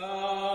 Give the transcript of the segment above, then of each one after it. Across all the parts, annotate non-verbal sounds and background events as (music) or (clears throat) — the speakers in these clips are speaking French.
Eh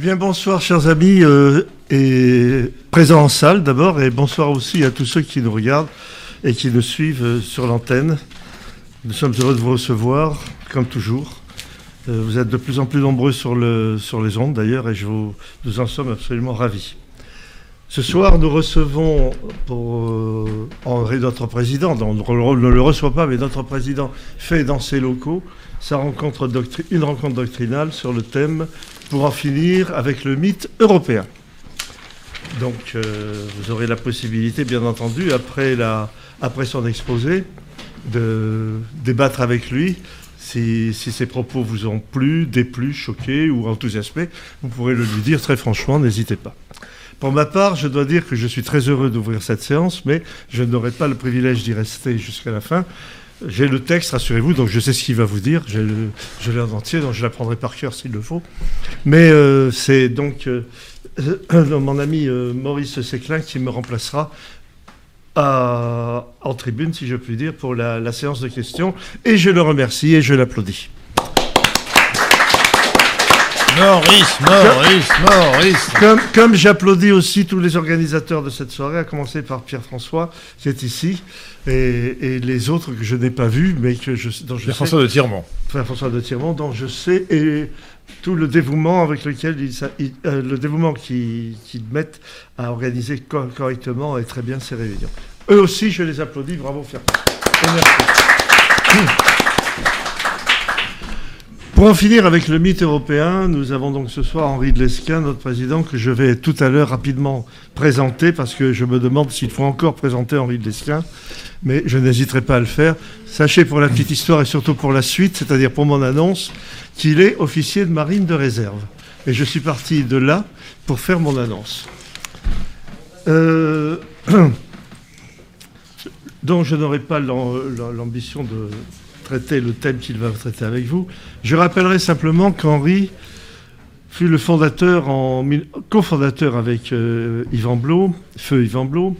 bien, bonsoir, chers amis, euh, et présents en salle d'abord, et bonsoir aussi à tous ceux qui nous regardent et qui nous suivent euh, sur l'antenne. Nous sommes heureux de vous recevoir, comme toujours. Euh, vous êtes de plus en plus nombreux sur, le, sur les ondes, d'ailleurs, et nous en sommes absolument ravis. Ce soir, nous recevons pour Henri, notre président, on ne le reçoit pas, mais notre président fait dans ses locaux sa rencontre une rencontre doctrinale sur le thème pour en finir avec le mythe européen. Donc euh, vous aurez la possibilité, bien entendu, après, son exposé, de débattre avec lui. Si, si, ses propos vous ont plu, déplu, choqué ou enthousiasmé, vous pourrez le lui dire très franchement, n'hésitez pas. Pour ma part, je dois dire que je suis très heureux d'ouvrir cette séance, mais je n'aurai pas le privilège d'y rester jusqu'à la fin, j'ai le texte, rassurez-vous, donc je sais ce qu'il va vous dire. J'ai le, je l'ai en entier, donc je l'apprendrai par cœur s'il le faut. Mais euh, c'est donc euh, euh, mon ami Maurice Séclin qui me remplacera en tribune, si je puis dire, pour la séance de questions. Et je le remercie et je l'applaudis. Maurice, Maurice, Maurice. Comme, comme j'applaudis aussi tous les organisateurs de cette soirée, à commencer par Pierre-François, qui est ici, et, les autres que je n'ai pas vus, mais que je, dont je Pierre-François de Tirmont. Pierre-François de Tirmont, dont je sais, et tout le dévouement avec lequel ils, euh, le dévouement qu'ils mettent à organiser correctement et très bien ces réunions. Eux aussi, je les applaudis. Bravo, Pierre-François. Merci. Pour en finir avec le mythe européen, nous avons donc ce soir Henri de Lesquin, notre président, que je vais tout à l'heure rapidement présenter, parce que je me demande s'il faut encore présenter Henri de Lesquin, mais je n'hésiterai pas à le faire. Sachez pour la petite histoire et surtout pour la suite, c'est-à-dire pour mon annonce, qu'il est officier de marine de réserve. Et je suis parti de là pour faire mon annonce. Euh, (clears throat) donc je n'aurai pas l'ambition de traiter le thème qu'il va traiter avec vous. Je rappellerai simplement qu'Henri fut le fondateur, en, cofondateur avec euh, Yvan Blot, feu Yvan Blot,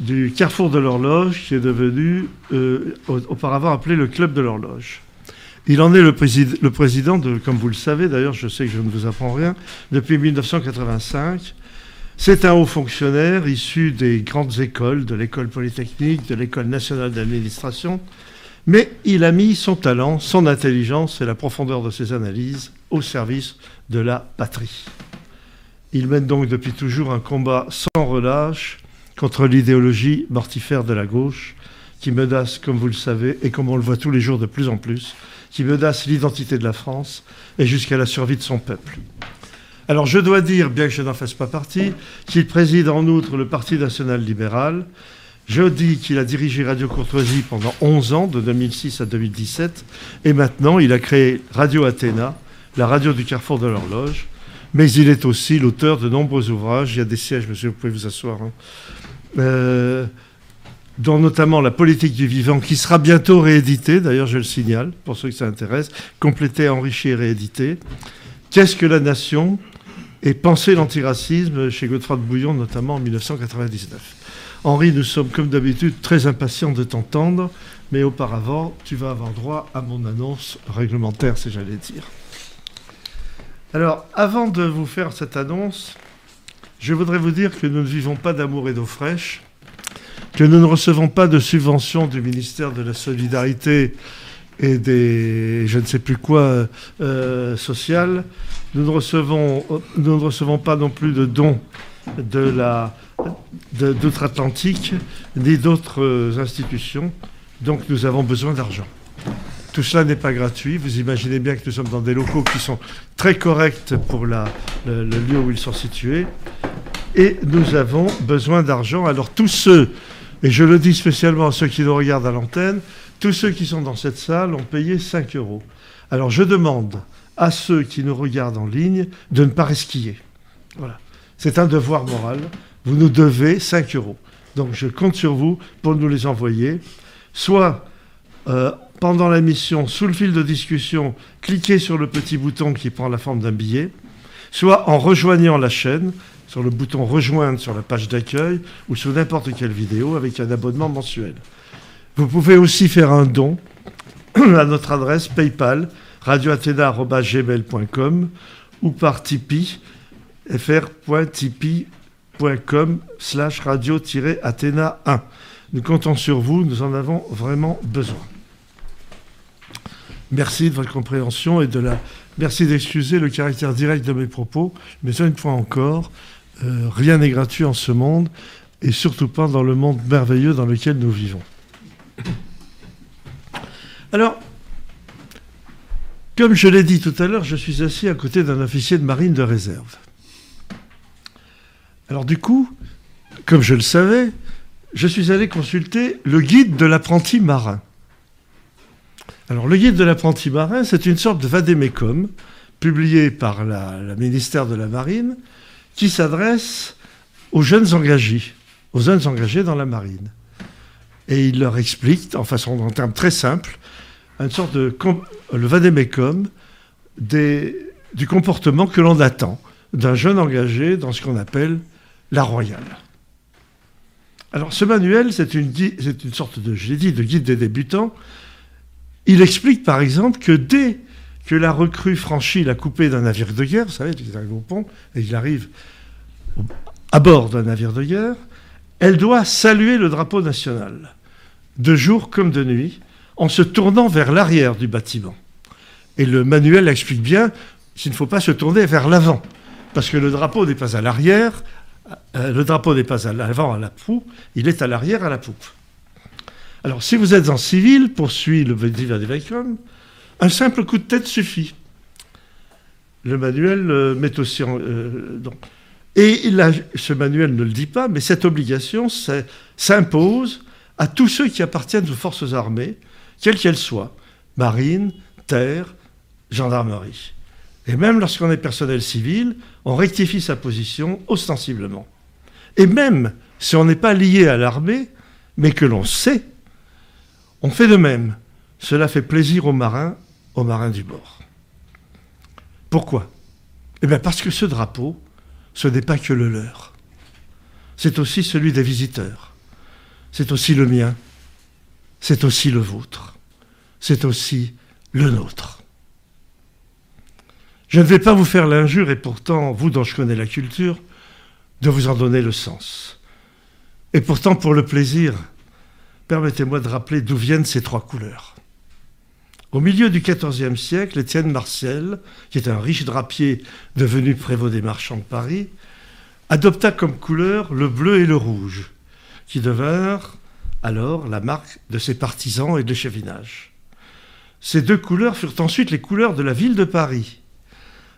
du Carrefour de l'Horloge, qui est devenu euh, auparavant appelé le Club de l'Horloge. Il en est le, le, président, de, comme vous le savez, d'ailleurs je sais que je ne vous apprends rien, depuis 1985. C'est un haut fonctionnaire issu des grandes écoles, de l'école polytechnique, de l'école nationale d'administration, mais il a mis son talent, son intelligence et la profondeur de ses analyses au service de la patrie. Il mène donc depuis toujours un combat sans relâche contre l'idéologie mortifère de la gauche, qui menace, comme vous le savez, et comme on le voit tous les jours de plus en plus, qui menace l'identité de la France et jusqu'à la survie de son peuple. Alors je dois dire, bien que je n'en fasse pas partie, qu'il préside en outre le Parti national libéral, je dis qu'il a dirigé Radio Courtoisie pendant 11 ans, de 2006 à 2017, et maintenant il a créé Radio Athéna, la radio du carrefour de l'horloge, mais il est aussi l'auteur de nombreux ouvrages. Il y a des sièges, monsieur, vous pouvez vous asseoir. Hein. Euh, dont notamment La politique du vivant, qui sera bientôt réédité, d'ailleurs je le signale, pour ceux que ça intéresse, complété, enrichi et réédité. Qu'est-ce que la nation Et penser l'antiracisme chez Godefroy de Bouillon, notamment en 1999. Henri, nous sommes comme d'habitude très impatients de t'entendre, mais auparavant, tu vas avoir droit à mon annonce réglementaire, si j'allais dire. Alors, avant de vous faire cette annonce, je voudrais vous dire que nous ne vivons pas d'amour et d'eau fraîche, que nous ne recevons pas de subventions du ministère de la Solidarité et des je ne sais plus quoi euh, social. Recevons, nous ne recevons pas non plus de dons de la d'outre-Atlantique ni d'autres institutions. Donc nous avons besoin d'argent. Tout cela n'est pas gratuit. Vous imaginez bien que nous sommes dans des locaux qui sont très corrects pour la, le, le lieu où ils sont situés. Et nous avons besoin d'argent. Alors tous ceux, et je le dis spécialement à ceux qui nous regardent à l'antenne, tous ceux qui sont dans cette salle ont payé 5 euros. Alors je demande à ceux qui nous regardent en ligne de ne pas resquiller. Voilà. C'est un devoir moral. Vous nous devez 5 euros. Donc je compte sur vous pour nous les envoyer. Soit euh, pendant la mission, sous le fil de discussion, cliquez sur le petit bouton qui prend la forme d'un billet, soit en rejoignant la chaîne, sur le bouton rejoindre sur la page d'accueil ou sur n'importe quelle vidéo avec un abonnement mensuel. Vous pouvez aussi faire un don (clears throat) à notre adresse PayPal, radioathena.gmail.com ou par Tipeee, fr.tipeee.com slash radio-athéna 1. Nous comptons sur vous, nous en avons vraiment besoin. Merci de votre compréhension et de la... Merci d'excuser le caractère direct de mes propos, mais une fois encore, euh, rien n'est gratuit en ce monde, et surtout pas dans le monde merveilleux dans lequel nous vivons. Alors, comme je l'ai dit tout à l'heure, je suis assis à côté d'un officier de marine de réserve. Alors du coup, comme je le savais, je suis allé consulter le guide de l'apprenti marin. Alors le guide de l'apprenti marin, c'est une sorte de vadémécum publié par le ministère de la Marine qui s'adresse aux jeunes engagés, aux jeunes engagés dans la marine et il leur explique, en façon, en termes très simples, une sorte de le du comportement que l'on attend d'un jeune engagé dans ce qu'on appelle la royale. Alors ce manuel, c'est une, une, sorte de, guide des débutants. Il explique par exemple que dès que la recrue franchit la coupée d'un navire de guerre, vous savez, il arrive au pont et il arrive à bord d'un navire de guerre, elle doit saluer le drapeau national de jour comme de nuit, en se tournant vers l'arrière du bâtiment. Et le manuel explique bien qu'il ne faut pas se tourner vers l'avant, parce que le drapeau n'est pas à l'arrière, euh, le drapeau n'est pas à l'avant à la poupe, il est à l'arrière à la poupe. Alors, si vous êtes en civil, poursuit le Vadivadivacum, un simple coup de tête suffit. Le manuel euh, met aussi en. Euh, et ce manuel ne le dit pas, mais cette obligation s'impose à tous ceux qui appartiennent aux forces armées, quelles qu'elles soient, marine, terre, gendarmerie. Et même lorsqu'on est personnel civil, on rectifie sa position ostensiblement. Et même si on n'est pas lié à l'armée, mais que l'on sait, on fait de même. Cela fait plaisir aux marins, aux marins du bord. Pourquoi? Eh bien parce que ce drapeau, ce n'est pas que le leur. C'est aussi celui des visiteurs c'est aussi le mien, c'est aussi le vôtre, c'est aussi le nôtre. Je ne vais pas vous faire l'injure, et pourtant, vous dont je connais la culture, de vous en donner le sens. Et pourtant, pour le plaisir, permettez-moi de rappeler d'où viennent ces trois couleurs. Au milieu du XIVe siècle, Étienne Martial, qui est un riche drapier devenu prévôt des marchands de Paris, adopta comme couleur le bleu et le rouge, qui devinrent alors la marque de ses partisans et de l'échevinage. Ces deux couleurs furent ensuite les couleurs de la ville de Paris,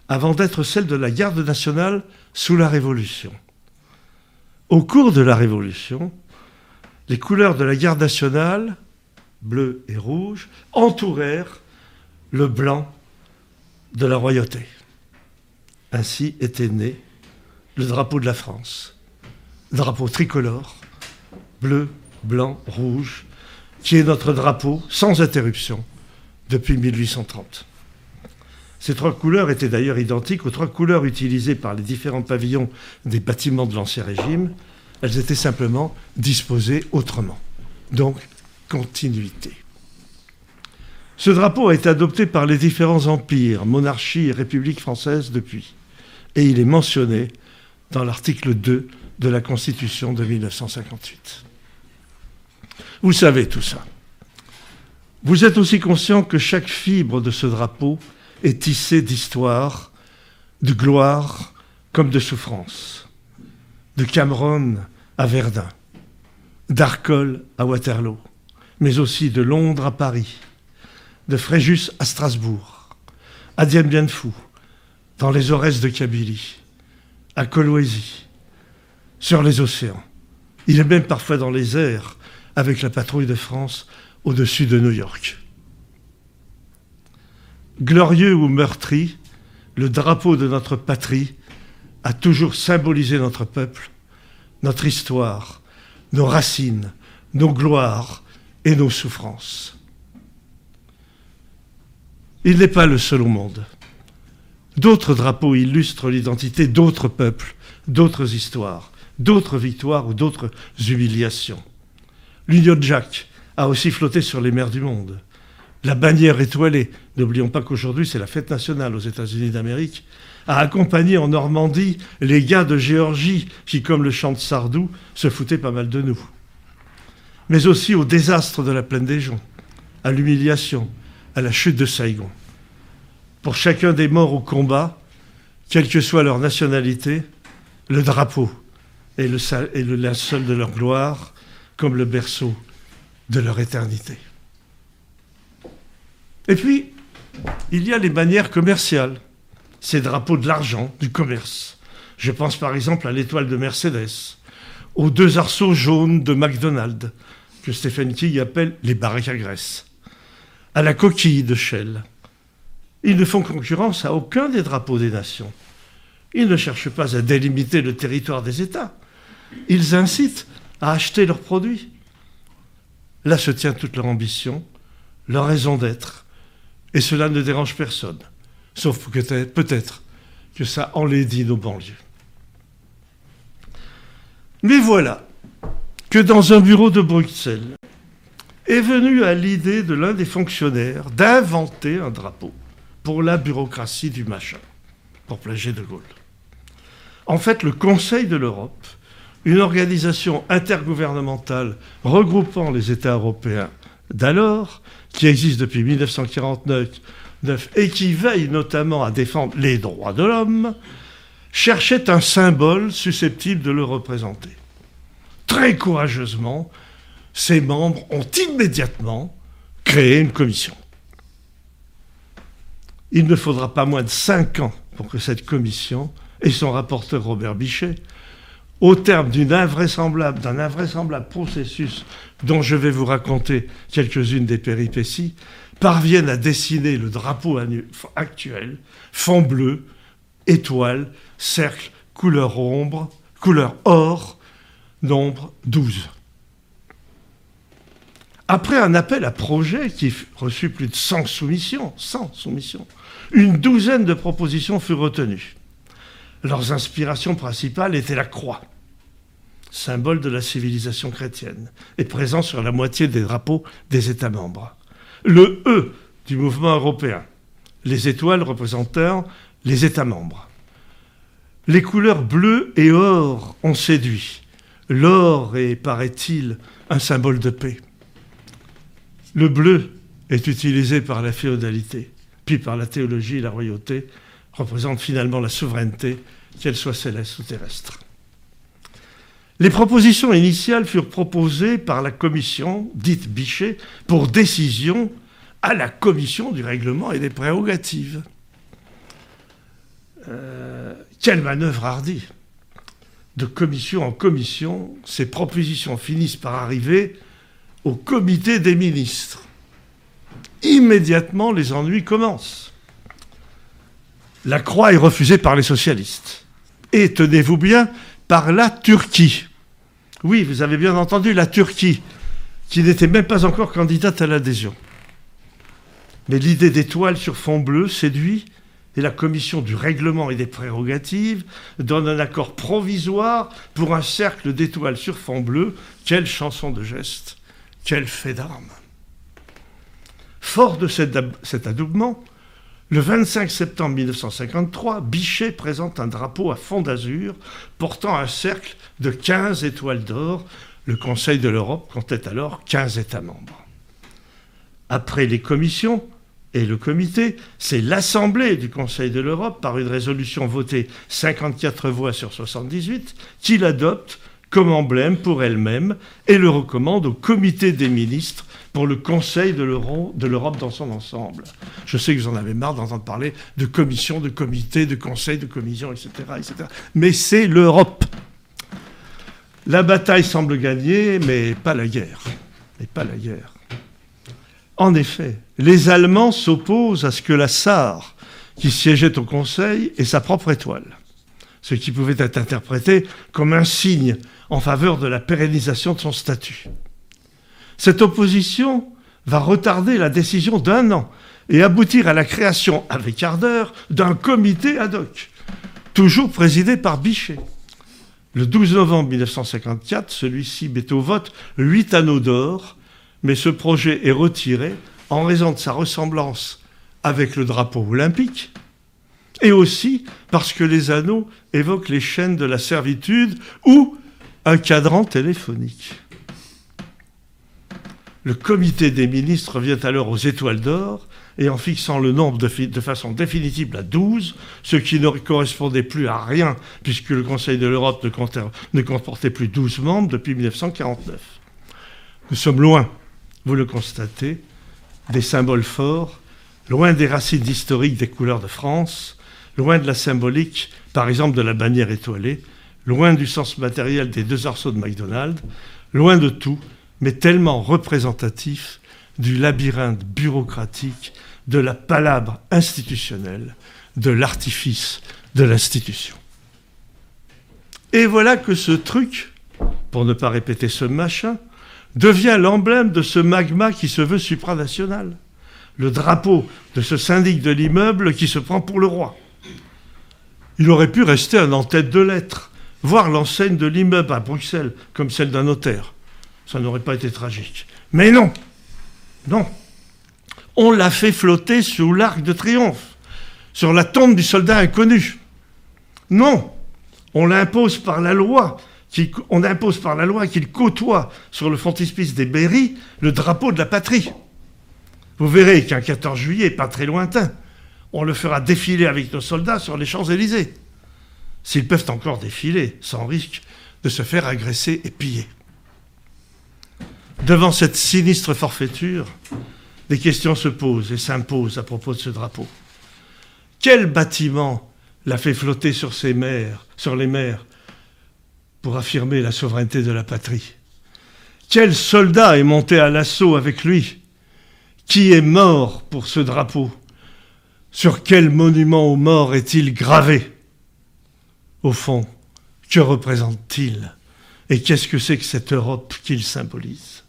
avant d'être celles de la garde nationale sous la Révolution. Au cours de la Révolution, les couleurs de la garde nationale, bleu et rouge, entourèrent le blanc de la royauté. Ainsi était né le drapeau de la France, drapeau tricolore, bleu, blanc, rouge, qui est notre drapeau sans interruption depuis 1830. Ces trois couleurs étaient d'ailleurs identiques aux trois couleurs utilisées par les différents pavillons des bâtiments de l'Ancien Régime, elles étaient simplement disposées autrement. Donc, continuité. Ce drapeau a été adopté par les différents empires, monarchies et républiques françaises depuis. Et il est mentionné dans l'article 2 de la Constitution de 1958. Vous savez tout ça. Vous êtes aussi conscient que chaque fibre de ce drapeau est tissée d'histoire, de gloire comme de souffrance. De Cameron à Verdun, d'Arcole à Waterloo, mais aussi de Londres à Paris, de Fréjus à Strasbourg, à Dien dans les Aurès de Kabylie, à Coloésie, sur les océans. Il est même parfois dans les airs avec la patrouille de France au-dessus de New York. Glorieux ou meurtri, le drapeau de notre patrie a toujours symbolisé notre peuple, notre histoire, nos racines, nos gloires et nos souffrances. Il n'est pas le seul au monde. D'autres drapeaux illustrent l'identité d'autres peuples, d'autres histoires, d'autres victoires ou d'autres humiliations. L'Union Jack a aussi flotté sur les mers du monde. La bannière étoilée, n'oublions pas qu'aujourd'hui c'est la fête nationale aux États-Unis d'Amérique, a accompagné en Normandie les gars de Géorgie qui, comme le chant de Sardou, se foutaient pas mal de nous. Mais aussi au désastre de la plaine des Joncs, à l'humiliation, à la chute de Saigon pour chacun des morts au combat, quelle que soit leur nationalité, le drapeau est le, est le linceul de leur gloire, comme le berceau de leur éternité. Et puis, il y a les bannières commerciales, ces drapeaux de l'argent, du commerce. Je pense par exemple à l'étoile de Mercedes, aux deux arceaux jaunes de McDonald's, que Stephen King appelle les baraques à graisse, à la coquille de Shell, ils ne font concurrence à aucun des drapeaux des nations. Ils ne cherchent pas à délimiter le territoire des États. Ils incitent à acheter leurs produits. Là se tient toute leur ambition, leur raison d'être. Et cela ne dérange personne, sauf peut-être que ça enlaidit nos banlieues. Mais voilà que dans un bureau de Bruxelles est venu à l'idée de l'un des fonctionnaires d'inventer un drapeau pour la bureaucratie du machin, pour plager de Gaulle. En fait, le Conseil de l'Europe, une organisation intergouvernementale regroupant les États européens d'alors, qui existe depuis 1949 et qui veille notamment à défendre les droits de l'homme, cherchait un symbole susceptible de le représenter. Très courageusement, ses membres ont immédiatement créé une commission. Il ne faudra pas moins de cinq ans pour que cette commission et son rapporteur Robert Bichet, au terme d'un invraisemblable, processus dont je vais vous raconter quelques-unes des péripéties, parviennent à dessiner le drapeau actuel, fond bleu, étoile, cercle, couleur ombre, couleur or, nombre 12. Après un appel à projet qui reçut plus de 100 soumissions, 100 soumissions, une douzaine de propositions furent retenues. Leurs inspirations principales étaient la croix, symbole de la civilisation chrétienne, et présent sur la moitié des drapeaux des États membres. Le E du mouvement européen, les étoiles représentant les États membres. Les couleurs bleu et or ont séduit. L'or est, paraît-il, un symbole de paix. Le bleu est utilisé par la féodalité puis par la théologie et la royauté, représente finalement la souveraineté, qu'elle soit céleste ou terrestre. Les propositions initiales furent proposées par la commission, dite Bichet, pour décision à la commission du règlement et des prérogatives. Euh, quelle manœuvre hardie De commission en commission, ces propositions finissent par arriver au comité des ministres immédiatement les ennuis commencent. La croix est refusée par les socialistes. Et tenez-vous bien, par la Turquie. Oui, vous avez bien entendu, la Turquie, qui n'était même pas encore candidate à l'adhésion. Mais l'idée d'étoile sur fond bleu séduit et la commission du règlement et des prérogatives donnent un accord provisoire pour un cercle d'étoiles sur fond bleu. Quelle chanson de geste, quel fait d'armes. Fort de cet, cet adoubement, le 25 septembre 1953, Bichet présente un drapeau à fond d'azur portant un cercle de 15 étoiles d'or. Le Conseil de l'Europe comptait alors 15 États membres. Après les commissions, et le comité, c'est l'Assemblée du Conseil de l'Europe, par une résolution votée 54 voix sur 78, qui l'adopte comme emblème pour elle-même et le recommande au comité des ministres pour le Conseil de l'Europe dans son ensemble. Je sais que vous en avez marre d'entendre parler de commission, de comité, de conseil, de commission, etc. Mais c'est l'Europe. La bataille semble gagnée, mais pas la guerre. Mais pas la guerre. En effet, les Allemands s'opposent à ce que la Sarre, qui siégeait au Conseil, ait sa propre étoile, ce qui pouvait être interprété comme un signe en faveur de la pérennisation de son statut. Cette opposition va retarder la décision d'un an et aboutir à la création, avec ardeur, d'un comité ad hoc, toujours présidé par Bichet. Le 12 novembre 1954, celui-ci met au vote huit anneaux d'or mais ce projet est retiré en raison de sa ressemblance avec le drapeau olympique, et aussi parce que les anneaux évoquent les chaînes de la servitude ou un cadran téléphonique. Le comité des ministres vient alors aux étoiles d'or et en fixant le nombre de, façon définitive à 12, ce qui ne correspondait plus à rien puisque le Conseil de l'Europe ne, ne comportait plus 12 membres depuis 1949. Nous sommes loin vous le constatez, des symboles forts, loin des racines historiques des couleurs de France, loin de la symbolique, par exemple, de la bannière étoilée, loin du sens matériel des deux arceaux de McDonald's, loin de tout, mais tellement représentatif du labyrinthe bureaucratique, de la palabre institutionnelle, de l'artifice de l'institution. Et voilà que ce truc, pour ne pas répéter ce machin, devient l'emblème de ce magma qui se veut supranational, le drapeau de ce syndic de l'immeuble qui se prend pour le roi. Il aurait pu rester un en-tête de lettres, voir l'enseigne de l'immeuble à Bruxelles comme celle d'un notaire. Ça n'aurait pas été tragique. Mais non, non. On l'a fait flotter sous l'arc de triomphe, sur la tombe du soldat inconnu. Non, on l'impose par la loi on impose par la loi qu'il côtoie sur le frontispice des Berry le drapeau de la patrie. Vous verrez qu'un 14 juillet, pas très lointain, on le fera défiler avec nos soldats sur les Champs-Élysées. S'ils peuvent encore défiler, sans risque de se faire agresser et piller. Devant cette sinistre forfaiture, des questions se posent et s'imposent à propos de ce drapeau. Quel bâtiment l'a fait flotter sur ces mers, sur les mers, pour affirmer la souveraineté de la patrie? Quel soldat est monté à l'assaut avec lui? Qui est mort pour ce drapeau? Sur quel monument aux morts est-il gravé? Au fond, que représente-t-il? Et qu'est-ce que c'est que cette Europe qu'il symbolise?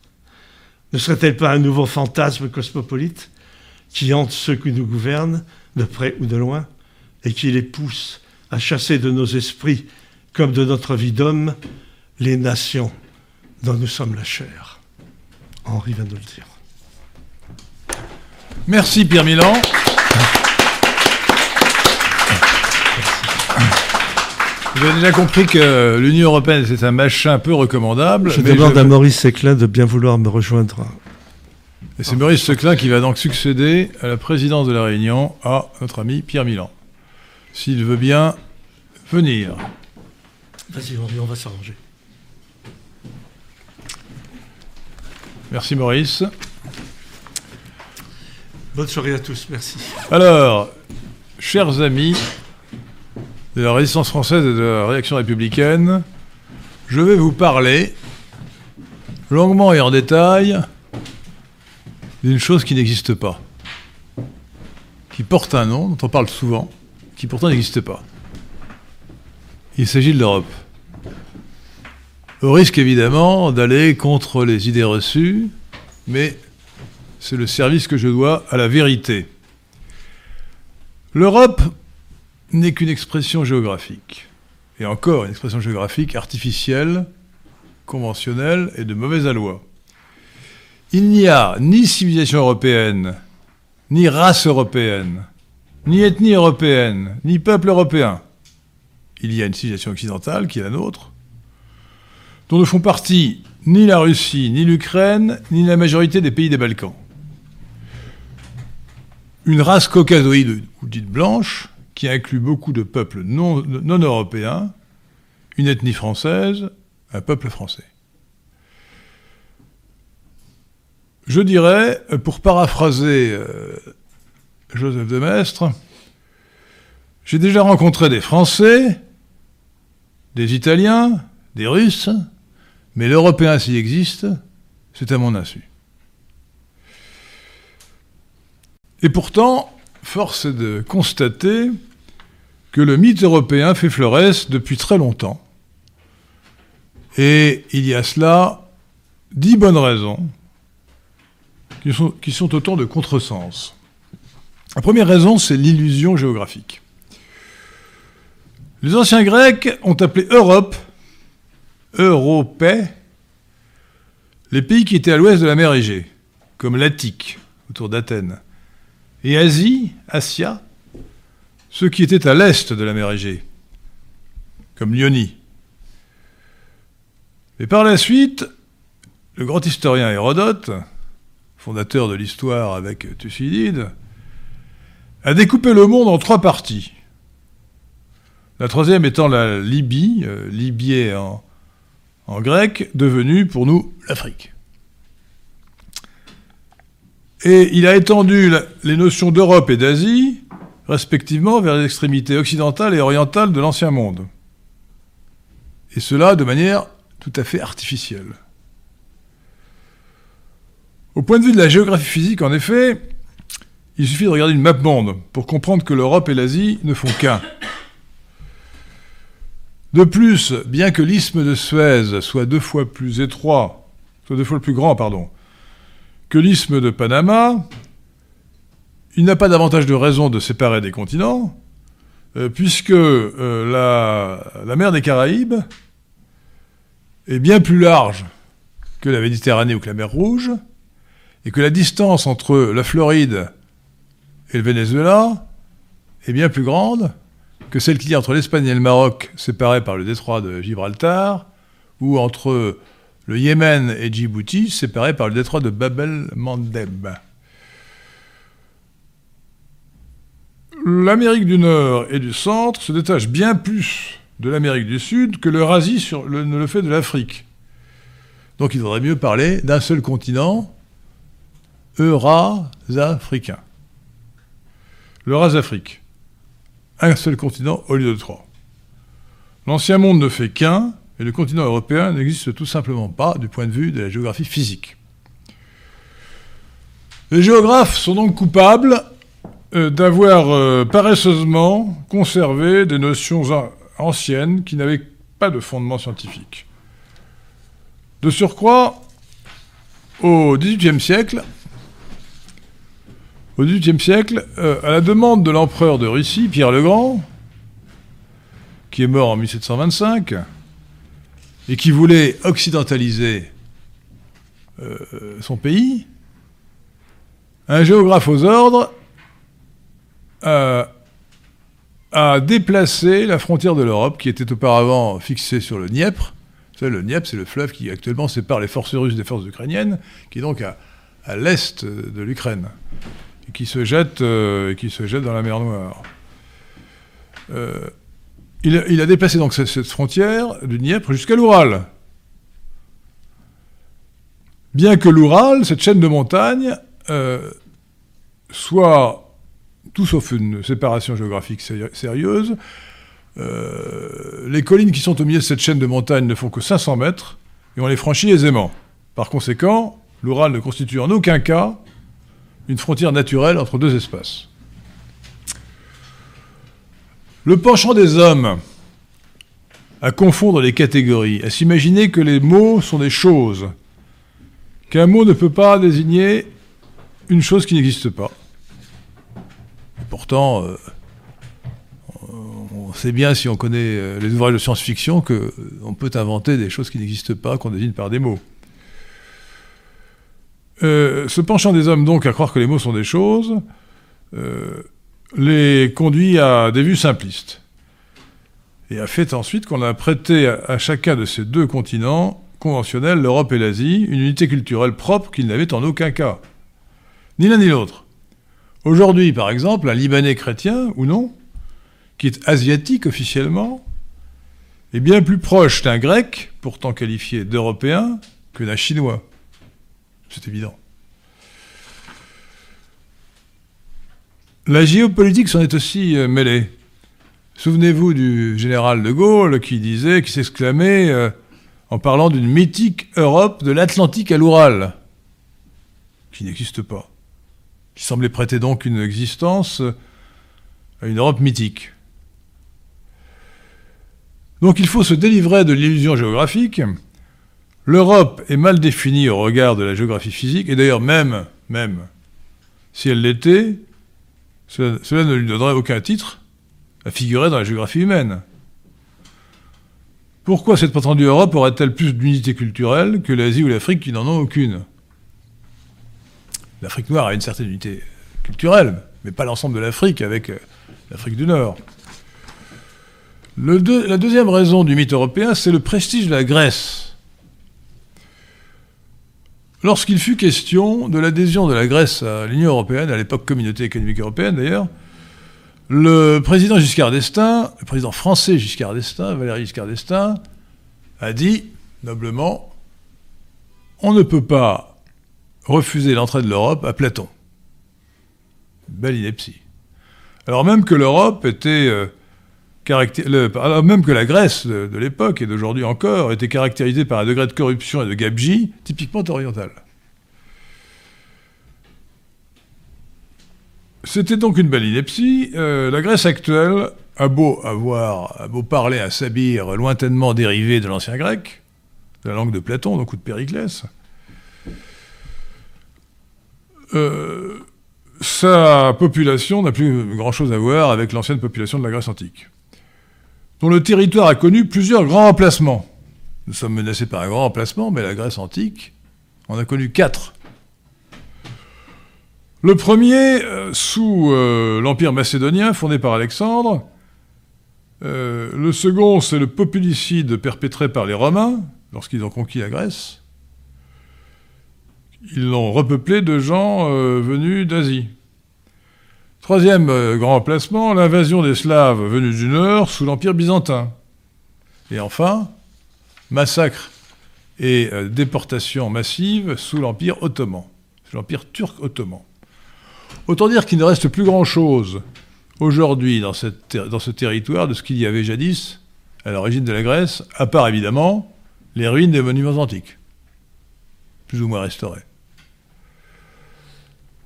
Ne serait-elle pas un nouveau fantasme cosmopolite qui hante ceux qui nous gouvernent, de près ou de loin, et qui les pousse à chasser de nos esprits comme de notre vie d'homme, les nations dont nous sommes la chair? Henri vient de le dire. Merci Pierre Milan. Vous avez déjà compris que l'Union européenne, c'est un machin peu recommandable. Je demande à Maurice Seclin de bien vouloir me rejoindre. Et c'est Maurice Seclin qui va donc succéder à la présidence de la Réunion à notre ami Pierre Milan. S'il veut bien venir. Vas-y, on va s'arranger. Merci Maurice. Bonne soirée à tous, merci. Alors, chers amis de la résistance française et de la réaction républicaine, je vais vous parler longuement et en détail d'une chose qui n'existe pas, qui porte un nom, dont on parle souvent, qui pourtant n'existe pas. Il s'agit de l'Europe. Au risque évidemment d'aller contre les idées reçues, mais c'est le service que je dois à la vérité. L'Europe n'est qu'une expression géographique, et encore une expression géographique artificielle, conventionnelle et de mauvaise aloi. Il n'y a ni civilisation européenne, ni race européenne, ni ethnie européenne, ni peuple européen. Il y a une civilisation occidentale qui est la nôtre, dont ne font partie ni la Russie, ni l'Ukraine, ni la majorité des pays des Balkans. Une race caucasoïde, ou dite blanche, qui inclut beaucoup de peuples non, européens, une ethnie française, un peuple français. Je dirais, pour paraphraser euh, Joseph de Maistre, j'ai déjà rencontré des Français, des Italiens, des Russes, mais l'Européen, s'il existe, c'est à mon insu. Et pourtant, force est de constater que le mythe européen fait florès depuis très longtemps. Et il y a cela dix bonnes raisons qui sont, autant de contresens. La première raison, c'est l'illusion géographique. Les anciens Grecs ont appelé Europe, Europée, les pays qui étaient à l'ouest de la mer Égée, comme l'Attique, autour d'Athènes, et Asie, Asia, ceux qui étaient à l'est de la mer Égée, comme Lyonie. Mais par la suite, le grand historien Hérodote, fondateur de l'histoire avec Thucydide, a découpé le monde en trois parties. La troisième étant la Libye, euh, Libier en, en grec, devenue pour nous l'Afrique. Et il a étendu les notions d'Europe et d'Asie, respectivement, vers les extrémités occidentales et orientales de l'ancien monde. Et cela de manière tout à fait artificielle. Au point de vue de la géographie physique, en effet, il suffit de regarder une map monde pour comprendre que l'Europe et l'Asie ne font qu'un. De plus, bien que l'isthme de Suez soit deux fois plus étroit, soit deux fois plus grand, pardon, que l'isthme de Panama, il n'a pas davantage de raison de séparer des continents, euh, puisque euh, la, la mer des Caraïbes est bien plus large que la Méditerranée ou que la mer Rouge, et que la distance entre la Floride et le Venezuela est bien plus grande que celle qu'il y a entre l'Espagne et le Maroc, séparés par le détroit de Gibraltar, ou entre le Yémen et Djibouti, séparés par le détroit de Bab el-Mandeb. L'Amérique du Nord et du Centre se détachent bien plus de l'Amérique du Sud que l'Eurasie ne le fait de l'Afrique. Donc il faudrait mieux parler d'un seul continent, Eurasafricain. L'Eurasafrique. Un seul continent au lieu de trois. L'ancien monde ne fait qu'un, et le continent européen n'existe tout simplement pas du point de vue de la géographie physique. Les géographes sont donc coupables euh, d'avoir euh, paresseusement conservé des notions anciennes qui n'avaient pas de fondement scientifique. De surcroît, au XVIIIe siècle, au XVIIIe siècle, euh, à la demande de l'empereur de Russie, Pierre le Grand, qui est mort en 1725, et qui voulait occidentaliser euh, son pays, un géographe aux ordres a, a déplacé la frontière de l'Europe, qui était auparavant fixée sur le Dniepr. Vous savez, le Dniepr, c'est le fleuve qui actuellement sépare les forces russes des forces ukrainiennes, qui est donc à, l'est de l'Ukraine qui se jette, euh, qui se jette dans la mer Noire. Euh, il, a, déplacé donc cette, cette frontière du Dniepr jusqu'à l'Oural. Bien que l'Oural, cette chaîne de montagnes, euh, soit tout sauf une séparation géographique sérieuse, euh, les collines qui sont au milieu de cette chaîne de montagnes ne font que 500 mètres et on les franchit aisément. Par conséquent, l'Oural ne constitue en aucun cas une frontière naturelle entre deux espaces. Le penchant des hommes à confondre les catégories, à s'imaginer que les mots sont des choses, qu'un mot ne peut pas désigner une chose qui n'existe pas. Pourtant, euh, on sait bien, si on connaît euh, les ouvrages de science-fiction, qu'on peut inventer des choses qui n'existent pas, qu'on désigne par des mots. ce penchant des hommes, donc, à croire que les mots sont des choses, les conduit à des vues simplistes. Et a fait ensuite qu'on a prêté à chacun de ces deux continents conventionnels, l'Europe et l'Asie, une unité culturelle propre qu'ils n'avaient en aucun cas. Ni l'un ni l'autre. Aujourd'hui, par exemple, un Libanais chrétien, ou non, qui est asiatique officiellement, est bien plus proche d'un grec, pourtant qualifié d'européen, que d'un chinois. C'est évident. La géopolitique s'en est aussi euh, mêlée. Souvenez-vous du général de Gaulle qui disait, qui s'exclamait euh, en parlant d'une mythique Europe de l'Atlantique à l'Oural, qui n'existe pas, qui semblait prêter donc une existence à une Europe mythique. Donc il faut se délivrer de l'illusion géographique. L'Europe est mal définie au regard de la géographie physique, et d'ailleurs même, même si elle l'était, cela, ne lui donnerait aucun titre à figurer dans la géographie humaine. Pourquoi cette prétendue Europe aurait-elle plus d'unité culturelle que l'Asie ou l'Afrique qui n'en ont aucune? L'Afrique noire a une certaine unité culturelle, mais pas l'ensemble de l'Afrique avec euh, l'Afrique du Nord. la deuxième raison du mythe européen, c'est le prestige de la Grèce. Lorsqu'il fut question de l'adhésion de la Grèce à l'Union européenne, à l'époque Communauté économique européenne d'ailleurs, le président Giscard d'Estaing, le président français Giscard d'Estaing, Valéry Giscard d'Estaing, a dit noblement on ne peut pas refuser l'entrée de l'Europe à Platon. Belle ineptie. Alors même que l'Europe était alors même que la Grèce de, l'époque et d'aujourd'hui encore était caractérisée par un degré de corruption et de gabegie typiquement oriental. C'était donc une belle ineptie. Euh, la Grèce actuelle a beau avoir, a beau parler un sabir lointainement dérivé de l'ancien grec, de la langue de Platon, donc ou de Périclès, euh, sa population n'a plus grand-chose à voir avec l'ancienne population de la Grèce antique dont le territoire a connu plusieurs grands emplacements. Nous sommes menacés par un grand emplacement, mais la Grèce antique en a connu quatre. Le premier, euh, sous euh, l'Empire macédonien, fondé par Alexandre. Euh, le second, c'est le populicide perpétré par les Romains, lorsqu'ils ont conquis la Grèce. Ils l'ont repeuplé de gens venus d'Asie. Troisième euh, grand emplacement, l'invasion des Slaves venus du Nord sous l'Empire byzantin. Et enfin, massacre et euh, déportation massive sous l'Empire ottoman, sous l'Empire turc ottoman. Autant dire qu'il ne reste plus grand-chose aujourd'hui dans, dans, ce territoire de ce qu'il y avait jadis à l'origine de la Grèce, à part évidemment les ruines des monuments antiques, plus ou moins restaurés.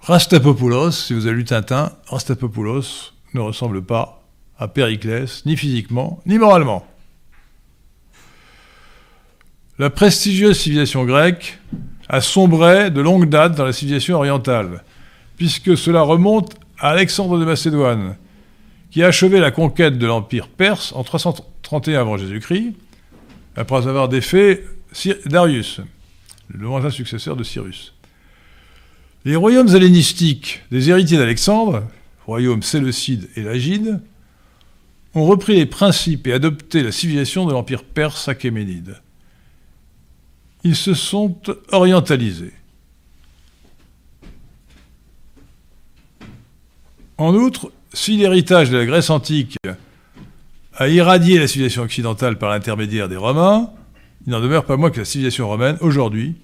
Rastapopoulos, si vous avez lu Tintin, Rastapopoulos ne ressemble pas à Périclès, ni physiquement, ni moralement. La prestigieuse civilisation grecque a sombré de longue date dans la civilisation orientale, puisque cela remonte à Alexandre de Macédoine, qui a achevé la conquête de l'Empire perse en 331 avant Jésus-Christ, après avoir défait Darius, le lointain successeur de Cyrus. Les royaumes hellénistiques des héritiers d'Alexandre, royaumes séleucides et lagides, ont repris les principes et adopté la civilisation de l'empire perse achéménide. Ils se sont orientalisés. En outre, si l'héritage de la Grèce antique a irradié la civilisation occidentale par l'intermédiaire des Romains, il n'en demeure pas moins que la civilisation romaine, aujourd'hui,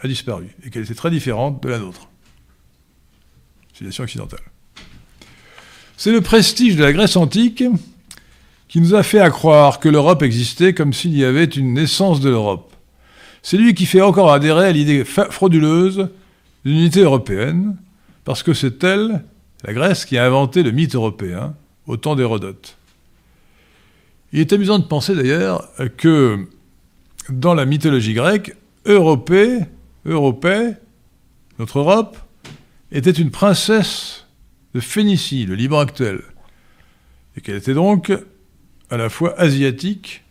a disparu, et qu'elle était très différente de la nôtre C'est le prestige de la Grèce antique qui nous a fait accroire que l'Europe existait comme s'il y avait une naissance de l'Europe. C'est lui qui fait encore adhérer à l'idée frauduleuse d'une unité européenne, parce que c'est elle, la Grèce, qui a inventé le mythe européen au temps d'Hérodote. Il est amusant de penser d'ailleurs que dans la mythologie grecque, Europée, Europée, notre Europe, était une princesse de Phénicie, le Liban actuel, et qu'elle était donc à la fois asiatique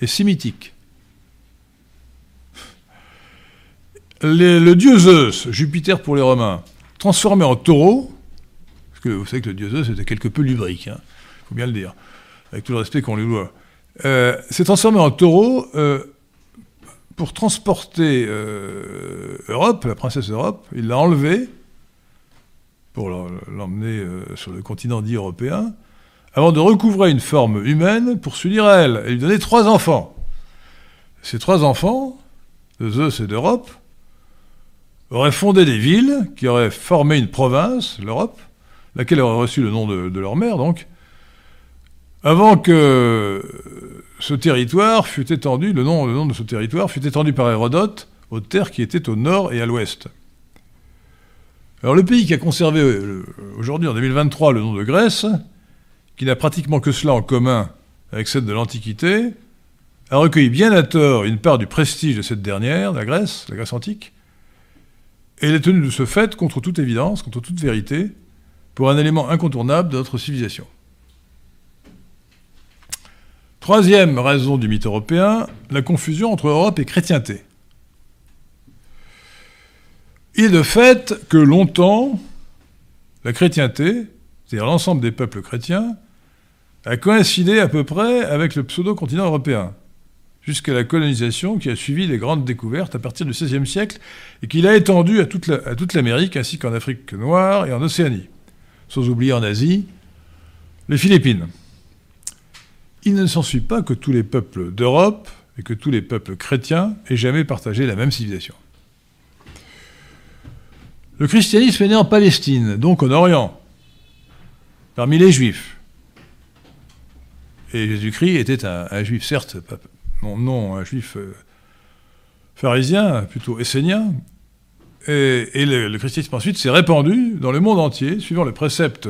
et sémitique. le dieu Zeus, Jupiter pour les Romains, transformé en taureau, parce que vous savez que le dieu Zeus était quelque peu lubrique, il hein, faut bien le dire, avec tout le respect qu'on lui doit, euh, s'est transformé en taureau euh, pour transporter euh, Europe, la princesse Europe, il l'a enlevée pour l'emmener sur le continent dit européen, avant de recouvrer une forme humaine pour s'unir à elle et lui donner trois enfants. Ces trois enfants, de Zeus et d'Europe, auraient fondé des villes qui auraient formé une province, l'Europe, laquelle aurait reçu le nom de, leur mère, donc, avant que ce territoire fût étendu, le nom, le nom de ce territoire fût étendu par Hérodote aux terres qui étaient au nord et à l'ouest. Alors le pays qui a conservé euh, aujourd'hui en 2023 le nom de Grèce, qui n'a pratiquement que cela en commun avec celle de l'Antiquité, a recueilli bien à tort une part du prestige de cette dernière, la Grèce, la Grèce antique, et il est tenu de ce fait contre toute évidence, contre toute vérité, pour un élément incontournable de notre civilisation. Troisième raison du mythe européen, la confusion entre Europe et chrétienté. Est de fait que longtemps, la chrétienté, c'est-à-dire l'ensemble des peuples chrétiens, a coïncidé à peu près avec le pseudo-continent européen jusqu'à la colonisation qui a suivi les grandes découvertes à partir du XVIe siècle et qui l'a étendu à toute l'Amérique ainsi qu'en Afrique noire et en Océanie, sans oublier en Asie les Philippines. Il ne s'ensuit pas que tous les peuples d'Europe et que tous les peuples chrétiens aient jamais partagé la même civilisation. Le christianisme est né en Palestine, donc en Orient, parmi les Juifs. Et Jésus-Christ était un, juif, certes, non, un juif euh, pharisien, plutôt essénien. Et, le, christianisme ensuite s'est répandu dans le monde entier, suivant le précepte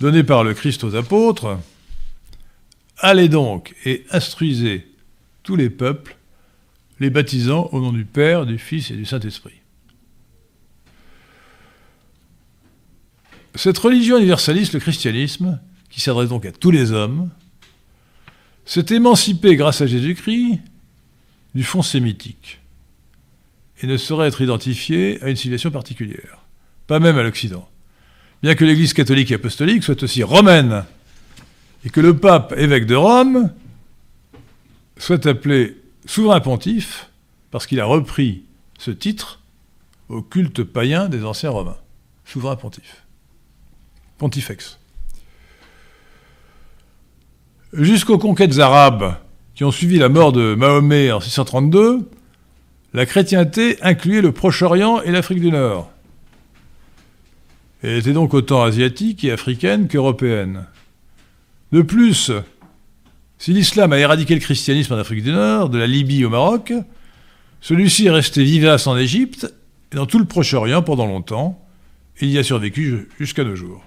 donné par le Christ aux apôtres. Allez donc et instruisez tous les peuples, les baptisant au nom du Père, du Fils et du Saint-Esprit. Cette religion universaliste, le christianisme, qui s'adresse donc à tous les hommes, s'est émancipé grâce à Jésus-Christ du fond sémitique et ne saurait être identifié à une civilisation particulière, pas même à l'Occident. Bien que l'Église catholique et apostolique soit aussi romaine et que le pape évêque de Rome soit appelé souverain pontife parce qu'il a repris ce titre au culte païen des anciens romains. Souverain pontife. Jusqu'aux conquêtes arabes qui ont suivi la mort de Mahomet en 632, la chrétienté incluait le Proche-Orient et l'Afrique du Nord. Elle était donc autant asiatique et africaine qu'européenne. De plus, si l'islam a éradiqué le christianisme en Afrique du Nord, de la Libye au Maroc, celui-ci est resté vivace en Égypte et dans tout le Proche-Orient pendant longtemps, il y a survécu jusqu'à nos jours.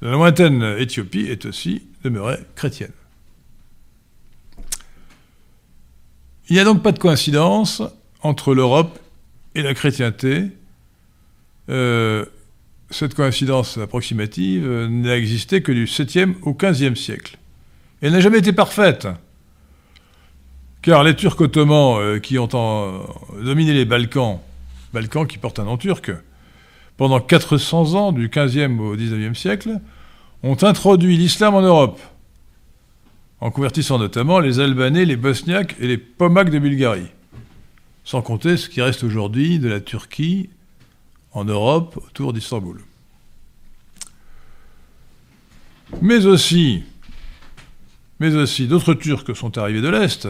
La lointaine Éthiopie est aussi demeurée chrétienne. Il n'y a donc pas de coïncidence entre l'Europe et la chrétienté. Euh, cette coïncidence approximative n'a existé que du 7e au 15e siècle. Elle n'a jamais été parfaite, car les Turcs ottomans euh, qui ont dominé les Balkans, Balkans qui portent un nom turc, pendant 400 ans, du 15e au 19e siècle, ont introduit l'islam en Europe en convertissant notamment les Albanais, les Bosniaques et les Pomaks de Bulgarie, sans compter ce qui reste aujourd'hui de la Turquie en Europe autour d'Istanbul. Mais aussi, mais aussi d'autres Turcs sont arrivés de l'Est.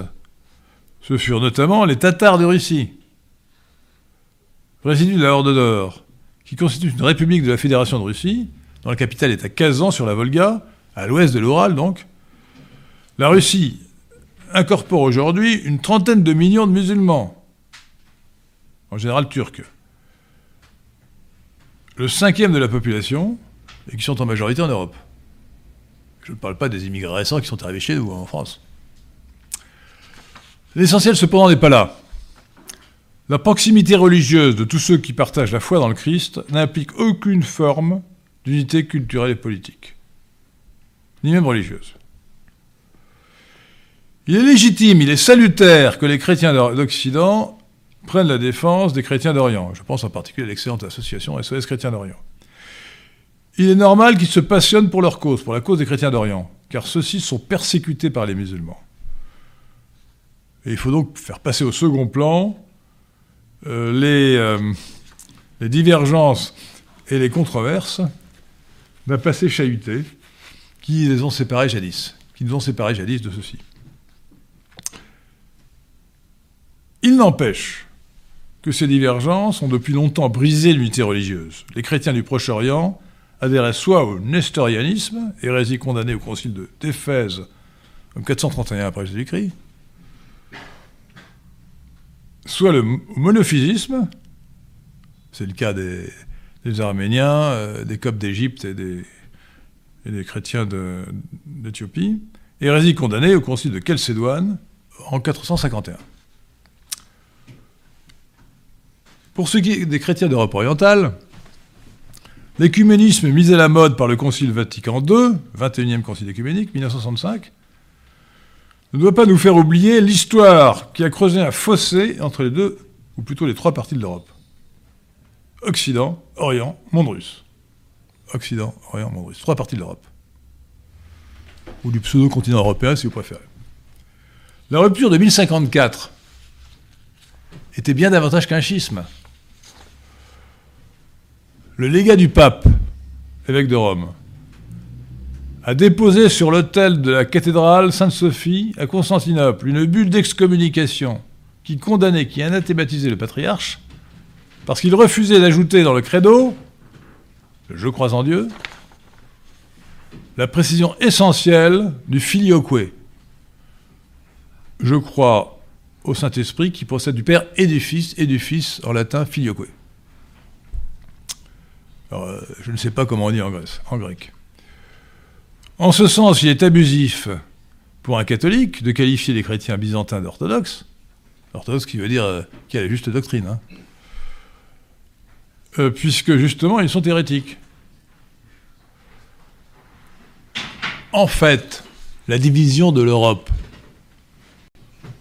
Ce furent notamment les Tatars de Russie, résidus de la Horde d'Or, qui constituent une république de la Fédération de Russie, dont la capitale est à Kazan sur la Volga, à l'ouest de l'Oural donc, la Russie incorpore aujourd'hui une trentaine de millions de musulmans, en général turcs. Le cinquième de la population, et qui sont en majorité en Europe. Je ne parle pas des immigrés récents qui sont arrivés chez nous, en France. L'essentiel cependant n'est pas là. La proximité religieuse de tous ceux qui partagent la foi dans le Christ n'implique aucune forme d'unité culturelle et politique, ni même religieuse. Il est légitime, il est salutaire que les chrétiens d'Occident prennent la défense des chrétiens d'Orient. Je pense en particulier à l'excellente association SOS Chrétiens d'Orient. Il est normal qu'ils se passionnent pour leur cause, pour la cause des chrétiens d'Orient, car ceux-ci sont persécutés par les musulmans. Et il faut donc faire passer au second plan les, euh, les, divergences et les controverses d'un passé chahuté qui les ont séparés jadis, qui nous ont séparés jadis de ceux-ci. Il n'empêche que ces divergences ont depuis longtemps brisé l'unité religieuse. Les chrétiens du Proche-Orient adhéraient soit au nestorianisme, hérésie condamnée au concile d'Éphèse en 431 après Jésus-Christ, soit le monophysisme, c'est le cas des, Arméniens, euh, des Coptes d'Égypte et des, chrétiens d'Éthiopie, hérésie condamnée au concile de Chalcédoine en 451. Pour ce qui est des chrétiens d'Europe orientale, l'écuménisme mis à la mode par le Concile Vatican II, 21e Concile écuménique, 1965, ne doit pas nous faire oublier l'histoire qui a creusé un fossé entre les deux, ou plutôt les trois parties de l'Europe. Occident, Orient, monde russe. Occident, Orient, monde russe. Trois parties de l'Europe. Ou du pseudo-continent européen, si vous préférez. La rupture de 1054 était bien davantage qu'un schisme le légat du pape, évêque de Rome, a déposé sur l'autel de la cathédrale Sainte-Sophie à Constantinople une bulle d'excommunication qui condamnait, qui anathématisait le patriarche, parce qu'il refusait d'ajouter dans le credo, je crois en Dieu, la précision essentielle du filioque. Je crois au Saint-Esprit qui procède du Père et du Fils, et du Fils en latin filioque. Euh, je ne sais pas comment on dit en, en grec. En ce sens, il est abusif pour un catholique de qualifier les chrétiens byzantins d'orthodoxes, orthodoxe qui veut dire euh, qui a la juste doctrine, hein. euh, puisque justement ils sont hérétiques. En fait, la division de l'Europe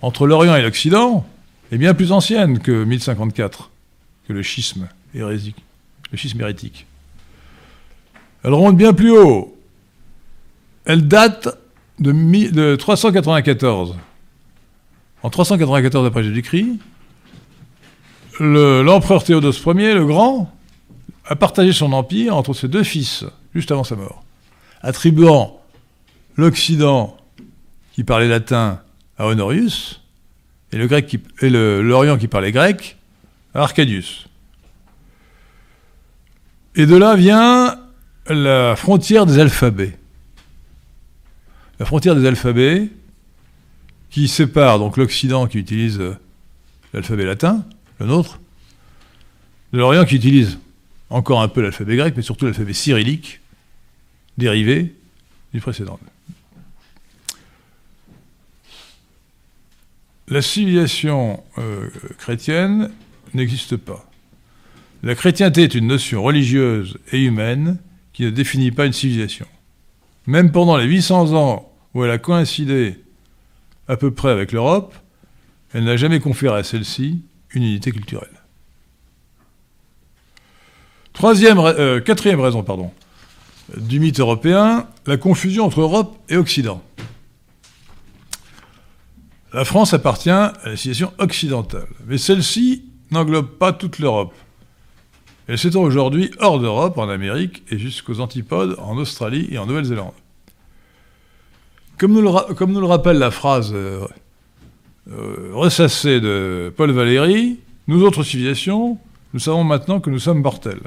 entre l'Orient et l'Occident est bien plus ancienne que 1054, que le schisme le schisme hérétique. Elle remonte bien plus haut. Elle date de, 394. En 394 après Jésus-Christ, l'empereur Théodose Ier, le Grand, a partagé son empire entre ses deux fils, juste avant sa mort, attribuant l'Occident, qui parlait latin, à Honorius, et l'Orient qui parlait grec, à Arcadius. Et de là vient la frontière des alphabets. La frontière des alphabets qui sépare donc l'Occident qui utilise euh, l'alphabet latin, le nôtre, de l'Orient qui utilise encore un peu l'alphabet grec, mais surtout l'alphabet cyrillique, dérivé du précédent. La civilisation euh, chrétienne n'existe pas. La chrétienté est une notion religieuse et humaine qui ne définit pas une civilisation. Même pendant les 800 ans où elle a coïncidé à peu près avec l'Europe, elle n'a jamais conféré à celle-ci une unité culturelle. Troisième, euh, quatrième raison du mythe européen, la confusion entre Europe et Occident. La France appartient à la civilisation occidentale, mais celle-ci n'englobe pas toute l'Europe. Elle s'étend aujourd'hui hors d'Europe, en Amérique et jusqu'aux antipodes, en Australie et en Nouvelle-Zélande. Comme, nous le rappelle la phrase euh, euh, ressassée de Paul Valéry, nous autres civilisations, nous savons maintenant que nous sommes mortels.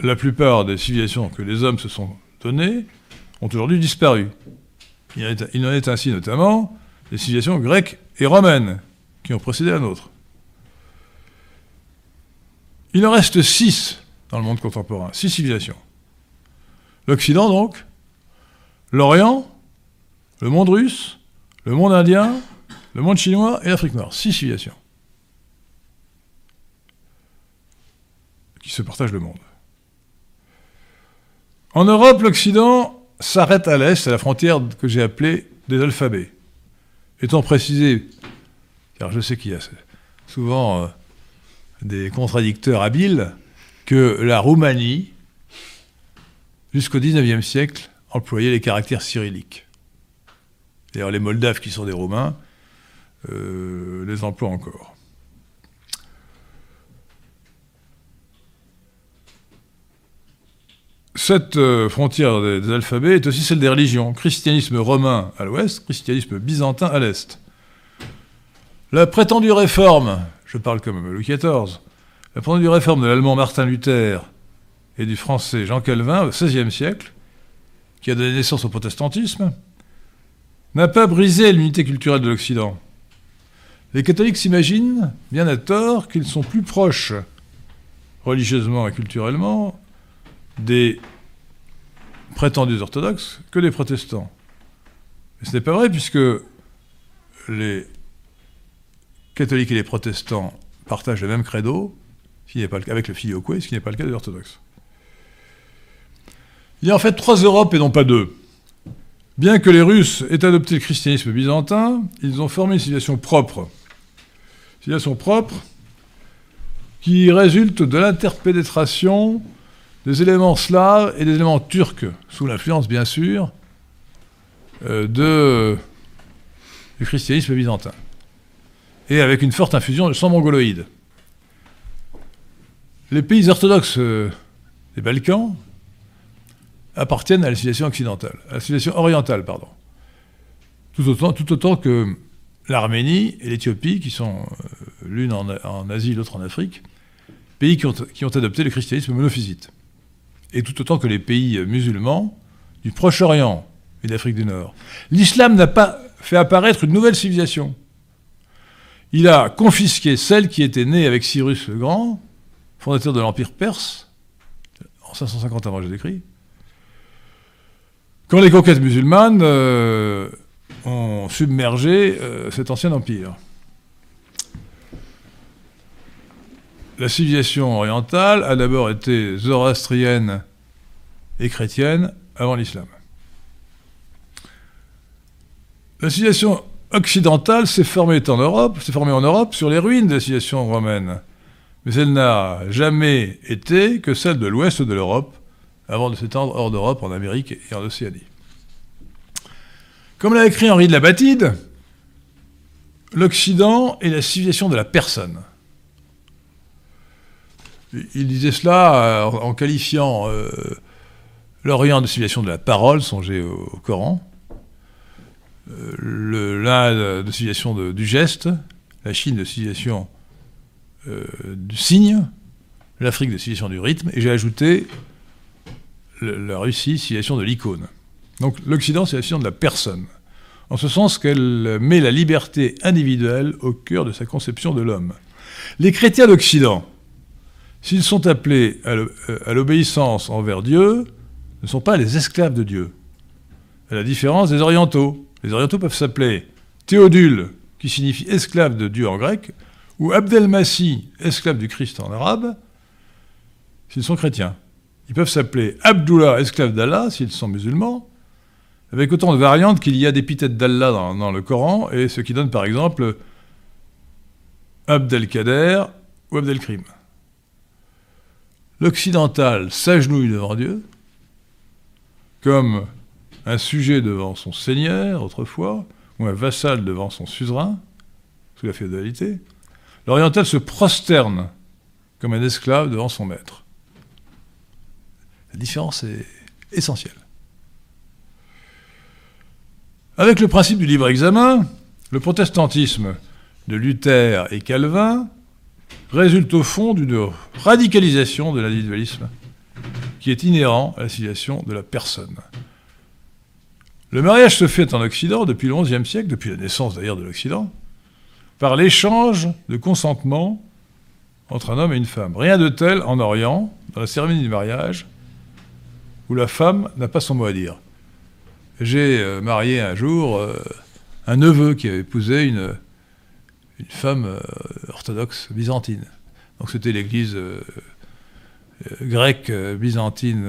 La plupart des civilisations que les hommes se sont données ont aujourd'hui disparu. Il en est ainsi notamment des civilisations grecques et romaines qui ont précédé la nôtre. Il en reste six dans le monde contemporain, six civilisations. L'Occident, donc, l'Orient, le monde russe, le monde indien, le monde chinois et l'Afrique noire. Six civilisations qui se partagent le monde. En Europe, l'Occident s'arrête à l'est, à la frontière que j'ai appelée des alphabets. Étant précisé, car je sais qu'il y a souvent euh, des contradicteurs habiles, que la Roumanie, jusqu'au XIXe siècle, employait les caractères cyrilliques. D'ailleurs, les Moldaves, qui sont des Roumains, euh, les emploient encore. Cette euh, frontière des, alphabets est aussi celle des religions. Christianisme romain à l'ouest, christianisme byzantin à l'est. La prétendue réforme, je parle comme Louis XIV, la prétendue réforme de l'allemand Martin Luther et du français Jean Calvin au XVIe siècle, qui a donné naissance au protestantisme, n'a pas brisé l'unité culturelle de l'Occident. Les catholiques s'imaginent, bien à tort, qu'ils sont plus proches, religieusement et culturellement, des prétendus orthodoxes que des protestants. Mais ce n'est pas vrai puisque les catholiques et les protestants partagent le même credo, ce n'est pas le cas avec le filioque, ce qui n'est pas le cas des orthodoxes. Il y a en fait trois Europes et non pas deux. Bien que les Russes aient adopté le christianisme byzantin, ils ont formé une civilisation propre. Une civilisation propre qui résulte de l'interpénétration des éléments slaves et des éléments turcs, sous l'influence bien sûr euh, du christianisme byzantin, et avec une forte infusion de sang mongoloïde. Les pays orthodoxes euh, des Balkans appartiennent à la civilisation occidentale, à la civilisation orientale, pardon. Tout autant, que l'Arménie et l'Éthiopie, qui sont euh, l'une en, en, Asie, l'autre en Afrique, pays qui ont, qui ont adopté le christianisme monophysite et tout autant que les pays musulmans du Proche-Orient et d'Afrique du Nord. L'islam n'a pas fait apparaître une nouvelle civilisation. Il a confisqué celle qui était née avec Cyrus le Grand, fondateur de l'Empire perse, en 550 avant Jésus-Christ, quand les conquêtes musulmanes euh, ont submergé euh, cet ancien empire. la civilisation orientale a d'abord été zoroastrienne et chrétienne avant l'islam. La civilisation occidentale s'est formée en Europe, s'est formée en Europe sur les ruines de la civilisation romaine, mais elle n'a jamais été que celle de l'ouest de l'Europe, avant de s'étendre hors d'Europe, en Amérique et en Océanie. Comme l'a écrit Henri de la Batide, l'Occident est la civilisation de la personne. Il disait cela euh, en qualifiant euh, l'Orient de civilisation de la parole, songez au, Coran, l'Inde de civilisation du geste, la Chine de civilisation du signe, l'Afrique de civilisation du rythme, et j'ai ajouté la Russie, civilisation de l'icône. Donc l'Occident, civilisation de la personne, en ce sens qu'elle met la liberté individuelle au cœur de sa conception de l'homme. Les chrétiens d'Occident, S'ils sont appelés euh, à l'obéissance envers Dieu, ne sont pas les esclaves de Dieu. À la différence des orientaux. Les orientaux peuvent s'appeler Théodule, qui signifie esclave de Dieu en grec, ou Abdelmassi, esclave du Christ en arabe, s'ils sont chrétiens. Ils peuvent s'appeler Abdullah, esclave d'Allah, s'ils sont musulmans, avec autant de variantes qu'il y a d'épithètes d'Allah dans, dans, le Coran, et ce qui donne par exemple Abdelkader ou Abdelkrim l'occidental s'agenouille devant Dieu, comme un sujet devant son seigneur autrefois, ou un vassal devant son suzerain, sous la féodalité. L'oriental se prosterne comme un esclave devant son maître. La différence est essentielle. Avec le principe du libre examen, le protestantisme de Luther et Calvin résulte au fond d'une radicalisation de l'individualisme qui est inhérent à la civilisation de la personne. Le mariage se fait en Occident depuis le XIe siècle, depuis la naissance d'ailleurs de l'Occident, par l'échange de consentement entre un homme et une femme. Rien de tel en Orient, dans la cérémonie du mariage, où la femme n'a pas son mot à dire. J'ai euh, marié un jour euh, un neveu qui avait épousé une, une femme euh, orthodoxe byzantine. Donc c'était l'église grecque byzantine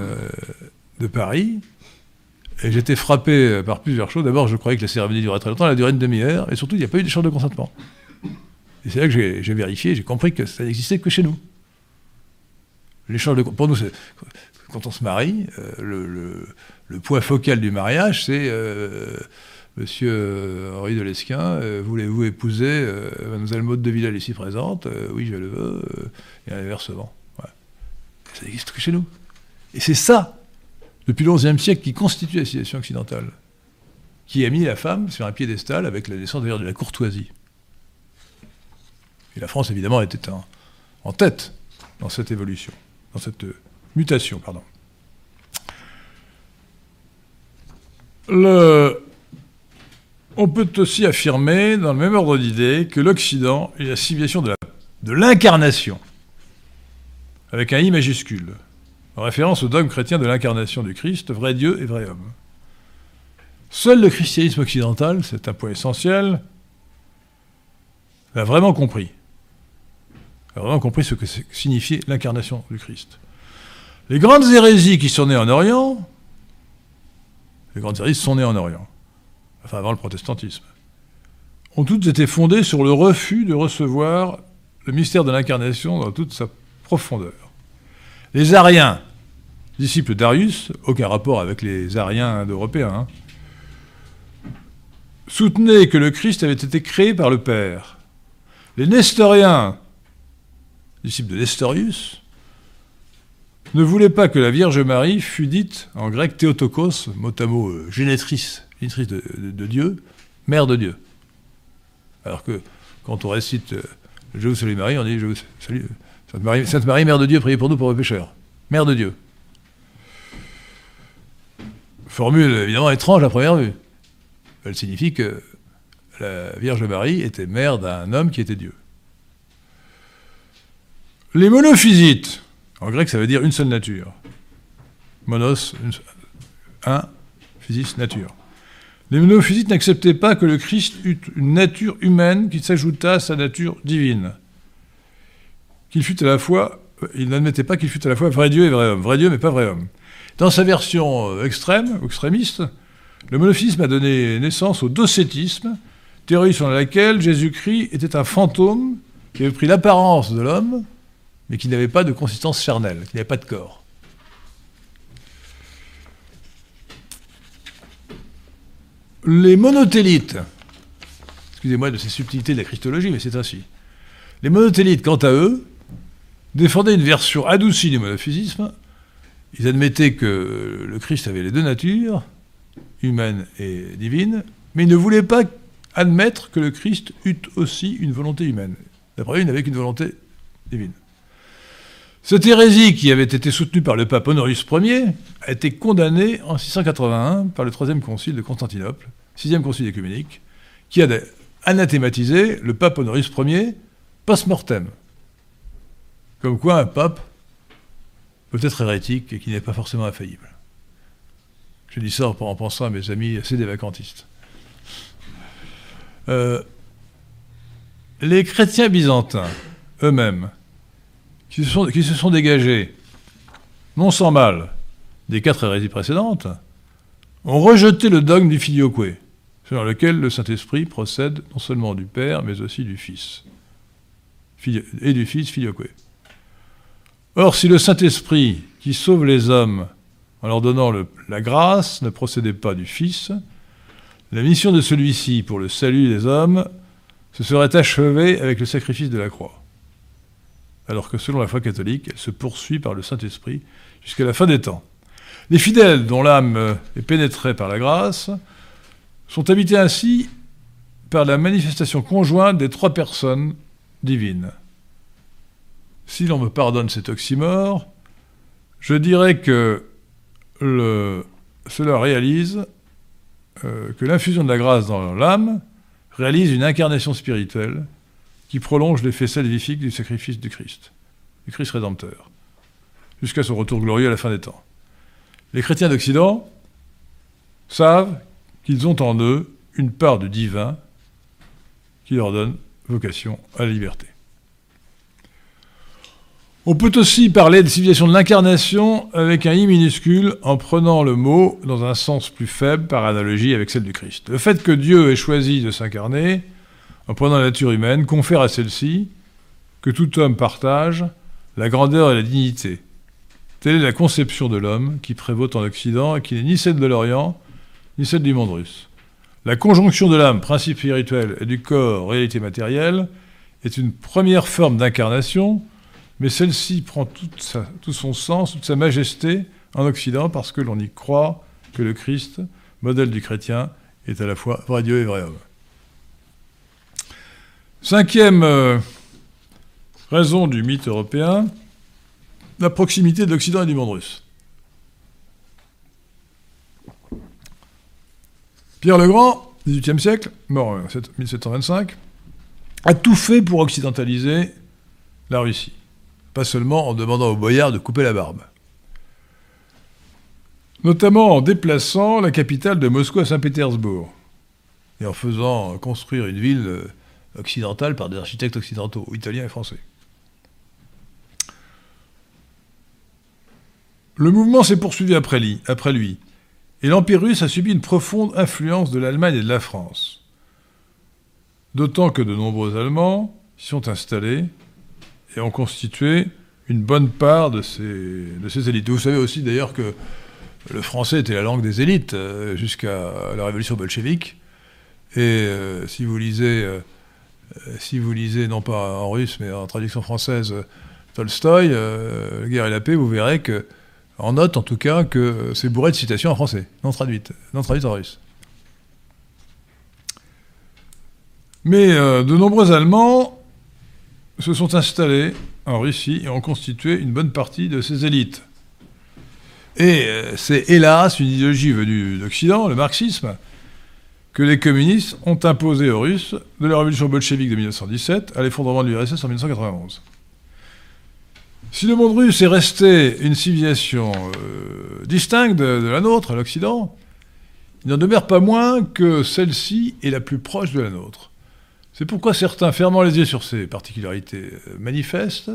de Paris. Et j'étais frappé par plusieurs choses. D'abord, je croyais que la cérémonie durait très longtemps, elle a duré une demi-heure, et surtout, il n'y a pas eu d'échange de consentement. Et c'est là que j'ai vérifié, j'ai compris que ça n'existait que chez nous. L'échange de pour nous, quand on se marie, euh, le, point focal du mariage, c'est euh, Monsieur Henri de Lesquin, euh, voulez-vous épouser Mademoiselle Maud de Villal ici présente? Oui, je le veux. et inversement. Ça n'existe que chez nous. Et c'est ça, depuis le XIe siècle, qui constitue la civilisation occidentale, qui a mis la femme sur un piédestal avec la naissance d'ailleurs de la courtoisie. Et la France, évidemment, était en, tête dans cette évolution, dans cette mutation, pardon. On peut aussi affirmer, dans le même ordre d'idée, que l'Occident est la civilisation de l'incarnation, avec un I majuscule, en référence au dogme chrétien de l'incarnation du Christ, vrai Dieu et vrai homme. Seul le christianisme occidental, c'est un point essentiel, l'a vraiment compris. A vraiment compris ce que signifiait l'incarnation du Christ. Les grandes hérésies qui sont nées en Orient, les grandes hérésies sont nées en Orient, enfin avant le protestantisme, ont toutes été fondées sur le refus de recevoir le mystère de l'incarnation dans toute sa profondeur. Les Ariens, disciples d'Arius, aucun rapport avec les Ariens européens, hein, soutenaient que le Christ avait été créé par le Père. Les Nestoriens, disciples de Nestorius, ne voulaient pas que la Vierge Marie fût dite, en grec Théotokos, mot à mot euh, génétrice, de, Dieu, mère de Dieu. Alors que quand on récite euh, Je vous salue Marie, on dit Je vous salue Sainte Marie, Sainte Marie, mère de Dieu, priez pour nous pauvres pécheurs. Mère de Dieu. Formule évidemment étrange à première vue. Elle signifie que la Vierge Marie était mère d'un homme qui était Dieu. Les monophysites, en grec ça veut dire une seule nature. Monos, un, physis, nature. Les monophysites n'acceptaient pas que le Christ eût une nature humaine qui s'ajoutât à sa nature divine. Qu'il fois, ils n'admettaient pas qu'il fût à la fois vrai Dieu et vrai homme. Vrai Dieu mais pas vrai homme. Dans sa version euh, extrême, extrémiste, le monophysisme a donné naissance au docétisme, théorie selon laquelle Jésus-Christ était un fantôme qui avait pris l'apparence de l'homme, mais qui n'avait pas de consistance charnelle, qui n'avait pas de corps. Les monothélites, excusez-moi de ces subtilités de la christologie, mais c'est ainsi. Les monothélites, quant à eux, défendaient une version adoucie du monophysisme, ils admettaient que le Christ avait les deux natures, humaine et divine, mais ils ne voulaient pas admettre que le Christ eût aussi une volonté humaine. D'après eux, il n'avait qu'une volonté divine. Cette hérésie, qui avait été soutenue par le pape Honorius Ier, a été condamnée en 681 par le troisième concile de Constantinople, sixième concile écuménique, qui a anathématisé le pape Honorius Ier post-mortem. Comme quoi un pape peut être hérétique et qui n'est pas forcément infaillible. Je dis ça en pensant à mes amis assez dévacantistes. Euh, les chrétiens byzantins, eux-mêmes, qui se, sont, qui se sont dégagés, non sans mal, des quatre hérésies précédentes, ont rejeté le dogme du filioque, selon lequel le Saint-Esprit procède non seulement du Père, mais aussi du Fils. Et du Fils filioque. Or, si le Saint-Esprit, qui sauve les hommes en leur donnant la grâce, ne procédait pas du Fils, la mission de celui-ci pour le salut des hommes se serait achevée avec le sacrifice de la croix. Alors que selon la foi catholique, elle se poursuit par le Saint-Esprit jusqu'à la fin des temps. Les fidèles dont l'âme est pénétrée par la grâce sont habités ainsi par la manifestation conjointe des trois personnes divines si l'on me pardonne cet oxymore, je dirais que cela réalise euh, que l'infusion de la grâce dans l'âme réalise une incarnation spirituelle qui prolonge l'effet salvifique du sacrifice du Christ, du Christ rédempteur, jusqu'à son retour glorieux à la fin des temps. Les chrétiens d'Occident savent qu'ils ont en eux une part de divin qui leur donne vocation à la liberté. On peut aussi parler de civilisation de l'incarnation avec un i minuscule en prenant le mot dans un sens plus faible par analogie avec celle du Christ. Le fait que Dieu ait choisi de s'incarner en prenant la nature humaine confère à celle-ci que tout homme partage la grandeur et la dignité. Telle est la conception de l'homme qui prévaut en Occident et qui n'est ni celle de l'Orient, ni celle du monde russe. La conjonction de l'âme, principe spirituel, et du corps, réalité matérielle, est une première forme d'incarnation mais celle-ci prend tout son sens, toute sa majesté en Occident parce que l'on y croit que le Christ, modèle du chrétien, est à la fois vrai Dieu et vrai homme. Cinquième euh, raison du mythe européen, la proximité de l'Occident et du monde russe. Pierre le Grand, XVIIIe siècle, mort en 1725, a tout fait pour occidentaliser la Russie pas seulement en demandant aux boyards de couper la barbe. Notamment en déplaçant la capitale de Moscou à Saint-Pétersbourg et en faisant construire une ville euh, occidentale par des architectes occidentaux, italiens et français. Le mouvement s'est poursuivi après lui, après lui, et l'Empire russe a subi une profonde influence de l'Allemagne et de la France. D'autant que de nombreux Allemands s'y sont installés et ont constitué une bonne part de ces, de ces élites. Vous savez aussi d'ailleurs que le français était la langue des élites euh, jusqu'à la révolution bolchevique. Et euh, si vous lisez, euh, si vous lisez non pas en russe mais en traduction française Tolstoï, La guerre et la paix, vous verrez que, en note en tout cas, que c'est bourré de citations en français, non traduites, non traduites en russe. Mais de nombreux Allemands se sont installés en Russie et ont constitué une bonne partie de ces élites. Et euh, c'est hélas une idéologie venue d'Occident, le marxisme, que les communistes ont imposé aux Russes de la révolution bolchevique de 1917 à l'effondrement de l'URSS en 1991. Si le monde russe est resté une civilisation euh, distincte de, la nôtre, l'Occident, il n'en demeure pas moins que celle-ci est la plus proche de la nôtre. C'est pourquoi certains, fermant les yeux sur ces particularités euh, manifestes,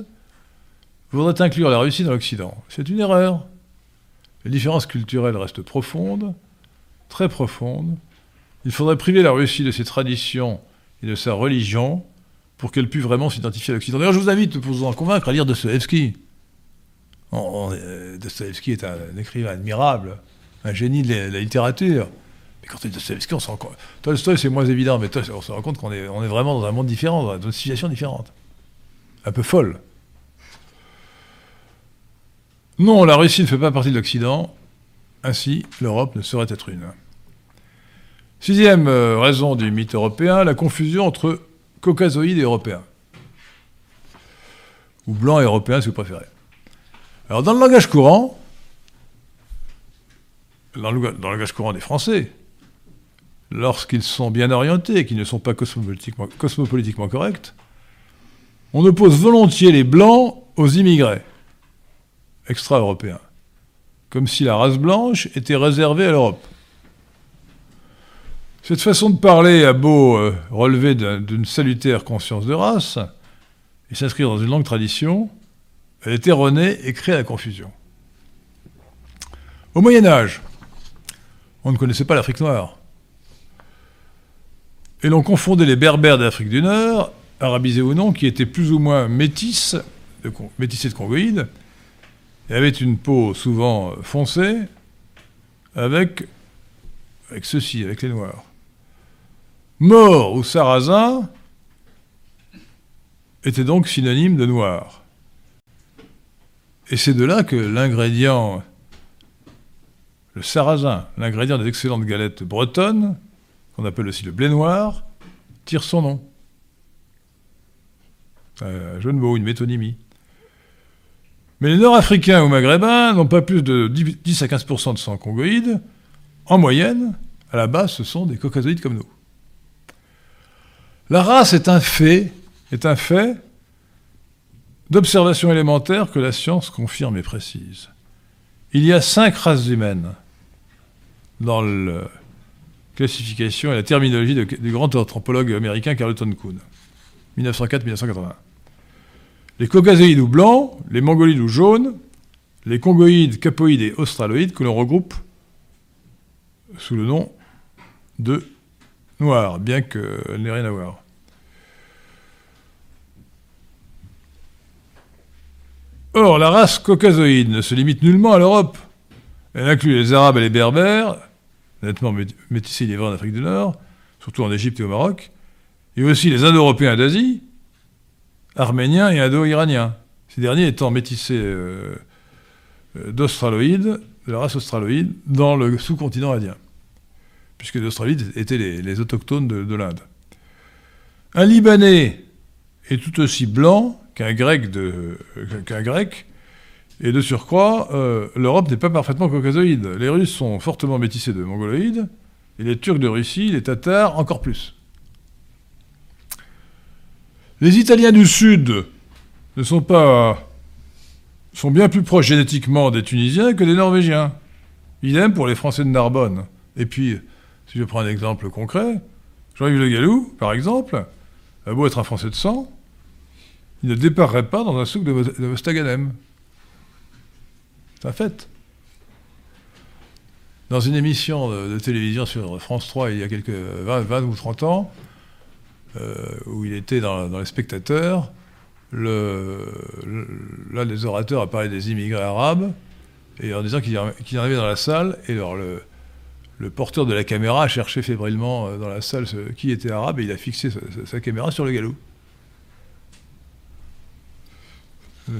voudraient inclure la Russie dans l'Occident. C'est une erreur. Les différences culturelles restent profondes, très profondes. Il faudrait priver la Russie de ses traditions et de sa religion pour qu'elle puisse vraiment s'identifier à l'Occident. D'ailleurs, je vous invite, pour vous en convaincre, à lire Dostoevsky. Euh, Dostoevsky est un écrivain admirable, un génie de la littérature. Mais quand on dit Dostoevsky, on se rend compte. Tolstoy, c'est moins évident, mais on se rend compte qu'on est, on est vraiment dans un monde différent, dans une situation différente. Un peu folle. Non, la Russie ne fait pas partie de l'Occident. Ainsi, l'Europe ne saurait être une. Sixième euh, raison du mythe européen, la confusion entre caucasoïdes et européens. Ou blanc et européen, si vous préférez. Alors, dans le langage courant, dans le langage courant des Français, lorsqu'ils sont bien orientés et qu'ils ne sont pas cosmopolitiquement, corrects, on oppose volontiers les blancs aux immigrés extra-européens, comme si la race blanche était réservée à l'Europe. Cette façon de parler a beau euh, relever d'une salutaire conscience de race et s'inscrire dans une longue tradition, elle est erronée et crée la confusion. Au Moyen Âge, on ne connaissait pas l'Afrique noire. Et l'on confondait les berbères d'Afrique du Nord, arabisés ou non, qui étaient plus ou moins métis, de, métissés de congoïdes, et avaient une peau souvent foncée, avec, avec ceci, avec les noirs. Mort ou sarrasin étaient donc synonymes de noir. Et c'est de là que l'ingrédient, le sarrasin, l'ingrédient des excellentes galettes bretonnes, appelle aussi le blé noir, tire son nom. Un jeu de une métonymie. Mais les Nord-Africains ou Maghrébins n'ont pas plus de 10 à 15% de sang congoïde. En moyenne, à la base, ce sont des caucasoïdes comme nous. La race est un fait, est un fait d'observation élémentaire que la science confirme et précise. Il y a cinq races humaines dans le classification et la terminologie du grand anthropologue américain Carleton Coon, 1904-1980. les caucasoïdes ou blancs, les mongolides ou jaunes, les congoïdes, capoïdes et australoïdes que l'on regroupe sous le nom de noirs, bien qu'elle n'ait rien à voir. Or, la race caucasoïde ne se limite nullement à l'Europe. Elle inclut les Arabes et les Berbères, nettement métissés livrés en Afrique du Nord, surtout en Égypte et au Maroc, et aussi les Indo-Européens d'Asie, Arméniens et Indo-Iraniens, ces derniers étant métissés euh, euh, d'Australoïdes, de la race australoïde, dans le sous-continent indien, puisque les Australoïdes étaient les, autochtones de, l'Inde. Un Libanais est tout aussi blanc qu'un grec, qu'un grec et de surcroît, euh, l'Europe n'est pas parfaitement caucasoïde. Les Russes sont fortement métissés de mongoloïdes, et les Turcs de Russie, les Tatars, encore plus. Les Italiens du Sud ne sont pas sont bien plus proches génétiquement des Tunisiens que des Norvégiens. Idem pour les Français de Narbonne. Et puis, si je prends un exemple concret, Jean-Yves Le Gallou, par exemple, a beau être un Français de sang, il ne déparerait pas dans un souk de, de un fait. Dans une émission de, télévision sur France 3 il y a quelques 20, ou 30 ans, euh, où il était dans, les spectateurs, l'un des orateurs a parlé des immigrés arabes, et en disant qu'il qu arrivait dans la salle, et alors le, porteur de la caméra a cherché fébrilement euh, dans la salle qui était arabe, et il a fixé sa, caméra sur le galop.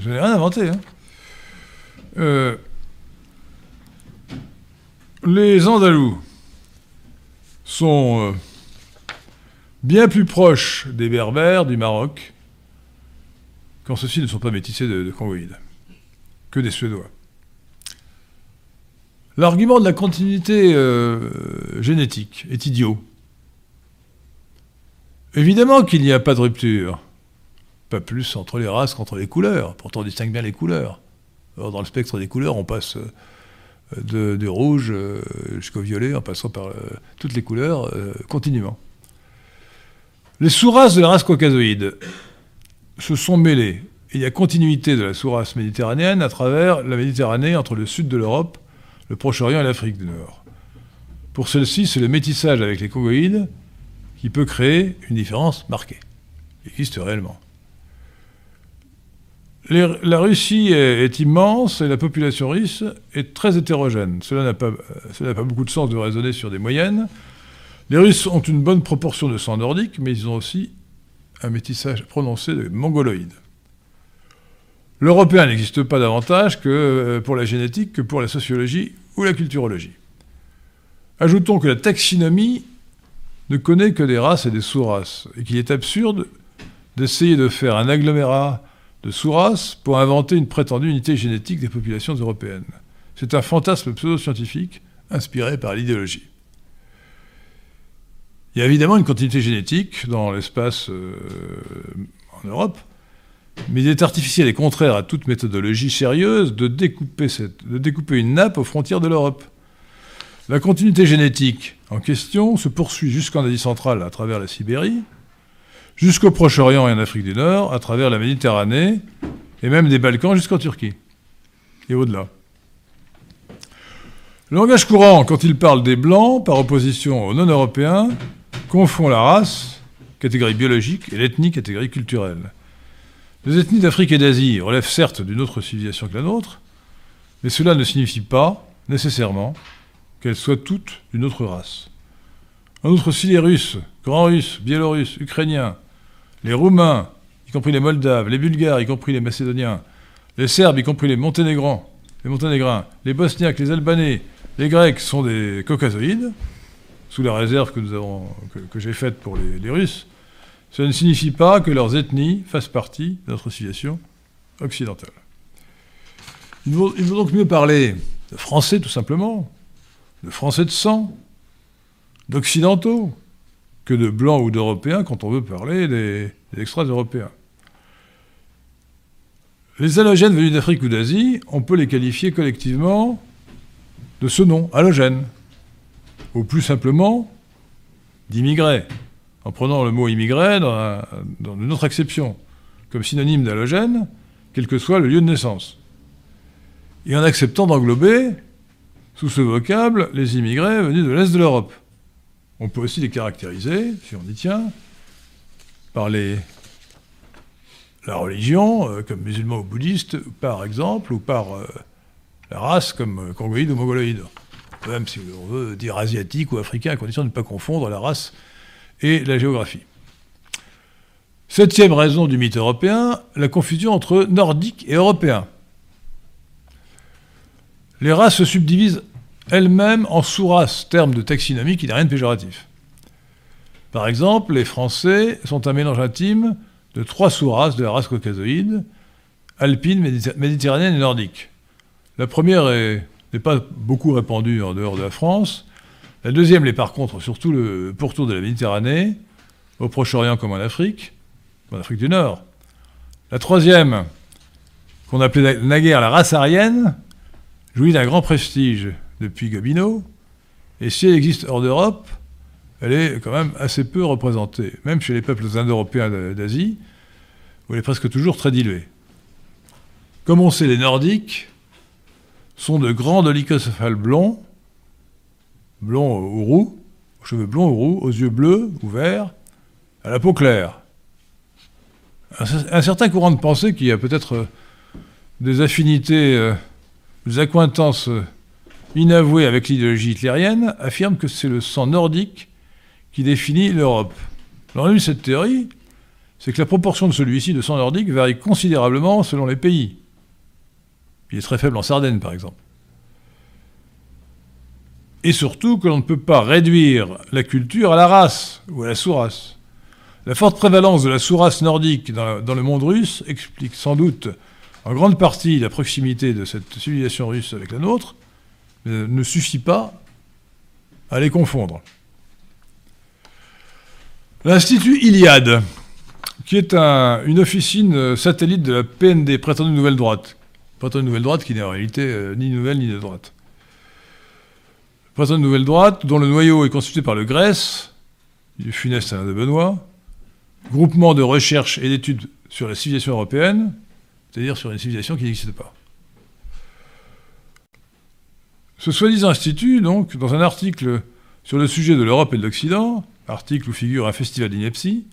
Je n'ai rien inventé. Hein? Euh, les Andalous sont euh, bien plus proches des Berbères du Maroc, quand ceux-ci ne sont pas métissés de, Congoïdes, que des Suédois. L'argument de la continuité euh, génétique est idiot. Évidemment qu'il n'y a pas de rupture, pas plus entre les races qu'entre les couleurs, pourtant on distingue bien les couleurs dans le spectre des couleurs, on passe euh, du rouge euh, jusqu'au violet, en passant par euh, toutes les couleurs, continuellement. Les sous-races de la race caucasoïde se sont mêlées. il y a continuité de la sous-race méditerranéenne à travers la Méditerranée entre le sud de l'Europe, le Proche-Orient et l'Afrique du Nord. Pour celle-ci, c'est le métissage avec les congoïdes qui peut créer une différence marquée. Il existe réellement la Russie est, immense et la population russe est très hétérogène. Cela n'a pas, pas, beaucoup de sens de raisonner sur des moyennes. Les Russes ont une bonne proportion de sang nordique, mais ils ont aussi un métissage prononcé de mongoloïdes. L'Européen n'existe pas davantage que euh, pour la génétique que pour la sociologie ou la culturologie. Ajoutons que la taxinomie ne connaît que des races et des sous-races, et qu'il est absurde d'essayer de faire un agglomérat de Souras pour inventer une prétendue unité génétique des populations européennes. C'est un fantasme pseudo-scientifique inspiré par l'idéologie. Il y a évidemment une continuité génétique dans l'espace euh, en Europe, mais il est artificiel et contraire à toute méthodologie sérieuse de découper, de découper une nappe aux frontières de l'Europe. La continuité génétique en question se poursuit jusqu'en Asie centrale à travers la Sibérie, jusqu'au Proche-Orient et en Afrique du Nord, à travers la Méditerranée, et même des Balkans jusqu'en Turquie, et au-delà. Le langage courant, quand il parle des Blancs, par opposition aux non-européens, confond la race, catégorie biologique, et l'ethnie, catégorie culturelle. Les ethnies d'Afrique et d'Asie relèvent certes d'une autre civilisation que la nôtre, mais cela ne signifie pas, nécessairement, qu'elles soient toutes d'une autre race. En outre, si les Russes, grands Russes, Biélorusses, Ukrainiens, les Roumains, y compris les Moldaves, les Bulgares, y compris les Macédoniens, les Serbes, y compris les Monténégrins, les Monténégrins, les Bosniaques, les Albanais, les Grecs sont des caucasoïdes, sous la réserve que, j'ai faite pour les, Russes, cela ne signifie pas que leurs ethnies fassent partie de notre civilisation occidentale. Il vaut donc mieux parler de français tout simplement, de français de sang, d'occidentaux, que de blancs ou d'européens quand on veut parler des, extra-européens. Les halogènes venus d'Afrique ou d'Asie, on peut les qualifier collectivement de ce nom, halogène, ou plus simplement d'immigrés, en prenant le mot immigré dans, une autre acception, comme synonyme d'allogène, quel que soit le lieu de naissance. Et en acceptant d'englober, sous ce vocable, les immigrés venus de l'Est de l'Europe. On peut aussi les caractériser, si on y tient, par la religion, euh, comme musulmans ou bouddhistes, par exemple, ou par euh, la race, comme euh, congoïde ou mongoloïde. Même si on veut dire asiatique ou africain, à condition de ne pas confondre la race et la géographie. Septième raison du mythe européen, la confusion entre nordique et européen. Les races se subdivisent elles-mêmes en sous-races, terme de taxinomie qui n'a rien de péjoratif. Par exemple, les Français sont un mélange intime de trois sous-races de la race caucasoïde, alpine, méditerranéenne et nordique. La première n'est pas beaucoup répandue en dehors de la France. La deuxième l'est par contre surtout le pourtour de la Méditerranée, au Proche-Orient comme en Afrique, en Afrique du Nord. La troisième, qu'on appelait naguère la race aryenne, jouit d'un grand prestige depuis Gobineau, et si elle existe hors d'Europe, elle est quand même assez peu représentée, même chez les peuples indo-européens d'Asie, où elle est presque toujours très diluée. Comme on sait, les Nordiques sont de grands dolicocéphales blonds, blonds ou roux, aux cheveux blonds ou roux, aux yeux bleus ou verts, à la peau claire. Un, certain courant de pensée qui a peut-être euh, des affinités, euh, des accointances inavouées avec l'idéologie hitlérienne, affirme que c'est le sang nordique qui définit l'Europe. L'ennui de cette théorie, c'est que la proportion de celui-ci, de sang nordique, varie considérablement selon les pays. Il est très faible en Sardaigne, par exemple. Et surtout que l'on ne peut pas réduire la culture à la race ou à la sous-race. La forte prévalence de la sous-race nordique dans, le monde russe explique sans doute en grande partie la proximité de cette civilisation russe avec la nôtre, ne suffit pas à les confondre. L'Institut Iliade, qui est une officine satellite de la PND, prétendue Nouvelle Droite. Prétendue Nouvelle Droite qui n'est en réalité euh, ni nouvelle ni de droite. Prétendue Nouvelle Droite, dont le noyau est constitué par le Grèce, du funeste Alain de Benoît, groupement de recherche et d'études sur la civilisation européenne, c'est-à-dire sur une civilisation qui n'existe pas. Ce soi-disant institut, donc, dans un article sur le sujet de l'Europe et de l'Occident, article où figure un festival d'ineptie,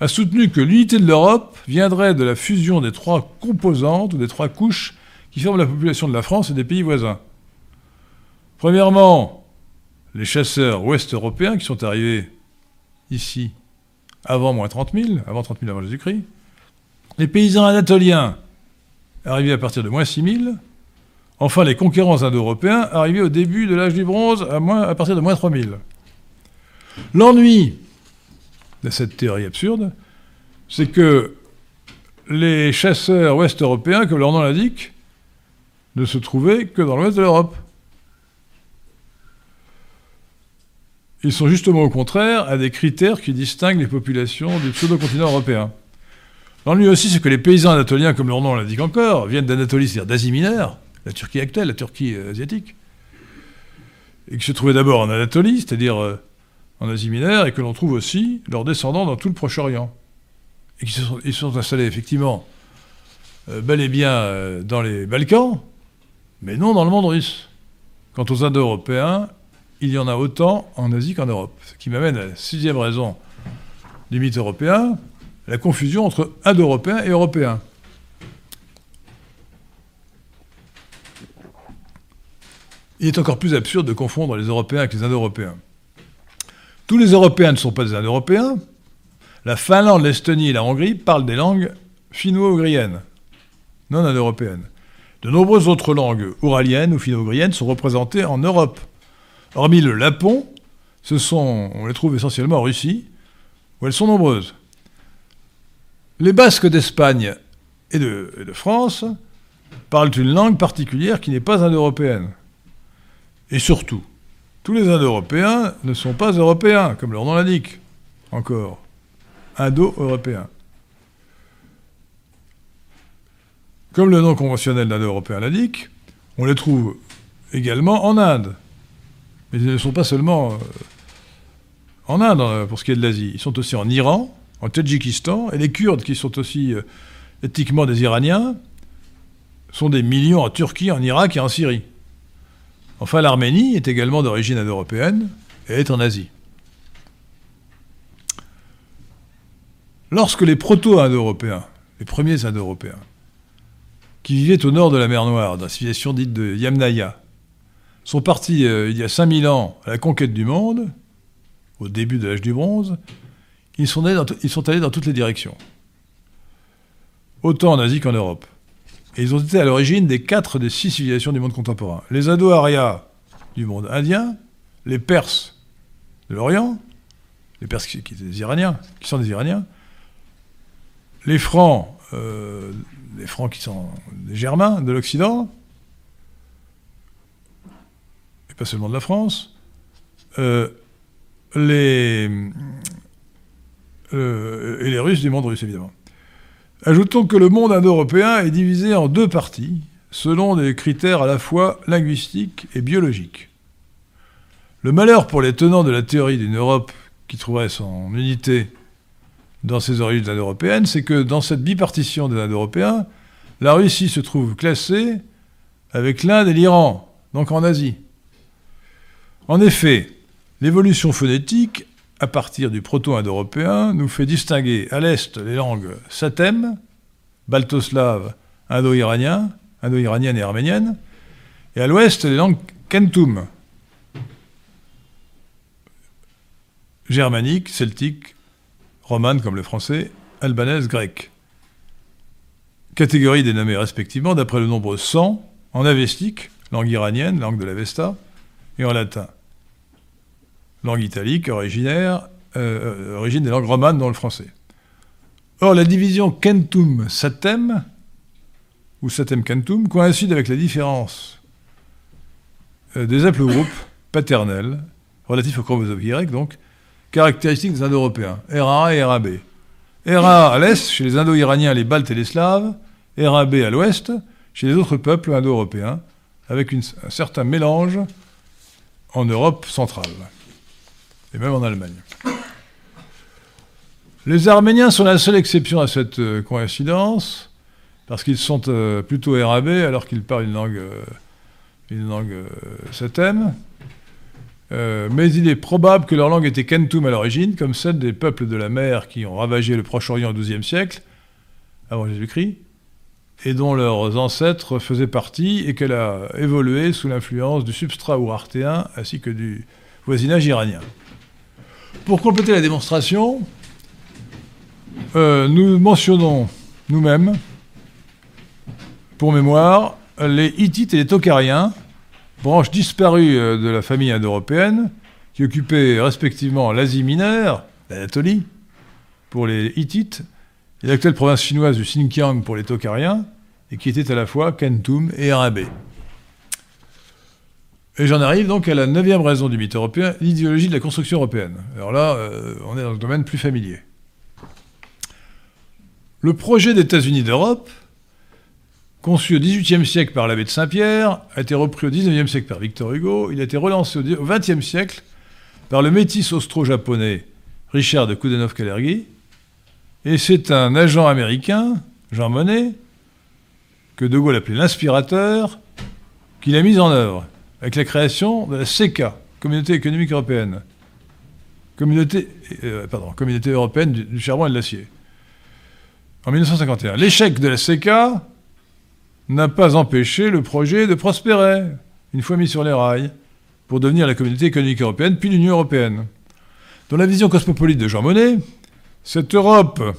a soutenu que l'unité de l'Europe viendrait de la fusion des trois composantes ou des trois couches qui forment la population de la France et des pays voisins. Premièrement, les chasseurs ouest-européens qui sont arrivés ici avant moins 30 000, avant 30 000 avant Jésus-Christ. Les paysans anatoliens, arrivés à partir de moins 6 000. Enfin, les conquérants indo-européens, arrivés au début de l'âge du bronze, à, partir de moins 3 000. L'ennui de cette théorie absurde, c'est que les chasseurs ouest-européens, comme leur nom l'indique, ne se trouvaient que dans l'ouest de l'Europe. Ils sont justement au contraire à des critères qui distinguent les populations du pseudo-continent européen. L'ennui aussi, c'est que les paysans anatoliens, comme leur nom l'indique encore, viennent d'Anatolie, c'est-à-dire d'Asie mineure, la Turquie actuelle, la Turquie euh, asiatique, et qui se trouvaient d'abord en Anatolie, c'est-à-dire euh, en Asie mineure, et que l'on trouve aussi leurs descendants dans tout le Proche-Orient. Et qui se sont, sont installés effectivement euh, bel et bien dans les Balkans, mais non dans le monde russe. Quant aux Indo-Européens, il y en a autant en Asie qu'en Europe. Ce qui m'amène à la sixième raison du mythe européen, la confusion entre Indo-Européens et Européens. Il est encore plus absurde de confondre les Européens avec les Indo-Européens. Tous les Européens ne sont pas des Indo-Européens. La Finlande, l'Estonie et la Hongrie parlent des langues finno-ougriennes, non indo-européennes. De nombreuses autres langues ouraliennes ou finno-ougriennes sont représentées en Europe. Hormis le lapon, ce sont, on les trouve essentiellement en Russie, où elles sont nombreuses. Les Basques d'Espagne et de, France parlent une langue particulière qui n'est pas indo-européenne. Et surtout, tous les Indo-Européens ne sont pas européens, comme leur nom l'indique, encore. Indo-Européens. Comme le nom conventionnel d'Indo-Européen l'indique, on les trouve également en Inde. Mais ils ne sont pas seulement euh, en Inde, euh, pour ce qui est de l'Asie. Ils sont aussi en Iran, en Tadjikistan, et les Kurdes, qui sont aussi euh, éthiquement des Iraniens, sont des millions en Turquie, en Irak et en Syrie. Enfin, l'Arménie est également d'origine indo-européenne et est en Asie. Lorsque les proto-indo-européens, les premiers indo-européens, qui vivaient au nord de la mer Noire, dans la civilisation dite de Yamnaya, sont partis euh, il y a 5000 ans à la conquête du monde, au début de l'âge du bronze, ils sont, allés dans, ils sont allés dans toutes les directions. Autant en Asie qu'en Europe. Et ils ont été à l'origine des quatre des six civilisations du monde contemporain. Les Indo-Aryas du monde indien, les Perses de l'Orient, les Perses qui, étaient des Iraniens, qui sont des Iraniens, les Francs, euh, les Francs qui sont des Germains de l'Occident, et pas seulement de la France, euh, les, euh, et les Russes du monde russe, évidemment. Ajoutons que le monde indo-européen est divisé en deux parties, selon des critères à la fois linguistiques et biologiques. Le malheur pour les tenants de la théorie d'une Europe qui trouverait son unité dans ses origines indo-européennes, c'est que dans cette bipartition des Indo-Européens, la Russie se trouve classée avec l'Inde et l'Iran, donc en Asie. En effet, l'évolution phonétique, à partir du proto-indo-européen, nous fait distinguer à l'est les langues satèmes, baltoslaves, indo-iraniens, indo-iraniennes et arméniennes, et à l'ouest les langues kentum, germaniques, celtiques, romanes comme le français, albanaises, grecques. Catégorie dénommée respectivement d'après le nombre 100 en avestique, langue iranienne, langue de l'Avesta, et en latin. Langue italique, originaire, euh, origine des langues romanes dans le français. Or, la division kentum-satem, ou satem-kentum, coïncide avec la différence euh, des haplogroupes paternels, relatifs au chromosome Y, donc, caractéristiques des Indo-Européens, RA et RAB. RA à l'est, chez les Indo-Iraniens, les Baltes et les Slaves, RAB à l'ouest, chez les autres peuples indo-européens, avec un certain mélange en Europe centrale, et même en Allemagne. Les Arméniens sont la seule exception à cette euh, coïncidence, parce qu'ils sont euh, plutôt RAB alors qu'ils parlent une langue, euh, une langue mais il est probable que leur langue était Kentum à l'origine, comme celle des peuples de la mer qui ont ravagé le Proche-Orient au XIIe siècle, avant Jésus-Christ, et dont leurs ancêtres faisaient partie, et qu'elle a évolué sous l'influence du substrat ourartéen ainsi que du voisinage iranien. Pour compléter la démonstration, euh, nous mentionnons nous-mêmes, pour mémoire, les Hittites et les Tokariens, branches disparues euh, de la famille indo-européenne, qui occupaient respectivement l'Asie mineure, l'Anatolie, pour les Hittites, et l'actuelle province chinoise du Xinjiang pour les Tokariens, et qui était à la fois Kentum et Arabé. Et j'en arrive donc à la neuvième raison du mythe européen, l'idéologie de la construction européenne. Alors là, euh, on est dans le domaine plus familier. Le projet des États-Unis d'Europe, conçu au XVIIIe siècle par l'abbé de Saint-Pierre, a été repris au XIXe siècle par Victor Hugo, il a été relancé au XXe siècle par le métis austro-japonais Richard de Koudenov-Kalergi, et c'est un agent américain, Jean Monnet, que De Gaulle appelait l'inspirateur, qui l'a mis en œuvre avec la création de la CECA, Communauté économique européenne, Communauté, euh, pardon, Communauté européenne du, charbon et de l'acier, en 1951. L'échec de la CECA n'a pas empêché le projet de prospérer, une fois mis sur les rails, pour devenir la Communauté économique européenne, puis l'Union européenne. Dans la vision cosmopolite de Jean Monnet, cette Europe,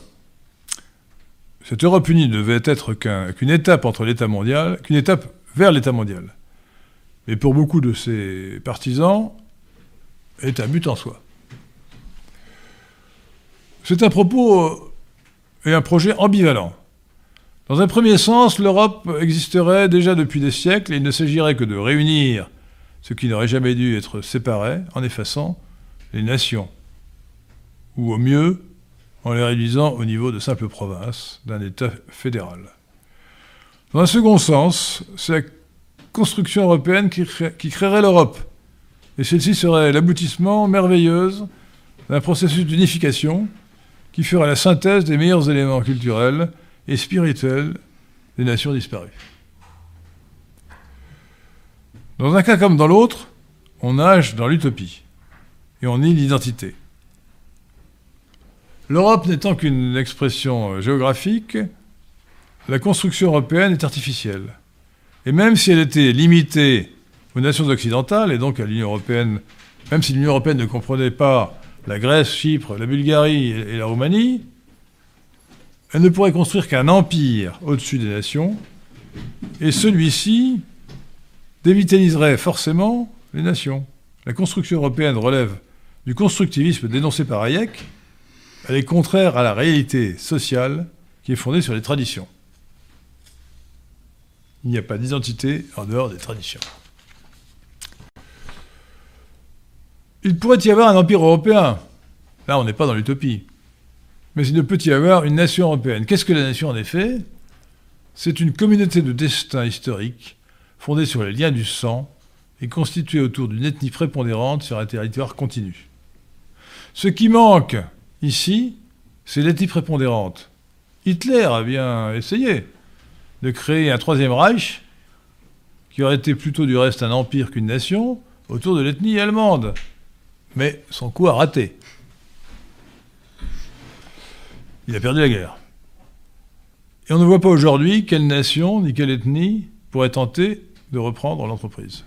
cette Europe unie devait être qu'une étape entre l'État mondial, qu'une étape vers l'État mondial. Mais pour beaucoup de ses partisans, est un but en soi. C'est un propos et un projet ambivalent. Dans un premier sens, l'Europe existerait déjà depuis des siècles et il ne s'agirait que de réunir ce qui n'aurait jamais dû être séparé en effaçant les nations, ou au mieux en les réduisant au niveau de simples provinces d'un État fédéral. Dans un second sens, c'est construction européenne qui, créerait l'Europe, et celle-ci serait l'aboutissement merveilleuse d'un processus d'unification qui fera la synthèse des meilleurs éléments culturels et spirituels des nations disparues. Dans un cas comme dans l'autre, on nage dans l'utopie et on nie l'identité. L'Europe n'étant qu'une expression géographique, la construction européenne est artificielle. Et même si elle était limitée aux nations occidentales, et donc à l'Union européenne, même si l'Union européenne ne comprenait pas la Grèce, Chypre, la Bulgarie et la Roumanie, elle ne pourrait construire qu'un empire au-dessus des nations, et celui-ci dévitaliserait forcément les nations. La construction européenne relève du constructivisme dénoncé par Hayek, elle est contraire à la réalité sociale qui est fondée sur les traditions. Il n'y a pas d'identité en dehors des traditions. Il pourrait y avoir un empire européen. Là, on n'est pas dans l'utopie. Mais il ne peut y avoir une nation européenne. Qu'est-ce que la nation, en effet? C'est une communauté de destin historique fondée sur les liens du sang et constituée autour d'une ethnie prépondérante sur un territoire continu. Ce qui manque ici, c'est l'ethnie prépondérante. Hitler a bien essayé de créer un troisième Reich, qui aurait été plutôt du reste un empire qu'une nation, autour de l'ethnie allemande. Mais son coup a raté. Il a perdu la guerre. Et on ne voit pas aujourd'hui quelle nation ni quelle ethnie pourrait tenter de reprendre l'entreprise.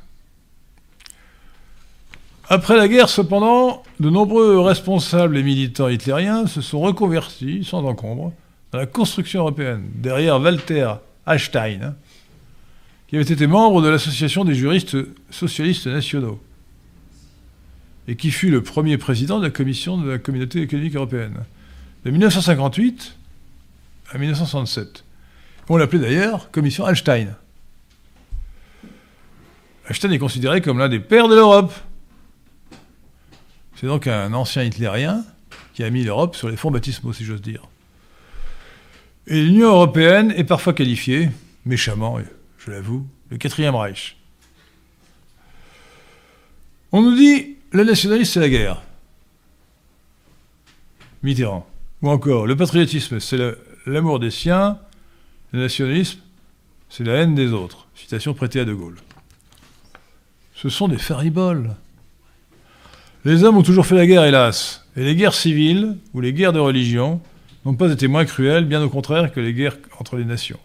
Après la guerre, cependant, de nombreux responsables et militants hitlériens se sont reconvertis, sans encombre, dans la construction européenne, derrière Walter Einstein, qui avait été membre de l'Association des juristes socialistes nationaux, et qui fut le premier président de la Commission de la Communauté économique européenne, de 1958 à 1967. On l'appelait d'ailleurs Commission Einstein. Einstein est considéré comme l'un des pères de l'Europe. C'est donc un ancien hitlérien qui a mis l'Europe sur les fonds baptismaux, si j'ose dire. Et l'Union européenne est parfois qualifiée, méchamment, je l'avoue, le quatrième Reich. On nous dit, le nationalisme, c'est la guerre. Mitterrand. Ou encore, le patriotisme, c'est l'amour des siens, le nationalisme, c'est la haine des autres. Citation prêtée à De Gaulle. Ce sont des fariboles. Les hommes ont toujours fait la guerre, hélas. Et les guerres civiles, ou les guerres de religion, n'ont pas été moins cruelles, bien au contraire, que les guerres entre les nations.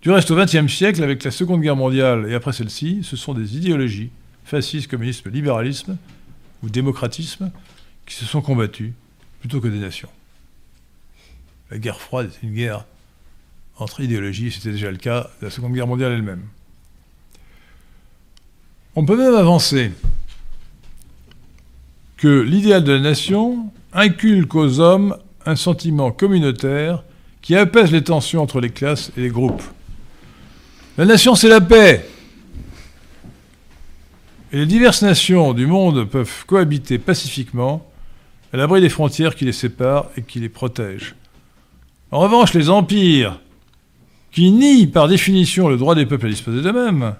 Du reste, au XXe siècle, avec la Seconde Guerre mondiale et après celle-ci, ce sont des idéologies, fascisme, communisme, libéralisme ou démocratisme, qui se sont combattues plutôt que des nations. La guerre froide est une guerre entre idéologies, c'était déjà le cas de la Seconde Guerre mondiale elle-même. On peut même avancer que l'idéal de la nation inculque aux hommes un sentiment communautaire qui apaise les tensions entre les classes et les groupes. La nation, c'est la paix. Et les diverses nations du monde peuvent cohabiter pacifiquement à l'abri des frontières qui les séparent et qui les protègent. En revanche, les empires, qui nient par définition le droit des peuples à disposer d'eux-mêmes,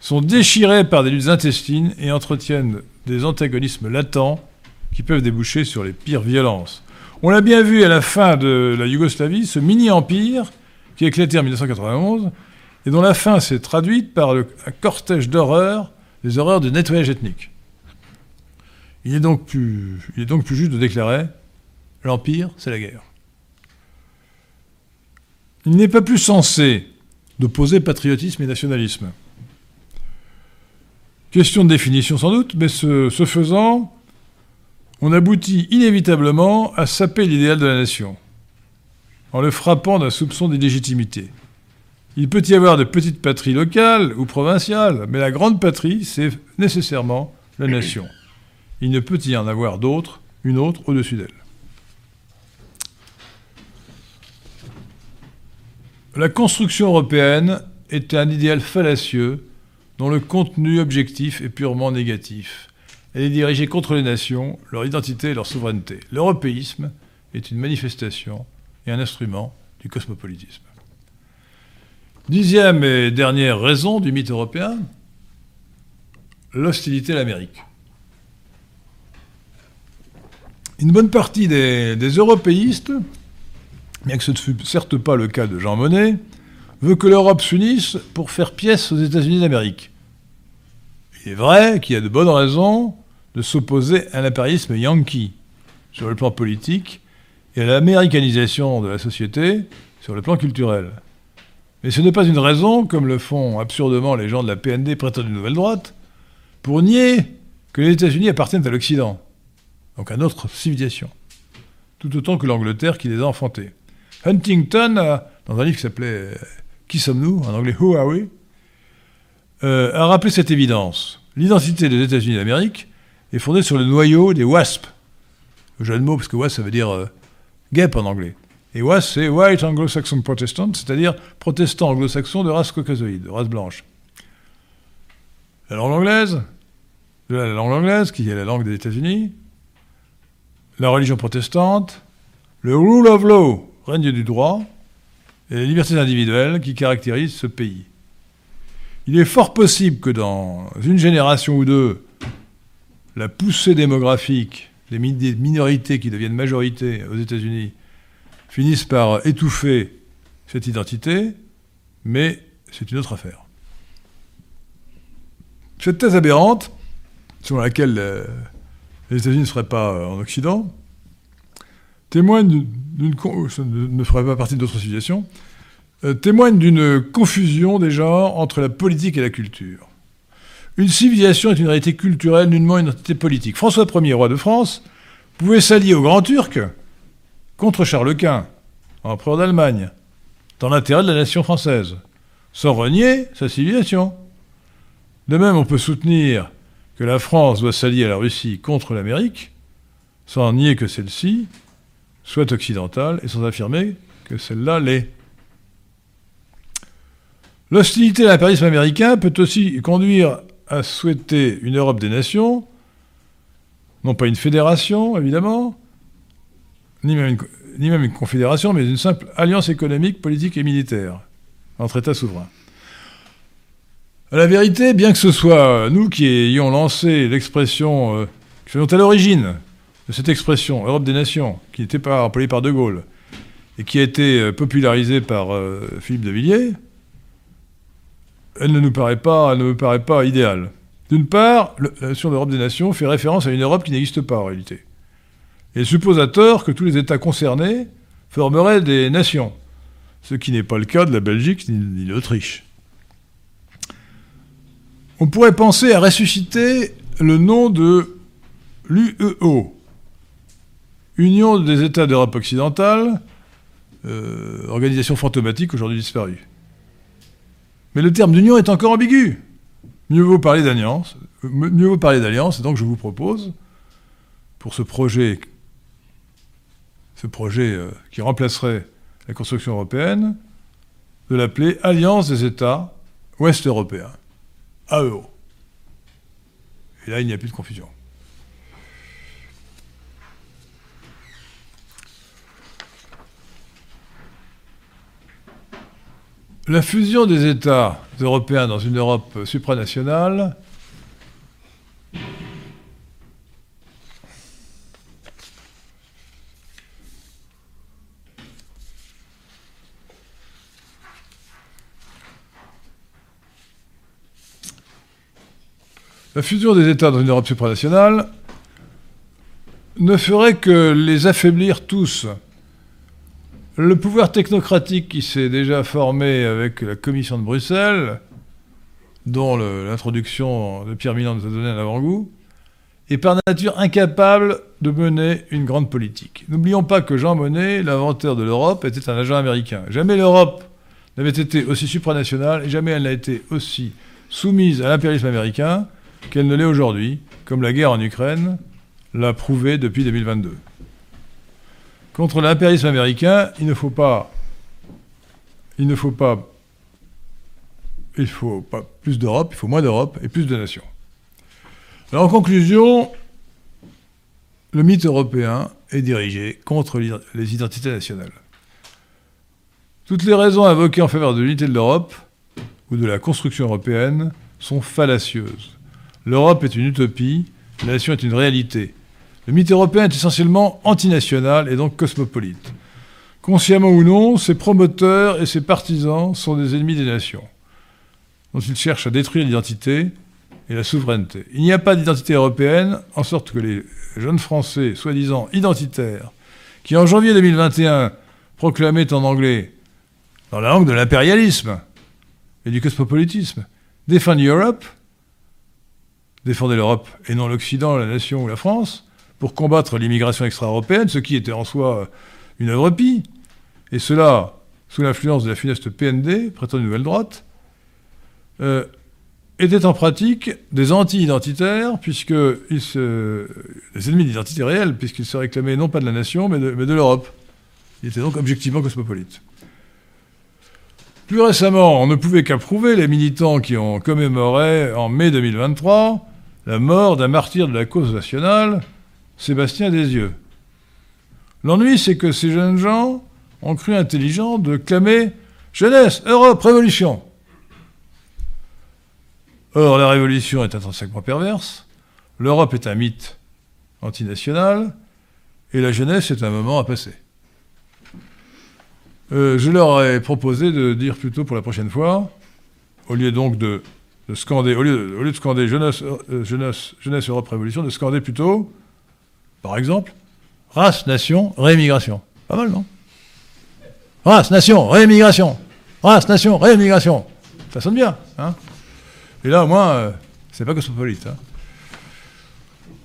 sont déchirés par des luttes intestines et entretiennent des antagonismes latents qui peuvent déboucher sur les pires violences. On l'a bien vu à la fin de la Yougoslavie, ce mini-empire qui a éclaté en 1991 et dont la fin s'est traduite par un cortège d'horreurs, les horreurs de nettoyage ethnique. Il est donc plus, il est donc plus juste de déclarer l'empire, c'est la guerre. Il n'est pas plus censé d'opposer patriotisme et nationalisme. Question de définition sans doute, mais ce, faisant, on aboutit inévitablement à saper l'idéal de la nation, en le frappant d'un soupçon d'illégitimité. Il peut y avoir de petites patries locales ou provinciales, mais la grande patrie, c'est nécessairement la nation. Il ne peut y en avoir d'autre, une autre au-dessus d'elle. La construction européenne est un idéal fallacieux dont le contenu objectif est purement négatif. Elle est dirigée contre les nations, leur identité et leur souveraineté. L'européisme est une manifestation et un instrument du cosmopolitisme. Dixième et dernière raison du mythe européen, l'hostilité à l'Amérique. Une bonne partie des, européistes, bien que ce ne fût certes pas le cas de Jean Monnet, veut que l'Europe s'unisse pour faire pièce aux États-Unis d'Amérique. Il est vrai qu'il y a de bonnes raisons de s'opposer à l'impérialisme yankee sur le plan politique et à l'américanisation de la société sur le plan culturel. Mais ce n'est pas une raison, comme le font absurdement les gens de la PND prétendue nouvelle droite, pour nier que les États-Unis appartiennent à l'Occident, donc à notre civilisation, tout autant que l'Angleterre qui les a enfantés. Huntington, dans un livre qui s'appelait Qui sommes-nous en anglais Who are we euh, a rappelé cette évidence. L'identité des États-Unis d'Amérique est fondée sur le noyau des WASP. Jeu de mots, parce que WASP, ça veut dire euh, guêpe en anglais. Et WASP, c'est White Anglo-Saxon Protestant, c'est-à-dire protestant anglo-saxon de race caucasoïde, de race blanche. La langue anglaise, la langue anglaise, qui est la langue des États-Unis, la religion protestante, le rule of law, règne du droit, et les libertés individuelles qui caractérisent ce pays. Il est fort possible que dans une génération ou deux, la poussée démographique des minorités qui deviennent majorité aux États-Unis finissent par étouffer cette identité, mais c'est une autre affaire. Cette thèse aberrante, selon laquelle euh, les États-Unis ne seraient pas euh, en Occident, témoigne d'une, ne euh, témoigne d'une confusion déjà entre la politique et la culture. Une civilisation est une réalité culturelle, nullement une entité politique. François Ier, roi de France, pouvait s'allier aux grands Turcs contre Charles Quint, empereur d'Allemagne, dans l'intérêt de la nation française, sans renier sa civilisation. De même, on peut soutenir que la France doit s'allier à la Russie contre l'Amérique, sans nier que celle-ci soit occidentale et sans affirmer que celle-là l'est. L'hostilité à l'impérialisme américain peut aussi conduire à souhaiter une Europe des nations, non pas une fédération, évidemment, ni même une, ni même une confédération, mais une simple alliance économique, politique et militaire entre États souverains. À la vérité, bien que ce soit nous qui ayons lancé l'expression, euh, qui soyons à l'origine de cette expression, Europe des nations, qui n'était pas employée par De Gaulle, et qui a été euh, popularisée par euh, Philippe de Villiers, elle ne nous paraît pas, ne me paraît pas idéale. D'une part, la notion d'Europe des nations fait référence à une Europe qui n'existe pas en réalité. Et suppose à tort que tous les États concernés formeraient des nations, ce qui n'est pas le cas de la Belgique ni de l'Autriche. On pourrait penser à ressusciter le nom de l'UEO, Union des États d'Europe occidentale, euh, organisation fantomatique aujourd'hui disparue. Mais le terme d'union est encore ambigu. Mieux vaut parler d'alliance. Mieux vaut parler d'alliance, et donc je vous propose, pour ce projet, ce projet euh, qui remplacerait la construction européenne, de l'appeler Alliance des États ouest européens, AEO. Et là, il n'y a plus de confusion. La fusion des États européens dans une Europe supranationale La fusion des États dans une Europe supranationale ne ferait que les affaiblir tous le pouvoir technocratique qui s'est déjà formé avec la Commission de Bruxelles, dont l'introduction de Pierre Milan nous a donné un avant-goût, est par nature incapable de mener une grande politique. N'oublions pas que Jean Monnet, l'inventeur de l'Europe, était un agent américain. Jamais l'Europe n'avait été aussi supranationale et jamais elle n'a été aussi soumise à l'impérialisme américain qu'elle ne l'est aujourd'hui, comme la guerre en Ukraine l'a prouvé depuis 2022. Contre l'impérialisme américain, il ne faut pas. Il ne faut pas. Il faut pas plus d'Europe, il faut moins d'Europe et plus de nations. Alors en conclusion, le mythe européen est dirigé contre les identités nationales. Toutes les raisons invoquées en faveur de l'unité de l'Europe ou de la construction européenne sont fallacieuses. L'Europe est une utopie, la nation est une réalité. Le mythe européen est essentiellement antinational et donc cosmopolite. Consciemment ou non, ses promoteurs et ses partisans sont des ennemis des nations, dont ils cherchent à détruire l'identité et la souveraineté. Il n'y a pas d'identité européenne, en sorte que les jeunes Français, soi-disant identitaires, qui en janvier 2021 proclamaient en anglais, dans la langue de l'impérialisme et du cosmopolitisme, Defend Europe, défendez l'Europe et non l'Occident, la nation ou la France, pour combattre l'immigration extra-européenne, ce qui était en soi une œuvre pie, et cela sous l'influence de la funeste PND, prétendue nouvelle droite, euh, étaient en pratique des anti-identitaires, puisque ils se... des ennemis d'identité réelle, puisqu'ils se réclamaient non pas de la nation, mais de, mais de l'Europe. Ils étaient donc objectivement cosmopolites. Plus récemment, on ne pouvait qu'approuver les militants qui ont commémoré en mai 2023 la mort d'un martyr de la cause nationale, Sébastien Desieux. L'ennui, c'est que ces jeunes gens ont cru intelligent de clamer Jeunesse, Europe, Révolution. Or, la Révolution est intrinsèquement perverse, l'Europe est un mythe antinational, et la jeunesse est un moment à passer. Euh, je leur ai proposé de dire plutôt pour la prochaine fois, au lieu donc de, de scander, au lieu de, scander jeunesse, euh, jeunesse, jeunesse, Europe, Révolution, de scander plutôt, par exemple, race, nation, réémigration. Pas mal, non? Race, nation, réémigration. Race, nation, réémigration. Ça sonne bien, hein? Et là, au moins, euh, c'est pas cosmopolite. Hein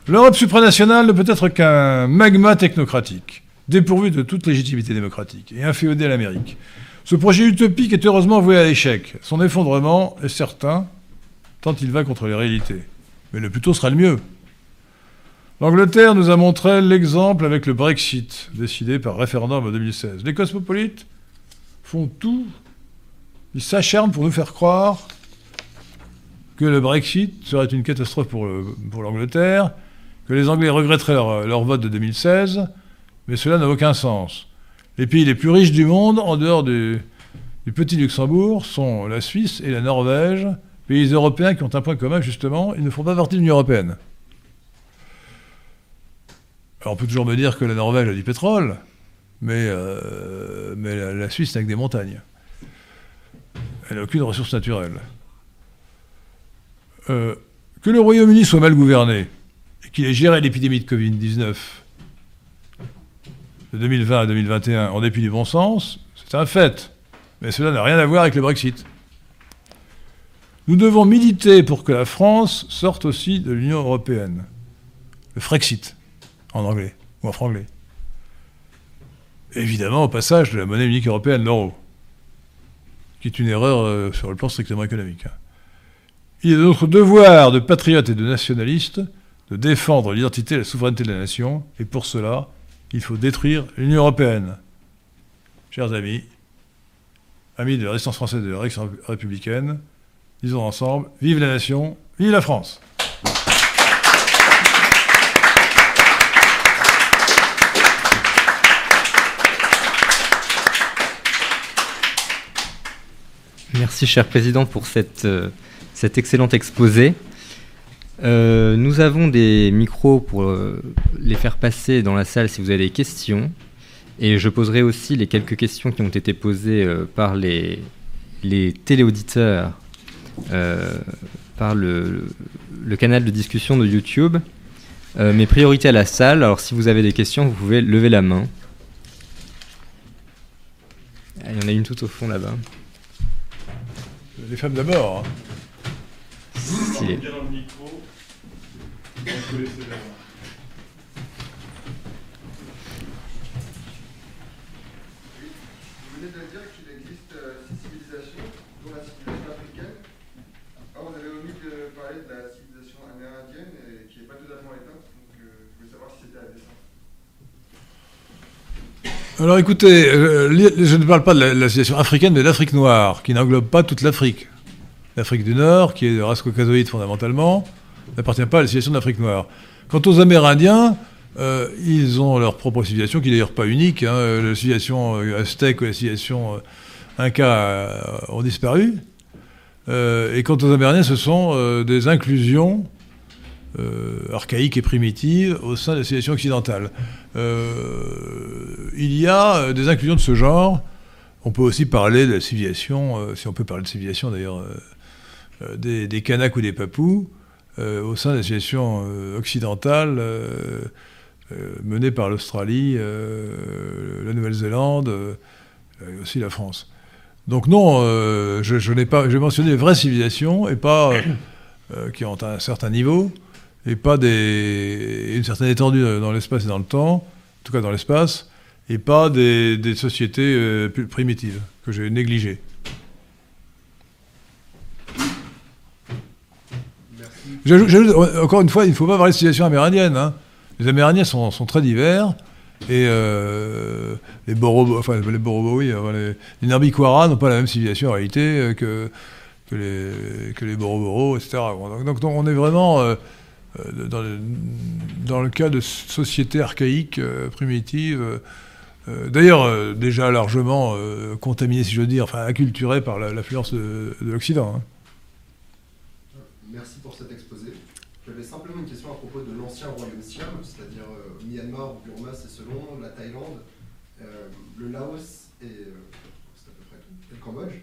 L'Europe supranationale ne peut être qu'un magma technocratique, dépourvu de toute légitimité démocratique et inféodé à l'Amérique. Ce projet utopique est heureusement voué à l'échec. Son effondrement est certain, tant il va contre les réalités. Mais le plus tôt sera le mieux. L'Angleterre nous a montré l'exemple avec le Brexit, décidé par référendum en 2016. Les cosmopolites font tout, ils s'acharnent pour nous faire croire que le Brexit serait une catastrophe pour, pour l'Angleterre, que les Anglais regretteraient leur, leur, vote de 2016, mais cela n'a aucun sens. Les pays les plus riches du monde, en dehors du petit Luxembourg, sont la Suisse et la Norvège, pays européens qui ont un point commun, justement, ils ne font pas partie de l'Union européenne. On peut toujours me dire que la Norvège a du pétrole, mais, euh, la, Suisse n'a que des montagnes. Elle n'a aucune ressource naturelle. Euh, que le Royaume-Uni soit mal gouverné et qu'il ait géré l'épidémie de Covid-19 de 2020 à 2021 en dépit du bon sens, c'est un fait. Mais cela n'a rien à voir avec le Brexit. Nous devons militer pour que la France sorte aussi de l'Union européenne. Le Frexit en anglais, ou en franglais. Évidemment, au passage de la monnaie unique européenne, l'euro, qui est une erreur euh, sur le plan strictement économique. Hein. Il est de notre devoir de patriotes et de nationalistes de défendre l'identité et la souveraineté de la nation, et pour cela, il faut détruire l'Union européenne. Chers amis, amis de la résistance française et de la résistance républicaine, disons ensemble, vive la nation, vive la France Merci, cher Président, pour cette, euh, cet excellent exposé. Euh, nous avons des micros pour euh, les faire passer dans la salle si vous avez des questions. Et je poserai aussi les quelques questions qui ont été posées par les, téléauditeurs par le, le, canal de discussion de YouTube. mes priorités à la salle, alors si vous avez des questions, vous pouvez lever la main. Ah, il y en a une tout au fond là-bas. Les femmes d'abord. Hein. Stylé. Vous venez de dire qu'il existe six civilisations, dont la civilisation africaine. Alors, vous avez omis de parler de la civilisation amérindienne, et qui n'est pas totalement éteinte, donc euh, je voulais savoir si c'était à dessein. Alors écoutez, euh, je ne parle pas de la, civilisation africaine, mais d'Afrique noire, qui n'englobe pas toute l'Afrique. L'Afrique du Nord, qui est de race caucasoïde fondamentalement, n'appartient pas à la civilisation d'Afrique noire. Quant aux Amérindiens, euh, ils ont leur propre civilisation, qui n'est d'ailleurs pas unique. Hein. La civilisation aztèque ou la civilisation inca euh, ont disparu. Euh, et quant aux Amérindiens, ce sont euh, des inclusions archaïque et primitive au sein de la civilisation occidentale. il y a des inclusions de ce genre. On peut aussi parler de la civilisation, si on peut parler de civilisation d'ailleurs, des, des Kanaks ou des Papous, au sein de la civilisation occidentale menée par l'Australie, la Nouvelle-Zélande et aussi la France. Donc non, euh, je, n'ai pas, j'ai mentionné les vraies civilisations et pas euh, euh, qui ont un certain niveau et pas des, une certaine étendue dans l'espace et dans le temps, en tout cas dans l'espace, et pas des, sociétés plus primitives que j'ai négligées. encore une fois, il ne faut pas voir les civilisations amérindiennes. Hein. Les Amérindiens sont, sont très divers. Et euh, les Borobo, enfin les Borobo, oui, les, les n'ont pas la même civilisation en réalité euh, que, que les, que les Boroboro, etc. Donc, donc, on est vraiment euh, dans, le, dans, le, cas de sociétés archaïques, primitives, d'ailleurs déjà largement contaminées, si je veux dire, enfin acculturées par l'influence de, de l'Occident. Hein. Merci pour cet exposé. J'avais simplement une question à propos de l'ancien royaume Siam, c'est-à-dire Myanmar ou Burma, c'est selon, la Thaïlande, euh, le Laos et euh, le Cambodge.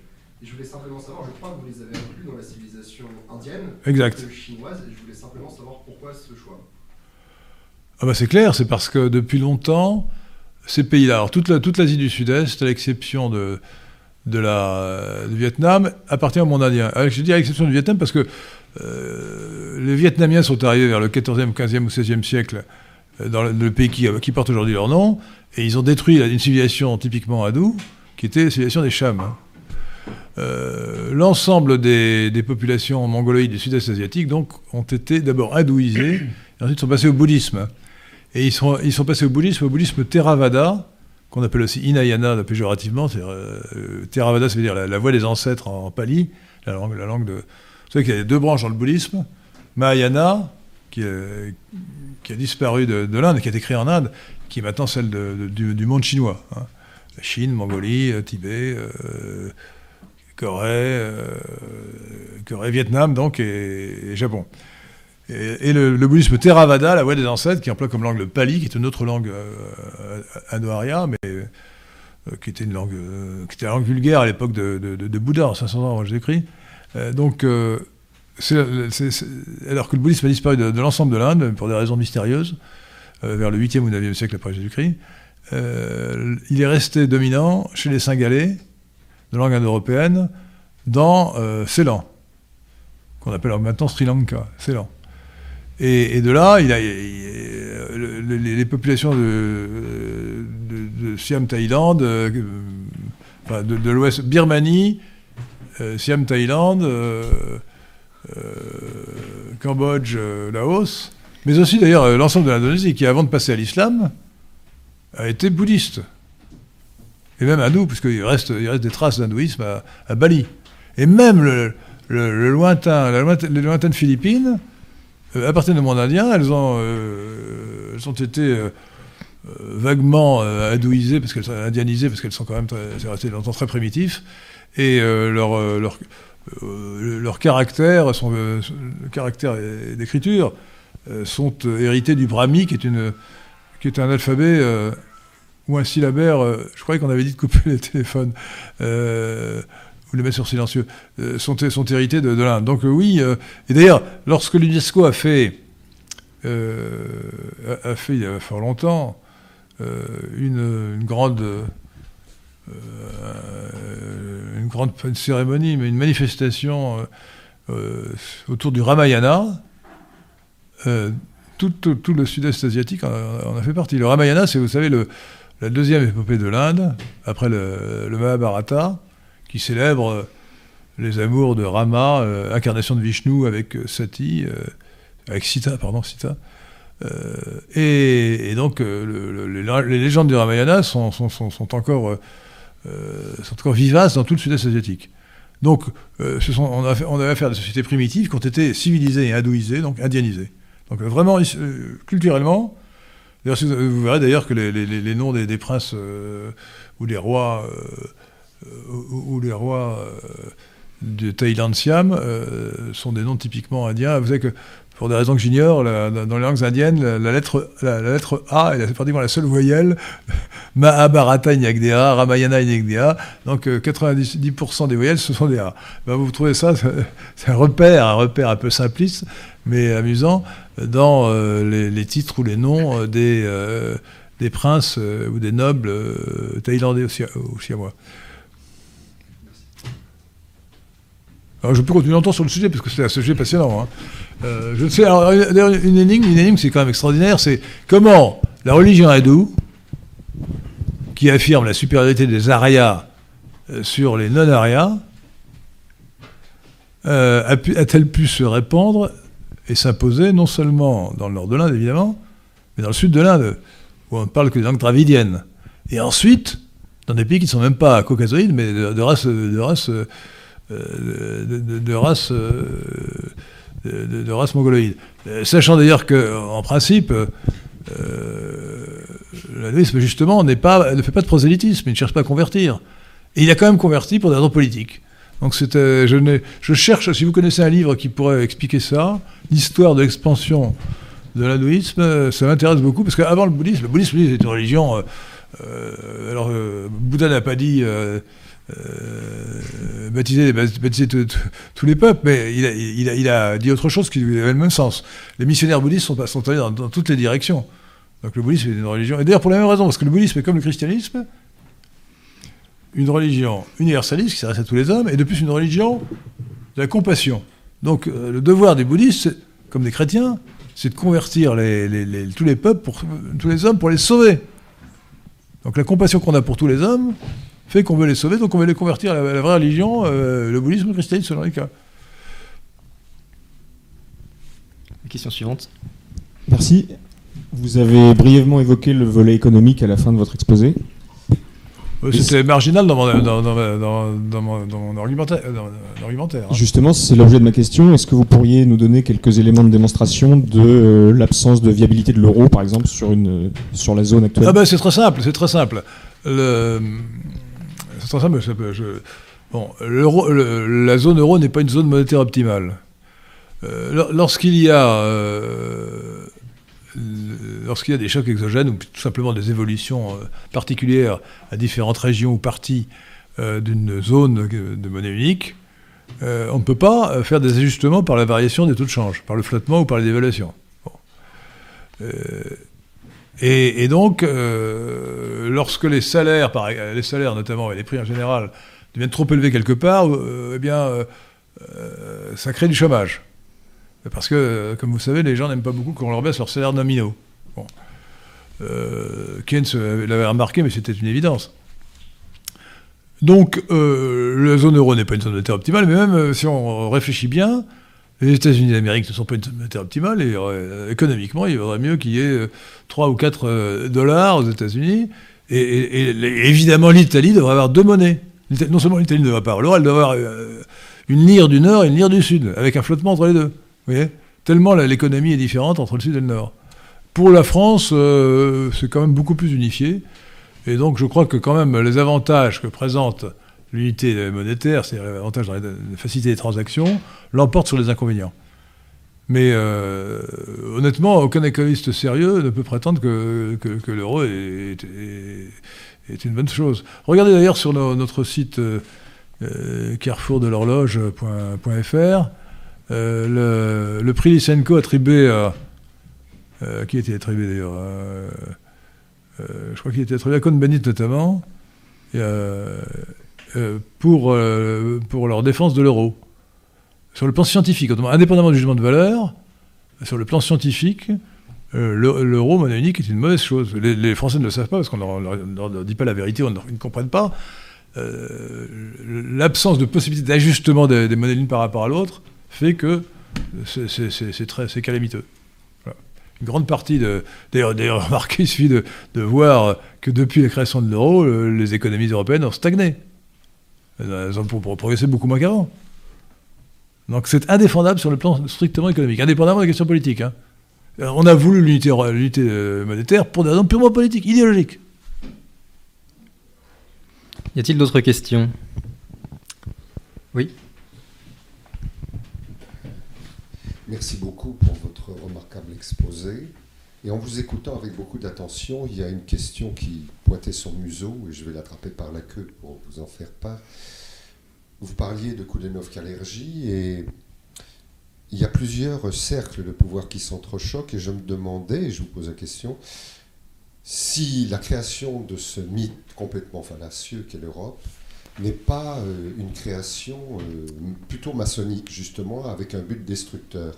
Et je voulais simplement savoir, je crois que vous les avez inclus dans la civilisation indienne, exact. chinoise, et je voulais simplement savoir pourquoi ce choix. Ah bah c'est clair, c'est parce que depuis longtemps, ces pays-là, alors toute l'Asie toute du Sud-Est, à l'exception de, de la, du Vietnam, appartient au monde indien. Je dis à l'exception du Vietnam parce que euh, les Vietnamiens sont arrivés vers le 14e, 15e ou 16e siècle dans le, pays qui, qui porte aujourd'hui leur nom, et ils ont détruit une civilisation typiquement hindoue, qui était la civilisation des Chams. Euh, l'ensemble des, populations mongoloïdes du sud-est asiatique donc, ont été d'abord hindouisées, et ensuite sont passées au bouddhisme. Et ils sont, ils sont passés au bouddhisme, au bouddhisme Theravada, qu'on appelle aussi Inayana péjorativement. Euh, Theravada, ça veut dire la, voix des ancêtres en, pali, la langue, la langue de. Vous savez qu'il y a deux branches dans le bouddhisme. Mahayana, qui, qui a disparu de, l'Inde, qui a été créée en Inde, qui est maintenant celle du, monde chinois. Hein. Chine, Mongolie, euh, Tibet, euh, Corée, euh, Corée, Vietnam, donc, et, Japon. Et, le, bouddhisme Theravada, la voie des ancêtres, qui emploie comme langue le pali, qui est une autre langue indo-arya, mais qui était une langue, qui était la langue vulgaire à l'époque de, Bouddha, en 500 ans avant Jésus-Christ. donc, alors que le bouddhisme a disparu de, l'ensemble de l'Inde, pour des raisons mystérieuses, euh, vers le 8e ou 9e siècle après Jésus-Christ, euh, il est resté dominant chez les Singalais, de langue indo-européenne, dans euh, Ceylan, qu'on appelle maintenant Sri Lanka, Ceylan. Et, de là, a, les, populations de, Siam, Thaïlande, de, l'Ouest, Birmanie, Siam, Thaïlande, euh, Cambodge, euh, Laos, mais aussi d'ailleurs euh, l'ensemble de l'Indonésie, qui avant de passer à l'islam, a été bouddhiste. Et même nous, puisqu'il reste, il reste des traces d'hindouisme à, Bali. Et même le, lointain, les lointaines Philippines appartiennent au monde indien, elles ont, elles ont été vaguement hindouisées, parce qu'elles sont indianisées, parce qu'elles sont quand même, c'est resté longtemps très primitif, et leur, leur euh, leur caractère, euh, caractère d'écriture euh, sont hérités du brahmi, qui est, une, qui est un alphabet ou un syllabaire. je croyais qu'on avait dit de couper les téléphones ou les mettre sur silencieux, sont, sont hérités de, l'Inde. Donc oui, et d'ailleurs, lorsque l'UNESCO a fait, a, fait il y a fort longtemps une, grande euh, une grande cérémonie, mais une manifestation euh, euh, autour du Ramayana. Tout, le sud-est asiatique en, a fait partie. Le Ramayana, c'est, vous savez, le, la deuxième épopée de l'Inde, après le, Mahabharata, qui célèbre les amours de Rama, incarnation de Vishnu avec Sati, avec Sita, pardon, Sita. et, donc, les légendes du Ramayana sont, sont, encore euh, vivaces dans tout le sud-est asiatique. Donc, euh, ce sont, on, a on, avait affaire à des sociétés primitives qui ont été civilisées et hindouisées, donc indianisées. Donc, vraiment, euh, culturellement, vous, verrez d'ailleurs que les, noms des, princes ou les rois, ou, les rois de Thaïlande Siam sont des noms typiquement indiens. Pour des raisons que j'ignore, dans les langues indiennes, la, lettre, la, lettre A est pratiquement la seule voyelle. (laughs) Mahabharata Inyagdea, Ramayana Inyagdea. Donc 90% des voyelles, ce sont des A. Ben, vous trouvez ça, c'est un repère, un repère un peu simpliste, mais amusant, dans les, titres ou les noms des, des princes ou des nobles thaïlandais à moi. Alors, je peux continuer longtemps sur le sujet, parce que c'est un sujet passionnant. Hein. Euh, je sais, alors, une énigme, une énigme, c'est quand même extraordinaire, c'est comment la religion hindoue, qui affirme la supériorité des Aryas euh, sur les non-Aryas, euh, a-t-elle pu se répandre et s'imposer non seulement dans le nord de l'Inde, évidemment, mais dans le sud de l'Inde, où on ne parle que des langues dravidiennes. Et ensuite, dans des pays qui ne sont même pas caucasoïdes, mais de, race, de race euh, de, race euh, de, race mongoloïde. Euh, sachant d'ailleurs qu'en principe, l'hindouisme justement pas, ne fait pas de prosélytisme, il ne cherche pas à convertir. Et il a quand même converti pour des raisons politiques. Donc c'était, je, je, cherche, si vous connaissez un livre qui pourrait expliquer ça, l'histoire de l'expansion de l'hindouisme, ça m'intéresse beaucoup, parce qu'avant le bouddhisme, le bouddhisme c'est une religion... alors, Bouddha n'a pas dit euh, baptiser, tous les peuples, mais il a, dit autre chose qui avait le même sens. Les missionnaires bouddhistes sont, allés dans, toutes les directions. Donc le bouddhisme est une religion. Et d'ailleurs pour la même raison, parce que le bouddhisme est comme le christianisme, une religion universaliste qui s'adresse à tous les hommes, et de plus une religion de la compassion. Donc euh, le devoir des bouddhistes, comme des chrétiens, c'est de convertir tous les peuples, tous les hommes, pour les sauver. Donc la compassion qu'on a pour tous les hommes, fait qu'on veut les sauver, donc on veut les convertir à la, vraie religion, euh, le bouddhisme ou le christianisme selon les cas. Question suivante. Merci. Vous avez brièvement évoqué le volet économique à la fin de votre exposé. C'était marginal dans mon, dans, mon argumentaire. Hein. Justement, c'est l'objet de ma question. Est-ce que vous pourriez nous donner quelques éléments de démonstration de euh, l'absence de viabilité de l'euro, par exemple, sur, une, sur la zone actuelle? Ah ben, C'est très simple. C'est très simple. Le, bon, la zone euro n'est pas une zone monétaire optimale. Euh, lorsqu'il y a euh, lorsqu'il y a des chocs exogènes ou tout simplement des évolutions euh, particulières à différentes régions ou parties d'une zone de monnaie unique, on ne peut pas faire des ajustements par la variation des taux de change, par le flottement ou par les dévaluations. Et, donc, euh, lorsque les salaires, les salaires notamment, et les prix en général, deviennent trop élevés quelque part, euh, eh bien, euh, ça crée du chômage. Parce que, comme vous savez, les gens n'aiment pas beaucoup qu'on leur baisse leurs salaires nominaux. Keynes l'avait remarqué, mais c'était une évidence. Donc, la zone euro n'est pas une zone monétaire optimale, mais même si on réfléchit bien, les États-Unis d'Amérique ne sont pas une matière optimale et euh, économiquement, il vaudrait mieux qu'il y ait 3 euh, ou 4 euh, dollars aux États-Unis. Et, évidemment, l'Italie devrait avoir deux monnaies. Non seulement l'Italie ne devrait pas avoir l'euro, elle devrait avoir une lire du Nord et une lire du Sud, avec un flottement entre les deux. Vous voyez? Tellement l'économie est différente entre le Sud et le Nord. Pour la France, c'est quand même beaucoup plus unifié. Et donc, je crois que quand même les avantages que présente l'unité monétaire, c'est-à-dire l'avantage dans la facilité des transactions, l'emporte sur les inconvénients. Mais euh, honnêtement, aucun économiste sérieux ne peut prétendre que, que, l'euro est, est, une bonne chose. Regardez d'ailleurs sur notre site euh, euh carrefourdelhorloge.fr euh, le, prix Lysenko attribué à... qui été attribué d'ailleurs Je crois qu'il été attribué à Cohn-Bendit notamment. Pour, euh, pour leur défense de l'euro. Sur le plan scientifique, indépendamment du jugement de valeur, sur le plan scientifique, euh, l'euro monnaie unique est une mauvaise chose. Les, Français ne le savent pas parce qu'on ne leur, dit pas la vérité, ils ne comprennent pas. L'absence de possibilité d'ajustement des, monnaies l'une par rapport à l'autre fait que c'est calamiteux. Une grande partie de. D'ailleurs, remarquez, il suffit de, voir que depuis la création de l'euro, les économies européennes ont stagné. Elles ont progresser beaucoup moins qu'avant. Donc c'est indéfendable sur le plan strictement économique, indépendamment des questions politiques. Hein. Euh, on a voulu l'unité euh, monétaire pour des raisons purement politiques, idéologiques. Y a-t-il d'autres questions? Oui Merci beaucoup pour votre remarquable exposé. Et en vous écoutant avec beaucoup d'attention, il y a une question qui pointait son museau, et je vais l'attraper par la queue pour vous en faire part. Vous parliez de Koudenov-Kalergi, et il y a plusieurs cercles de pouvoir qui s'entrechoquent, et je me demandais, et je vous pose la question, si la création de ce mythe complètement fallacieux qu'est l'Europe n'est pas euh, une création euh, plutôt maçonnique, justement, avec un but destructeur.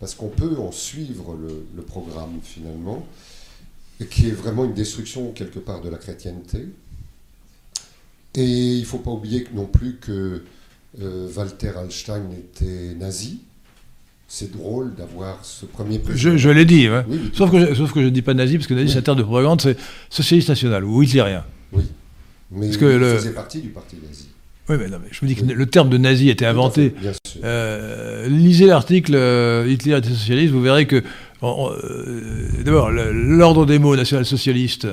Parce qu'on peut en suivre le, le programme, finalement, et qui est vraiment une destruction, quelque part, de la chrétienté. Et il ne faut pas oublier non plus que euh, Walter Hallstein était nazi. C'est drôle d'avoir ce premier président. Je, je l'ai dit, ouais. Oui, oui, sauf, que je, sauf que je ne dis pas nazi, parce que nazi, Oui. c'est un terme de propagande, c'est socialiste national ou hitlérien. Oui. Mais Parce que il le- faisait partie du parti nazi. Oui, mais, non, mais je me dis que le terme de nazi a été inventé. fait, Bien sûr. Euh, lisez l'article euh, Hitler était socialiste, vous verrez que, euh, d'abord, l'ordre des mots national-socialiste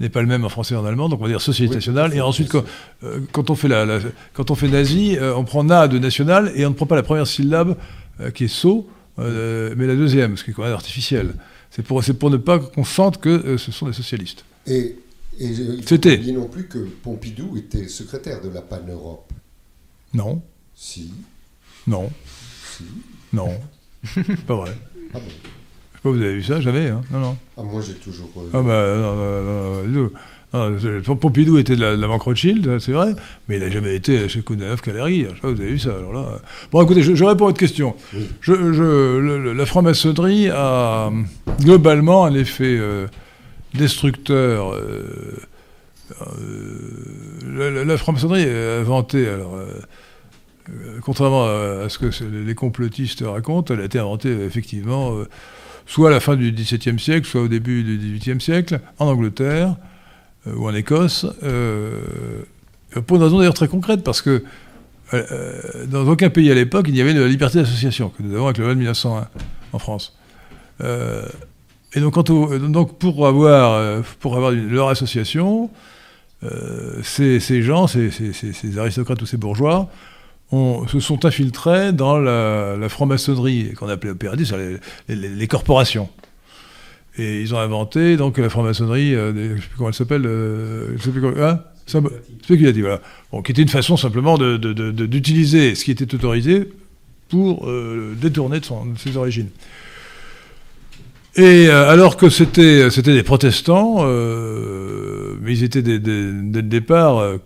n'est pas le même en français et en allemand, donc on va dire socialiste Oui, national. tout à Et ensuite, quand, euh, quand on fait la, la- quand on fait nazi, on prend na de national et on ne prend pas la première syllabe qui est so, mais la deuxième, ce qui est quand même artificiel. C'est pour, pour ne pas qu'on sente que ce sont des socialistes. Et, et il faut C'était. pas oublier non plus que Pompidou était secrétaire de la Pan-Europe. Non, Si, non, si. non, (laughs) pas vrai. Ah bon Je sais pas, vous avez vu ça Jamais, hein Non, non. Ah, moi j'ai toujours. euh, Ah bah non, non, non, non, non, non, c'est- Pompidou était de la, de la banque Rothschild, c'est vrai, mais il n'a jamais été chez Koudenov sais pas, vous avez vu ça alors là. Bon, écoutez, je, je réponds à votre question. Oui. Je, je- le- le- la franc-maçonnerie a globalement un effet euh, destructeur. euh, euh, la, la- franc-maçonnerie est inventée, alors, euh, euh, contrairement à, ce que les complotistes racontent, elle a été inventée effectivement euh, soit à la fin du XVIIe siècle, soit au début du XVIIIe siècle, en Angleterre euh, ou en Écosse, euh, pour une raison d'ailleurs très concrète, parce que euh, euh, dans aucun pays à l'époque, il n'y avait de la liberté d'association, que nous avons avec le loi de 1901 en France. Euh, et donc, quand on- donc pour avoir, euh, pour avoir une- leur association, euh, ces, ces gens, ces, ces- ces- ces aristocrates ou ces bourgeois, se sont infiltrés dans la, la franc-maçonnerie, qu'on appelait opérative, c'est-à-dire les, les- les corporations. Et ils ont inventé donc la franc-maçonnerie, euh, je ne sais plus comment elle s'appelle, euh, je sais plus comment- hein Symbo- spéculative, voilà. Bon, qui était une façon simplement de- de- de- de- d'utiliser ce qui était autorisé pour détourner de, son- de ses origines. Et euh, alors que c'était c'était des protestants, euh, mais ils étaient dès, le départ euh,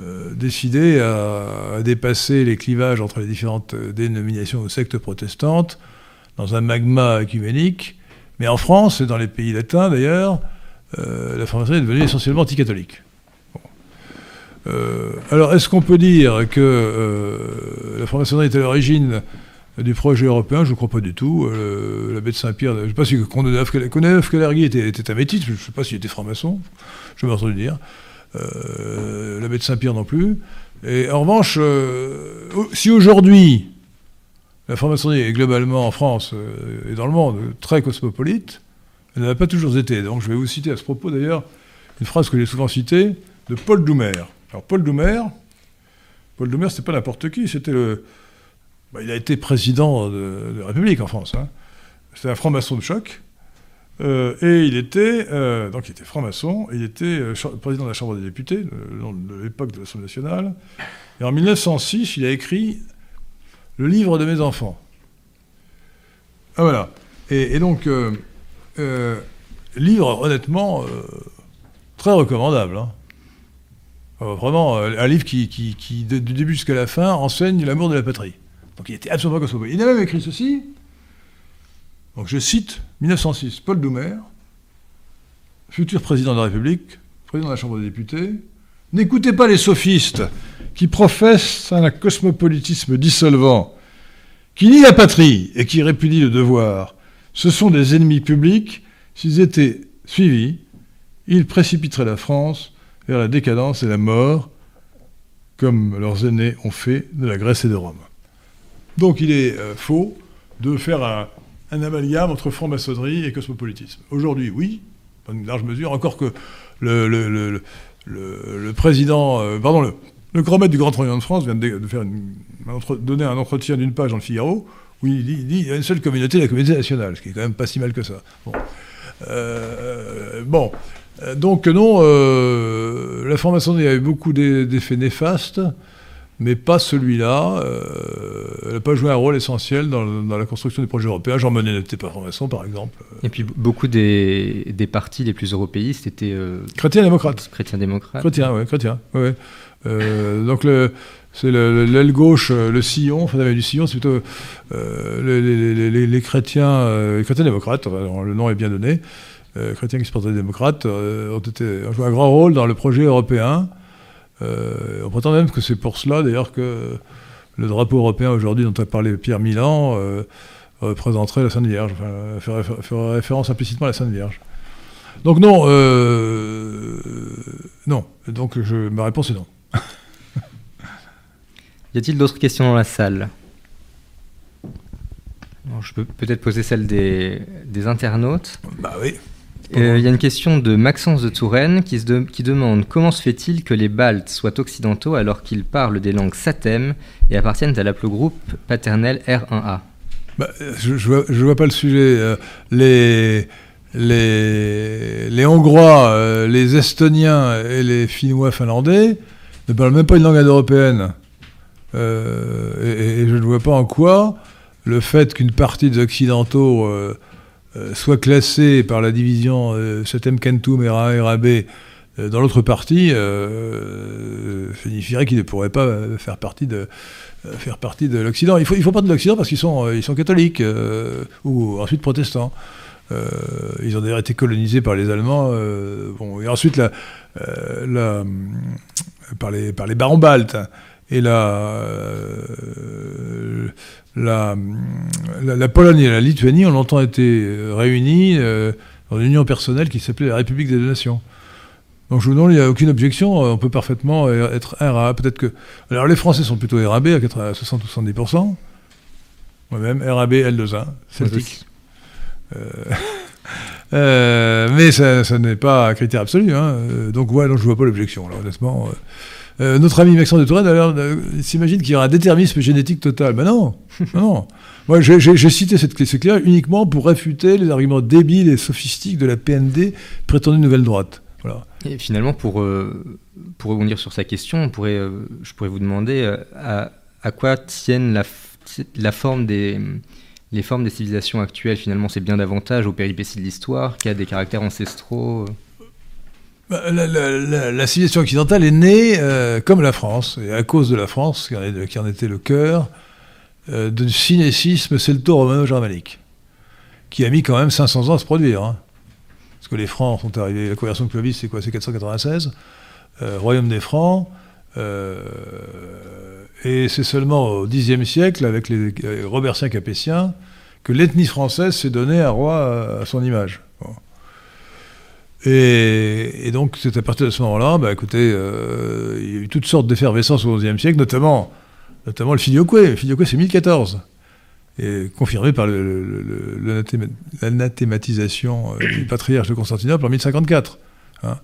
euh, décidés à, dépasser les clivages entre les différentes euh, dénominations ou sectes protestantes dans un magma œcuménique. Mais en France et dans les pays latins d'ailleurs, euh, la franc-maçonnerie est devenue essentiellement anticatholique. Euh, alors est-ce qu'on peut dire que euh, la franc-maçonnerie est à l'origine du projet européen, je ne crois pas du tout. Euh, L'abbé de Saint-Pierre, je ne sais pas si Koudenov-Kalergi était, était un métis, je ne sais pas s'il était franc-maçon, je m'ai entendu dire. Euh, L'abbé de Saint-Pierre non plus. Et en revanche, euh, si aujourd'hui la franc-maçonnerie est globalement en France et dans le monde très cosmopolite, elle n'a pas toujours été. Donc je vais vous citer à ce propos d'ailleurs une phrase que j'ai souvent citée de Paul Doumer. Alors Paul Doumer, Paul Doumer, c'était pas n'importe qui, c'était le, bah, il a été président de, la République en France. Hein. C'était un franc-maçon de choc. Euh, et il était, euh, donc il était franc-maçon, il était euh, président de la Chambre des députés, de, l'époque de l'Assemblée nationale. Et en 1906, il a écrit Le livre de mes enfants. Ah voilà. Et, donc, livre honnêtement très recommandable. hein. Vraiment, un livre qui, qui- qui, du début jusqu'à la fin, enseigne l'amour de la patrie. Donc il était absolument cosmopolite. Il a même écrit ceci. Donc je cite 1906, Paul Doumer, futur président de la République, président de la Chambre des députés. N'écoutez pas les sophistes qui professent un cosmopolitisme dissolvant, qui nie la patrie et qui répudie le devoir. Ce sont des ennemis publics. S'ils étaient suivis, ils précipiteraient la France vers la décadence et la mort, comme leurs aînés ont fait de la Grèce et de Rome. Donc il est euh, faux de faire un, amalgame entre franc-maçonnerie et cosmopolitisme. Aujourd'hui, oui, dans une large mesure, encore que le, président, euh, pardon, le, grand maître du Grand Trognon de France vient de, faire une- donner un entretien d'une page dans le Figaro, Oui, il dit, il dit, il y a une seule communauté, la communauté nationale, ce qui est quand même pas si mal que ça. Bon. Euh, Donc non, la y a eu beaucoup d'e- d'effets néfastes, mais pas celui-là. Euh, elle n'a pas joué un rôle essentiel dans, la construction du projet européen. Jean Monnet n'était pas formation, par exemple. Et puis beaucoup des, des partis les plus européistes étaient euh, Chrétien-démocrate. chrétiens-démocrates. Chrétien, oui, chrétien. ouais, ouais. Euh, donc le, c'est le- le- l'aile gauche, euh, le sillon, enfin du sillon, c'est plutôt euh, les, les- les- les- les chrétiens, les chrétiens démocrates, enfin, le nom est bien donné, chrétiens qui se portaient démocrates, ont, été, ont joué un grand rôle dans le projet européen. Euh, on prétend même que c'est pour cela, d'ailleurs, que le drapeau européen aujourd'hui, dont a parlé Pierre Milan, euh, représenterait la Sainte Vierge, enfin, ferait, ferait référence implicitement à la Sainte Vierge. Donc non, euh, non. Donc je, ma réponse est non. (laughs) Y a-t-il d'autres questions dans la salle? Je peux peut-être poser celle des, des internautes. Bah oui. Euh, Il y a une question de Maxence de Touraine qui, demande comment se fait-il que les Baltes soient occidentaux alors qu'ils parlent des langues satem et appartiennent à l'aplogroupe paternel R1A Bah, je, je, vois, pas le sujet. Euh, les, Hongrois, euh, les Estoniens et les Finnois finlandais ne parlent même pas une langue indo-européenne. Euh, et, je ne vois pas en quoi le fait qu'une partie des Occidentaux soit classée par la division euh, Setem Kentum et RAB euh, dans l'autre partie euh, signifierait qu'ils ne pourraient pas euh, faire partie de, euh, faire partie de l'Occident. Il faut, il faut pas de l'Occident parce qu'ils sont, euh, ils sont catholiques euh, ou ensuite protestants. Euh, ils ont d'ailleurs été colonisés par les Allemands. euh, bon, et ensuite la, euh, par, les, par les barons baltes. Et la, euh, la, la, la Pologne et la Lituanie ont longtemps été euh, réunies euh, dans une union personnelle qui s'appelait la République des deux Nations. Donc je vous demande, il n'y a aucune objection, euh, on peut parfaitement être RA. Peut-être que. Alors les Français sont plutôt RAB à 80 à 60 ou 70%. Moi-même, RAB L21, Celtic. (laughs) Euh, mais ça, ça n'est pas un critère absolu. Hein. Donc ouais, non, je ne vois pas l'objection, là, honnêtement. Euh, notre ami Maxence de Touraine, alors, euh, il s'imagine qu'il y aura un déterminisme génétique total. Ben non, (laughs) non. Moi, j'ai cité cette clé clair uniquement pour réfuter les arguments débiles et sophistiques de la PND, prétendue nouvelle droite. Voilà. Et finalement, pour, euh, pour rebondir sur sa question, on pourrait, euh, je pourrais vous demander euh, à, à quoi tiennent la, la forme des, les formes des civilisations actuelles. Finalement, c'est bien davantage aux péripéties de l'histoire qu'à des caractères ancestraux. Bah, La, civilisation occidentale est née euh, comme la France, et à cause de la France, qui en, était le cœur, euh, d'un synécisme celto-romano-germanique, qui a mis quand même 500 ans à se produire. hein. Parce que les Francs sont arrivés, la conversion de Clovis, c'est quoi C'est 496, euh, royaume des Francs, euh, et c'est seulement au Xe siècle, avec les Robertiens capétiens, que l'ethnie française s'est donnée un roi à son image. Et, donc, c'est à partir de ce moment-là, bah, écoutez, euh, il y a eu toutes sortes d'effervescences au XIe siècle, notamment, notamment le filioque. Le filioque, c'est 1014. Et confirmé par l'anathématisation euh, du patriarche de Constantinople en 1054. hein.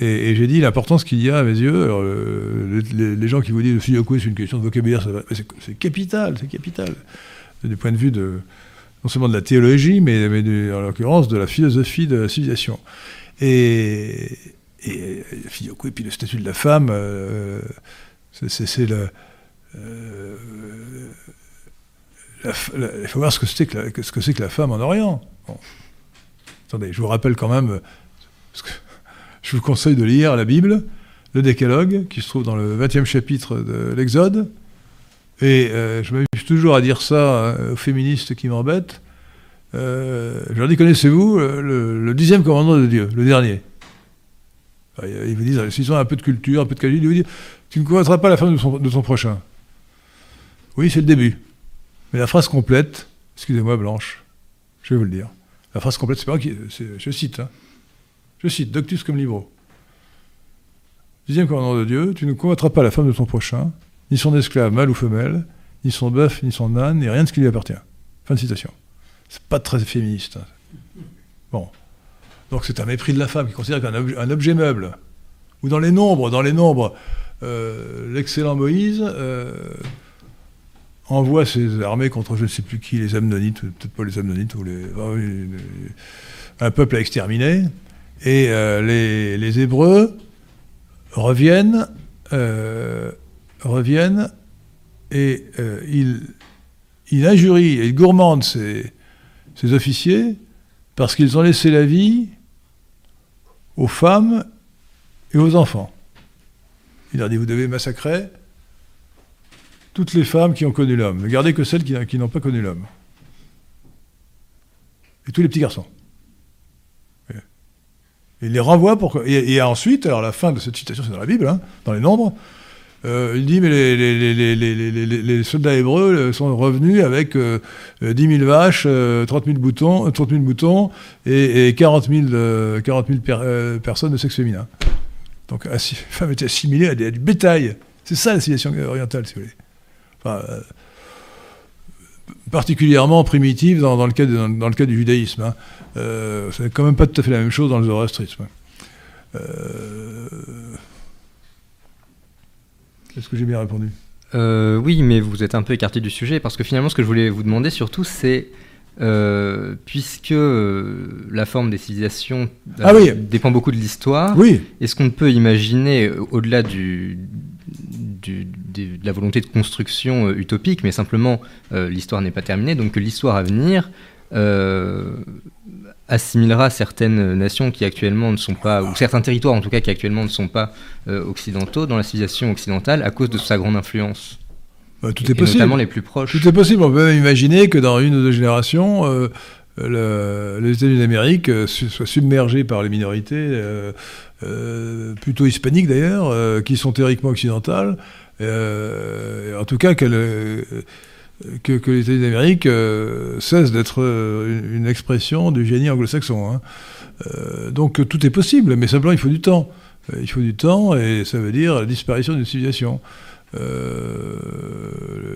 Et, j'ai dit l'importance qu'il y a à mes yeux. alors, les, gens qui vous disent le filioque, c'est une question de vocabulaire, c'est capital, c'est capital. Du point de vue de, non seulement de la théologie, mais, en l'occurrence de la philosophie de la civilisation. Et, puis le statut de la femme, euh, c'est- euh, il faut voir ce que c'est que, la- femme en Orient. Attendez, je vous rappelle quand même, (laughs) je vous conseille de lire la Bible, le Décalogue, qui se trouve dans le 20e chapitre de l'Exode. Et euh, je m'amuse toujours à dire ça aux féministes qui m'embêtent. Euh, je leur dis, connaissez-vous euh, le, dixième commandement de Dieu, le dernier? Enfin, Ils vous disent, s'ils ont un peu de culture, un peu de qualité, ils vous disent, tu ne connaîtras pas la femme de, son- prochain. Oui, c'est le début. Mais la phrase complète, excusez-moi Blanche, je vais vous le dire. La phrase complète, c'est pas Je cite, hein. Je cite, Doctus comme libro. Dixième commandement de Dieu, tu ne convoiteras pas la femme de ton prochain, ni son esclave, mâle ou femelle, ni son bœuf, ni son âne, ni rien de ce qui lui appartient. Fin de citation. C'est pas très féministe. Bon. Donc c'est un mépris de la femme qui considère qu'un objet, meuble, ou dans les nombres, dans les nombres, euh, l'excellent Moïse, euh, envoie ses armées contre je ne sais plus qui, les Amnonites, peut-être pas les Amnonites, ou les, ah les- un peuple à exterminer. Et euh, les, les Hébreux reviennent, reviennent et ils, ils injurient ils gourmandent ces, ces officiers parce qu'ils ont laissé la vie aux femmes et aux enfants. Il leur dit, vous devez massacrer toutes les femmes qui ont connu l'homme. Ne gardez que celles qui, n'ont pas connu l'homme. Et tous les petits garçons. Il les renvoie pour... Et, et ensuite, alors la fin de cette citation, c'est dans la Bible, hein, dans les Nombres, euh, il dit, mais les, les- les- les- soldats hébreux euh, sont revenus avec euh, euh, 10 000 vaches, euh, 30 000 boutons, euh, 30 000 moutons et, et 40 000, euh, 40 000 per- euh, personnes de sexe féminin. Donc assi- (laughs) les femmes étaient assimilées à, des- à du bétail. C'est ça la civilisation orientale, si vous voulez. Enfin, euh, particulièrement primitive dans, dans le cas de- dans, dans le cas du judaïsme. Hein. Euh, c'est quand même pas tout à fait la même chose dans le zoroastrisme. Euh, Est-ce que j'ai bien répondu? Euh, oui, mais vous êtes un peu écarté du sujet parce que finalement, ce que je voulais vous demander surtout, c'est euh, puisque euh, la forme des civilisations euh, Ah oui. dépend beaucoup de l'histoire, Oui, est-ce qu'on peut imaginer, au-delà du, de la volonté de construction utopique, mais simplement l'histoire n'est pas terminée, donc que l'histoire à venir assimilera certaines nations qui actuellement ne sont pas, ou certains territoires en tout cas qui actuellement ne sont pas euh, occidentaux dans la civilisation occidentale à cause de sa grande influence. bah, tout et est possible. notamment les plus proches. Tout est possible. On peut même imaginer que dans une ou deux générations, euh, le- les États-Unis d'Amérique euh, soient submergés par les minorités, plutôt hispaniques d'ailleurs, qui sont théoriquement occidentales. En tout cas, qu'elles, que, que les États-Unis d'Amérique euh, cessent d'être euh, une, une expression du génie anglo-saxon. hein. Euh, donc tout est possible, mais simplement il faut du temps. Euh, Il faut du temps et ça veut dire la disparition d'une civilisation. Euh,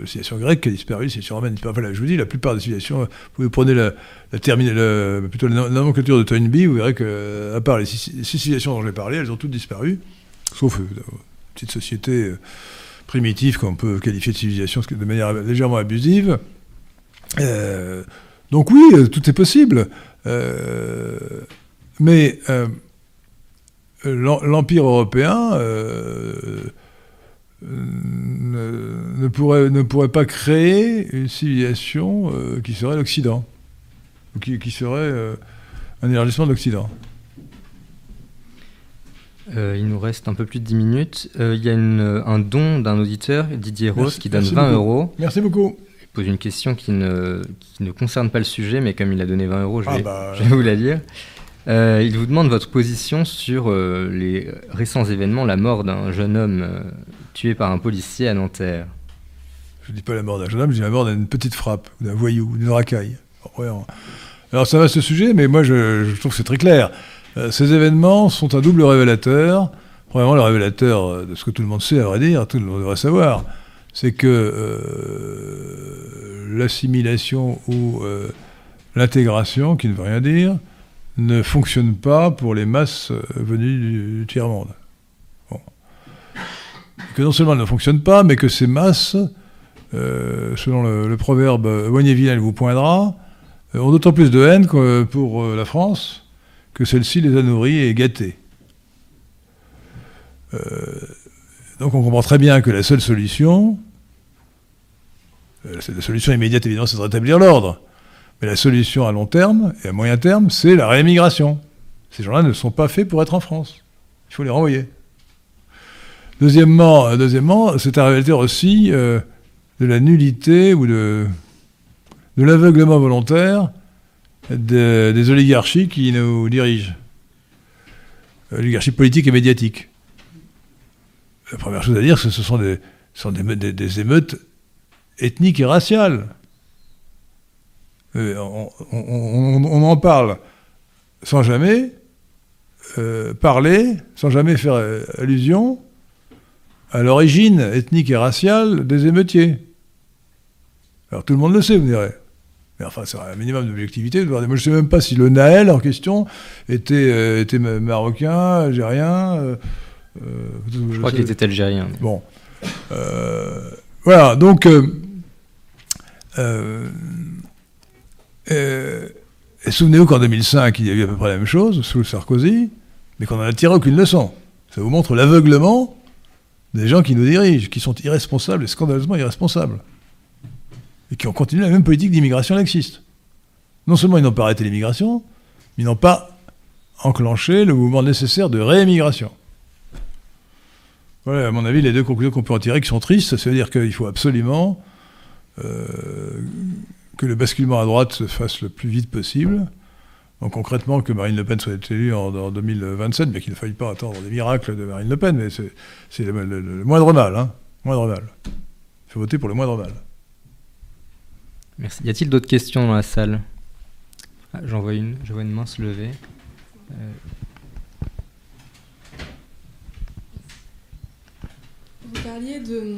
la civilisation grecque a disparu, la civilisation romaine a disparu. Je vous dis, la plupart des civilisations, vous prenez la, la, plutôt la nom- nomenclature de Toynbee, vous verrez que, à part les six, six civilisations dont j'ai parlé, elles ont toutes disparu, sauf euh, petites sociétés primitives qu'on peut qualifier de civilisation de manière légèrement abusive. Euh, donc oui, euh, tout est possible. Euh, mais l'em- l'Empire européen ne, pourrait, pas créer une civilisation qui serait l'Occident, qui, serait un élargissement de l'Occident. Euh, il nous reste un peu plus de 10 minutes. Euh, il y a une- un don d'un auditeur, Didier Rose, Merci- qui donne merci 20 beaucoup. euros. Merci beaucoup. Il pose une question qui ne, qui ne concerne pas le sujet, mais comme il a donné 20 euros, je Ah vais, bah, je vais vous la lire. Euh, il vous demande votre position sur les récents événements, la mort d'un jeune homme tué par un policier à Nanterre. Je ne dis pas la mort d'un jeune homme, je dis la mort d'une petite frappe, d'un voyou, ou d'une racaille. Alors ça va ce sujet, mais moi je, je trouve que c'est très clair. Euh, ces événements sont un double révélateur. Premièrement, le révélateur euh, de ce que tout le monde sait, à vrai dire, tout le monde devrait savoir, c'est que euh, l'assimilation ou l'intégration, qui ne veut rien dire, ne fonctionne pas pour les masses venues du, tiers-monde. Que non seulement elle ne fonctionne pas, mais que ces masses, selon le, proverbe vilain, elle vous poindra, ont d'autant plus de haine que pour la France que celle-ci les a nourris et gâtés. Euh, donc on comprend très bien que la seule solution, euh, la solution immédiate évidemment, c'est de rétablir l'ordre. Mais la solution à long terme et à moyen terme, c'est la réémigration. Ces gens-là ne sont pas faits pour être en France. Il faut les renvoyer. Deuxièmement, euh, deuxièmement c'est un révélateur aussi de la nullité ou de, de l'aveuglement volontaire de- des oligarchies qui nous dirigent. Oligarchies politiques et médiatiques. La première chose à dire, c'est que ce sont des, sont des, me- des- des émeutes ethniques et raciales. Euh, on en parle sans jamais euh, parler, sans jamais faire euh, allusion à l'origine ethnique et raciale des émeutiers. Alors tout le monde le sait, vous direz. Mais enfin, c'est un minimum d'objectivité. Moi, je ne sais même pas si le Naël en question était, euh, était ma- marocain, algérien. euh, euh, Je crois qu'il était algérien. Bon. Voilà, donc, et souvenez-vous qu'en 2005, il y a eu à peu près la même chose sous Sarkozy, mais qu'on n'en a tiré aucune leçon. Ça vous montre l'aveuglement des gens qui nous dirigent, qui sont irresponsables et scandaleusement irresponsables. Et qui ont continué la même politique d'immigration laxiste. Non seulement ils n'ont pas arrêté l'immigration, mais ils n'ont pas enclenché le mouvement nécessaire de réémigration. Voilà, à mon avis, les deux conclusions qu'on peut en tirer qui sont tristes, ça veut dire qu'il faut absolument euh, que le basculement à droite se fasse le plus vite possible. Donc concrètement, que Marine Le Pen soit élue en, 2027, mais qu'il ne faille pas attendre des miracles de Marine Le Pen, mais c'est le, moindre mal. Hein, moindre mal. Il faut voter pour le moindre mal. Merci. Y a-t-il d'autres questions dans la salle? Ah, J'en vois une. Je vois une main se lever. Euh, Vous parliez de,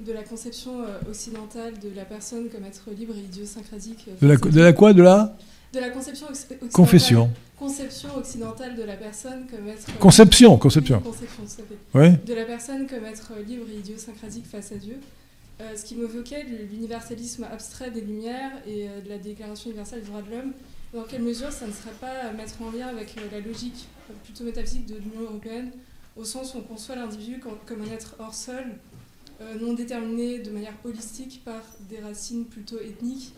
de la conception euh, occidentale de la personne comme être libre et idiosyncratique. Euh, de la, de la quoi De la? De la conception occidentale. Confession. Conception occidentale de la personne comme être. Conception, conception. conception, ça fait. Oui. De la personne comme être libre et idiosyncratique face à Dieu. Ce qui m'évoquait l'universalisme abstrait des Lumières et de la Déclaration universelle des droits de l'homme. Dans quelle mesure ça ne serait pas à mettre en lien avec la logique plutôt métaphysique de l'Union européenne au sens où on conçoit l'individu comme un être hors sol, euh, non déterminé de manière holistique par des racines plutôt ethniques.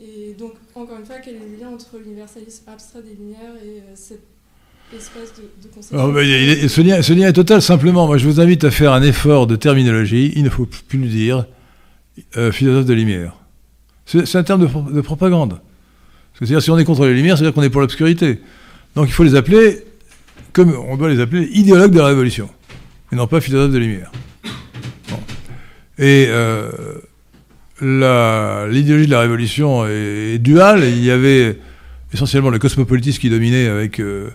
Et donc, encore une fois, quel est le lien entre l'universalisme abstrait des Lumières et euh, cet espace de, de conception bah, ce, lien, ce, lien, est total, simplement. Moi, je vous invite à faire un effort de terminologie. Il ne faut plus le dire euh, philosophe de Lumière. C'est un terme de, de propagande. C'est-à-dire, si on est contre les Lumières, c'est-à-dire qu'on est pour l'obscurité. Donc, il faut les appeler comme on doit les appeler, idéologues de la Révolution, et non pas philosophes de lumière. Et euh, l'idéologie de la Révolution est, duale. Il y avait essentiellement le cosmopolitisme qui dominait avec euh,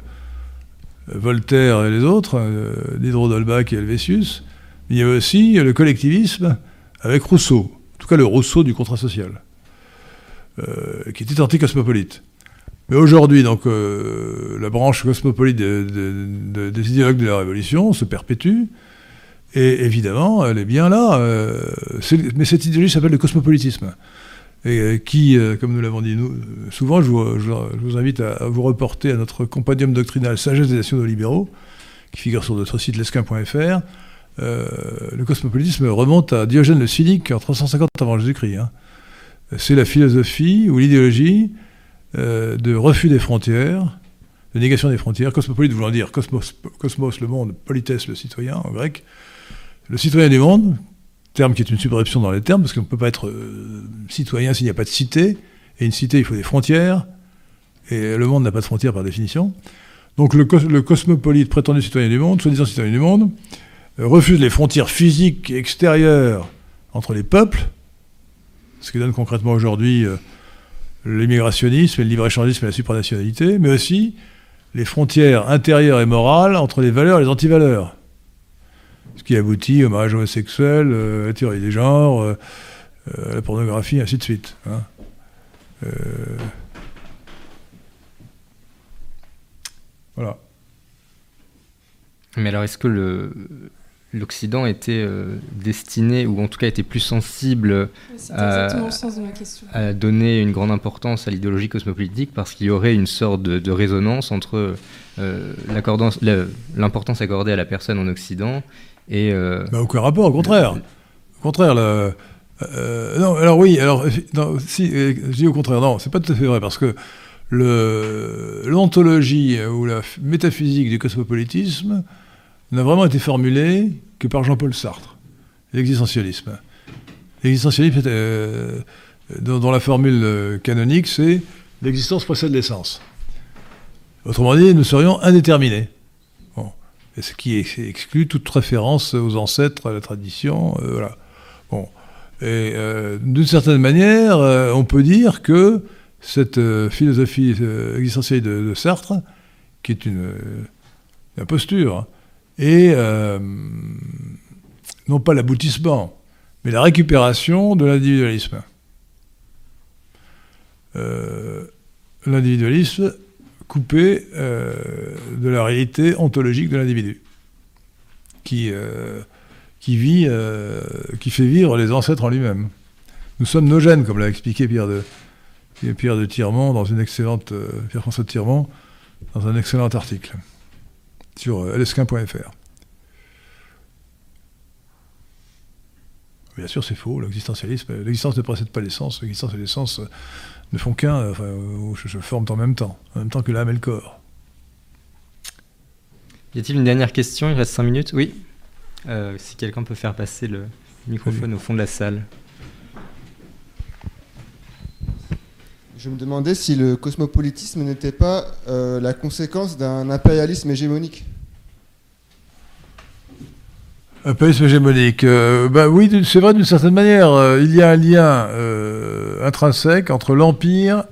Voltaire et les autres, euh, Diderot d'Holbach et Helvétius. Il y avait aussi le collectivisme avec Rousseau, en tout cas le Rousseau du contrat social, qui était anti-cosmopolite. Mais aujourd'hui, donc, euh, la branche cosmopolite des idéologues de la Révolution se perpétue. Et évidemment, elle est bien là. Euh, mais cette idéologie s'appelle le cosmopolitisme. Et euh, qui, comme nous l'avons dit nous, souvent, je vous, invite à, vous reporter à notre compendium doctrinal Sagesse des nationaux libéraux, qui figure sur notre site lesquin.fr. le cosmopolitisme remonte à Diogène le Cynique en 350 avant Jésus-Christ. Hein. C'est la philosophie ou l'idéologie euh, de refus des frontières, de négation des frontières, cosmopolite voulant dire cosmos, le monde, polites, le citoyen en grec, le citoyen du monde, terme qui est une subscription dans les termes, parce qu'on ne peut pas être euh, citoyen s'il n'y a pas de cité, et une cité, il faut des frontières, et le monde n'a pas de frontières par définition. Donc le, cosmopolite prétendu citoyen du monde, soi-disant citoyen du monde, euh, refuse les frontières physiques et extérieures entre les peuples, ce qui donne concrètement aujourd'hui l'immigrationnisme, le libre-échangisme et la supranationalité, mais aussi les frontières intérieures et morales entre les valeurs et les antivaleurs. Ce qui aboutit au mariage homosexuel, euh, à la théorie des genres, euh, euh, à la pornographie, ainsi de suite. Hein. Voilà. Mais alors, est-ce que le, l'Occident était euh, destiné, ou en tout cas était plus sensible à, donner une grande importance à l'idéologie cosmopolitique parce qu'il y aurait une sorte de, résonance entre euh, l'importance accordée à la personne en Occident et... Euh, bah, aucun rapport, au contraire. Au contraire, non, alors oui, alors si, je dis au contraire, non, c'est pas tout à fait vrai parce que l'ontologie ou la métaphysique du cosmopolitisme n'a vraiment été formulé que par Jean-Paul Sartre, l'existentialisme. L'existentialisme, euh, dont, la formule euh, canonique, c'est l'existence précède l'essence. Autrement dit, nous serions indéterminés. Ce qui exclut toute référence aux ancêtres, à la tradition, euh. Et d'une certaine manière, on peut dire que cette philosophie existentielle de, Sartre, qui est une, une imposture, hein, et euh, non pas l'aboutissement, mais la récupération de l'individualisme. Euh, l'individualisme coupé euh, de la réalité ontologique de l'individu, qui, qui vit, qui fait vivre les ancêtres en lui-même. Nous sommes nos gènes, comme l'a expliqué Pierre de, Pierre de Tirmont dans une excellente Pierre François de Tirmont dans un excellent article sur euh, lsquin.fr. Bien sûr, c'est faux. L'existentialisme, l'existence ne précède pas l'essence. L'existence et l'essence euh, ne font qu'un, enfin, se forment en même temps, en même temps que l'âme et le corps. Y a-t-il une dernière question? Il reste 5 minutes? Oui. si quelqu'un peut faire passer le microphone au fond de la salle. Je me demandais si le cosmopolitisme n'était pas euh, la conséquence d'un impérialisme hégémonique. Impérialisme hégémonique. Euh, bah oui, c'est vrai d'une certaine manière. Euh, il y a un lien intrinsèque entre l'empire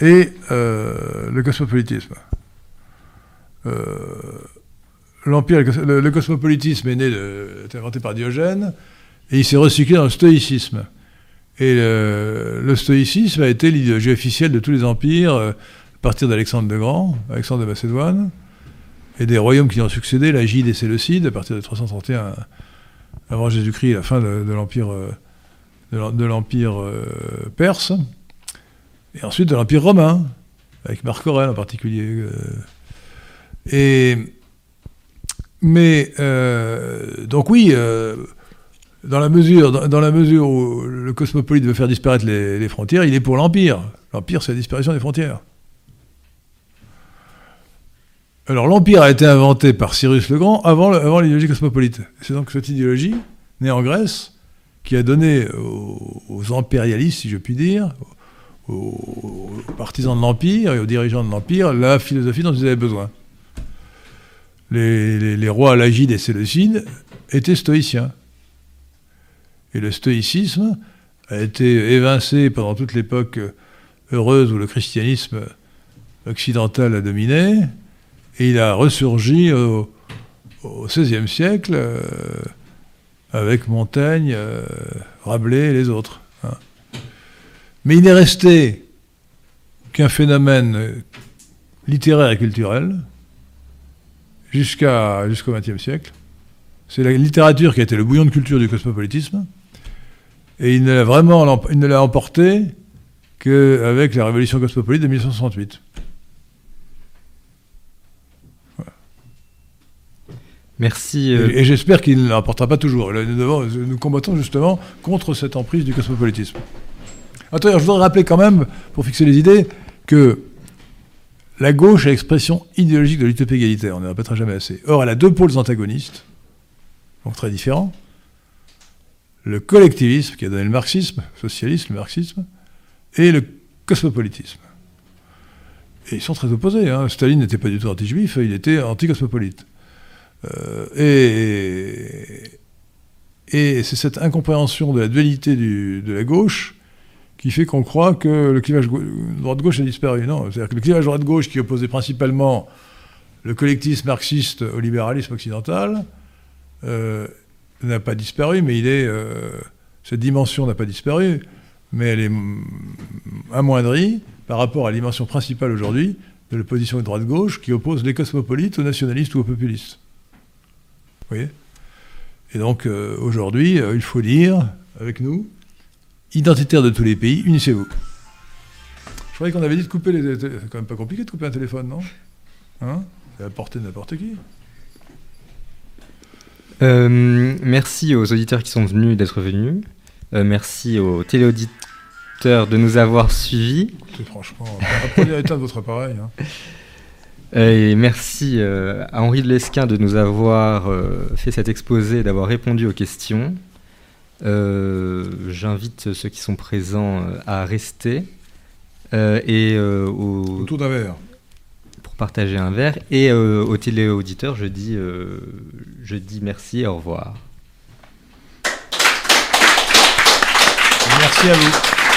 et le cosmopolitisme. l'empire, le, cosmopolitisme est né, est inventé par Diogène, et il s'est recyclé dans le stoïcisme. Et le, stoïcisme a été l'idéologie officielle de tous les empires, euh, à partir d'Alexandre le Grand, Alexandre de Macédoine, et des royaumes qui ont succédé, la Gide et Séleucide, à partir de 331 avant Jésus-Christ, la fin de, l'empire euh, de l'empire euh, perse, et ensuite de l'empire romain, avec Marc Aurèle en particulier. et mais donc oui dans la mesure, dans, la mesure où le cosmopolite veut faire disparaître les, frontières, il est pour l'empire. L'empire, c'est la disparition des frontières. Alors l'empire a été inventé par Cyrus le Grand avant, l'idéologie cosmopolite. C'est donc cette idéologie, née en Grèce, qui a donné aux, impérialistes, si je puis dire, aux, partisans de l'empire et aux dirigeants de l'empire, la philosophie dont ils avaient besoin. Les, les rois Lagide et Séleucide étaient stoïciens. Et le stoïcisme a été évincé pendant toute l'époque heureuse où le christianisme occidental a dominé, et il a ressurgi au, XVIe siècle euh, avec Montaigne, euh, Rabelais et les autres. Hein. Mais il n'est resté qu'un phénomène littéraire et culturel jusqu'au XXe siècle. C'est la littérature qui a été le bouillon de culture du cosmopolitisme. Et il ne l'a vraiment il ne l'a emporté qu'avec la révolution cosmopolite de 1968. Merci. Euh, et, j'espère qu'il ne l'emportera pas toujours. Nous, nous, combattons justement contre cette emprise du cosmopolitisme. Attends, je voudrais rappeler quand même, pour fixer les idées, que la gauche est l'expression idéologique de l'utopie égalitaire. On ne répétera jamais assez. Or, elle a deux pôles antagonistes, donc très différents le collectivisme qui a donné le marxisme, socialisme, le marxisme, et le cosmopolitisme. Et ils sont très opposés. Hein. Staline n'était pas du tout anti-juif, il était anti-cosmopolite. Euh, et, et c'est cette incompréhension de la dualité de la gauche qui fait qu'on croit que le clivage droite-gauche a disparu. Non, c'est-à-dire que le clivage droite-gauche qui opposait principalement le collectivisme marxiste au libéralisme occidental euh, n'a pas disparu, mais il est, euh, cette dimension n'a pas disparu, mais elle est amoindrie par rapport à la dimension principale aujourd'hui de l'opposition droite-gauche qui oppose les cosmopolites aux nationalistes ou aux populistes. Vous voyez? Et donc euh, aujourd'hui, euh, il faut dire, avec nous, identitaires de tous les pays, unissez-vous. Je croyais qu'on avait dit de couper les. C'est quand même pas compliqué de couper un téléphone, non? Hein? C'est à la portée de n'importe qui. Euh, merci aux auditeurs qui sont venus d'être venus. Euh, merci aux téléauditeurs de nous avoir suivis. franchement, apprenez l'état de votre appareil. Hein. (laughs) Et merci euh, à Henri de Lesquin de nous avoir fait cet exposé, d'avoir répondu aux questions. J'invite ceux qui sont présents à rester. et au... Autour d'un verre partager un verre. Et euh, aux téléauditeurs, je dis, euh, je dis merci et au revoir. Merci à vous.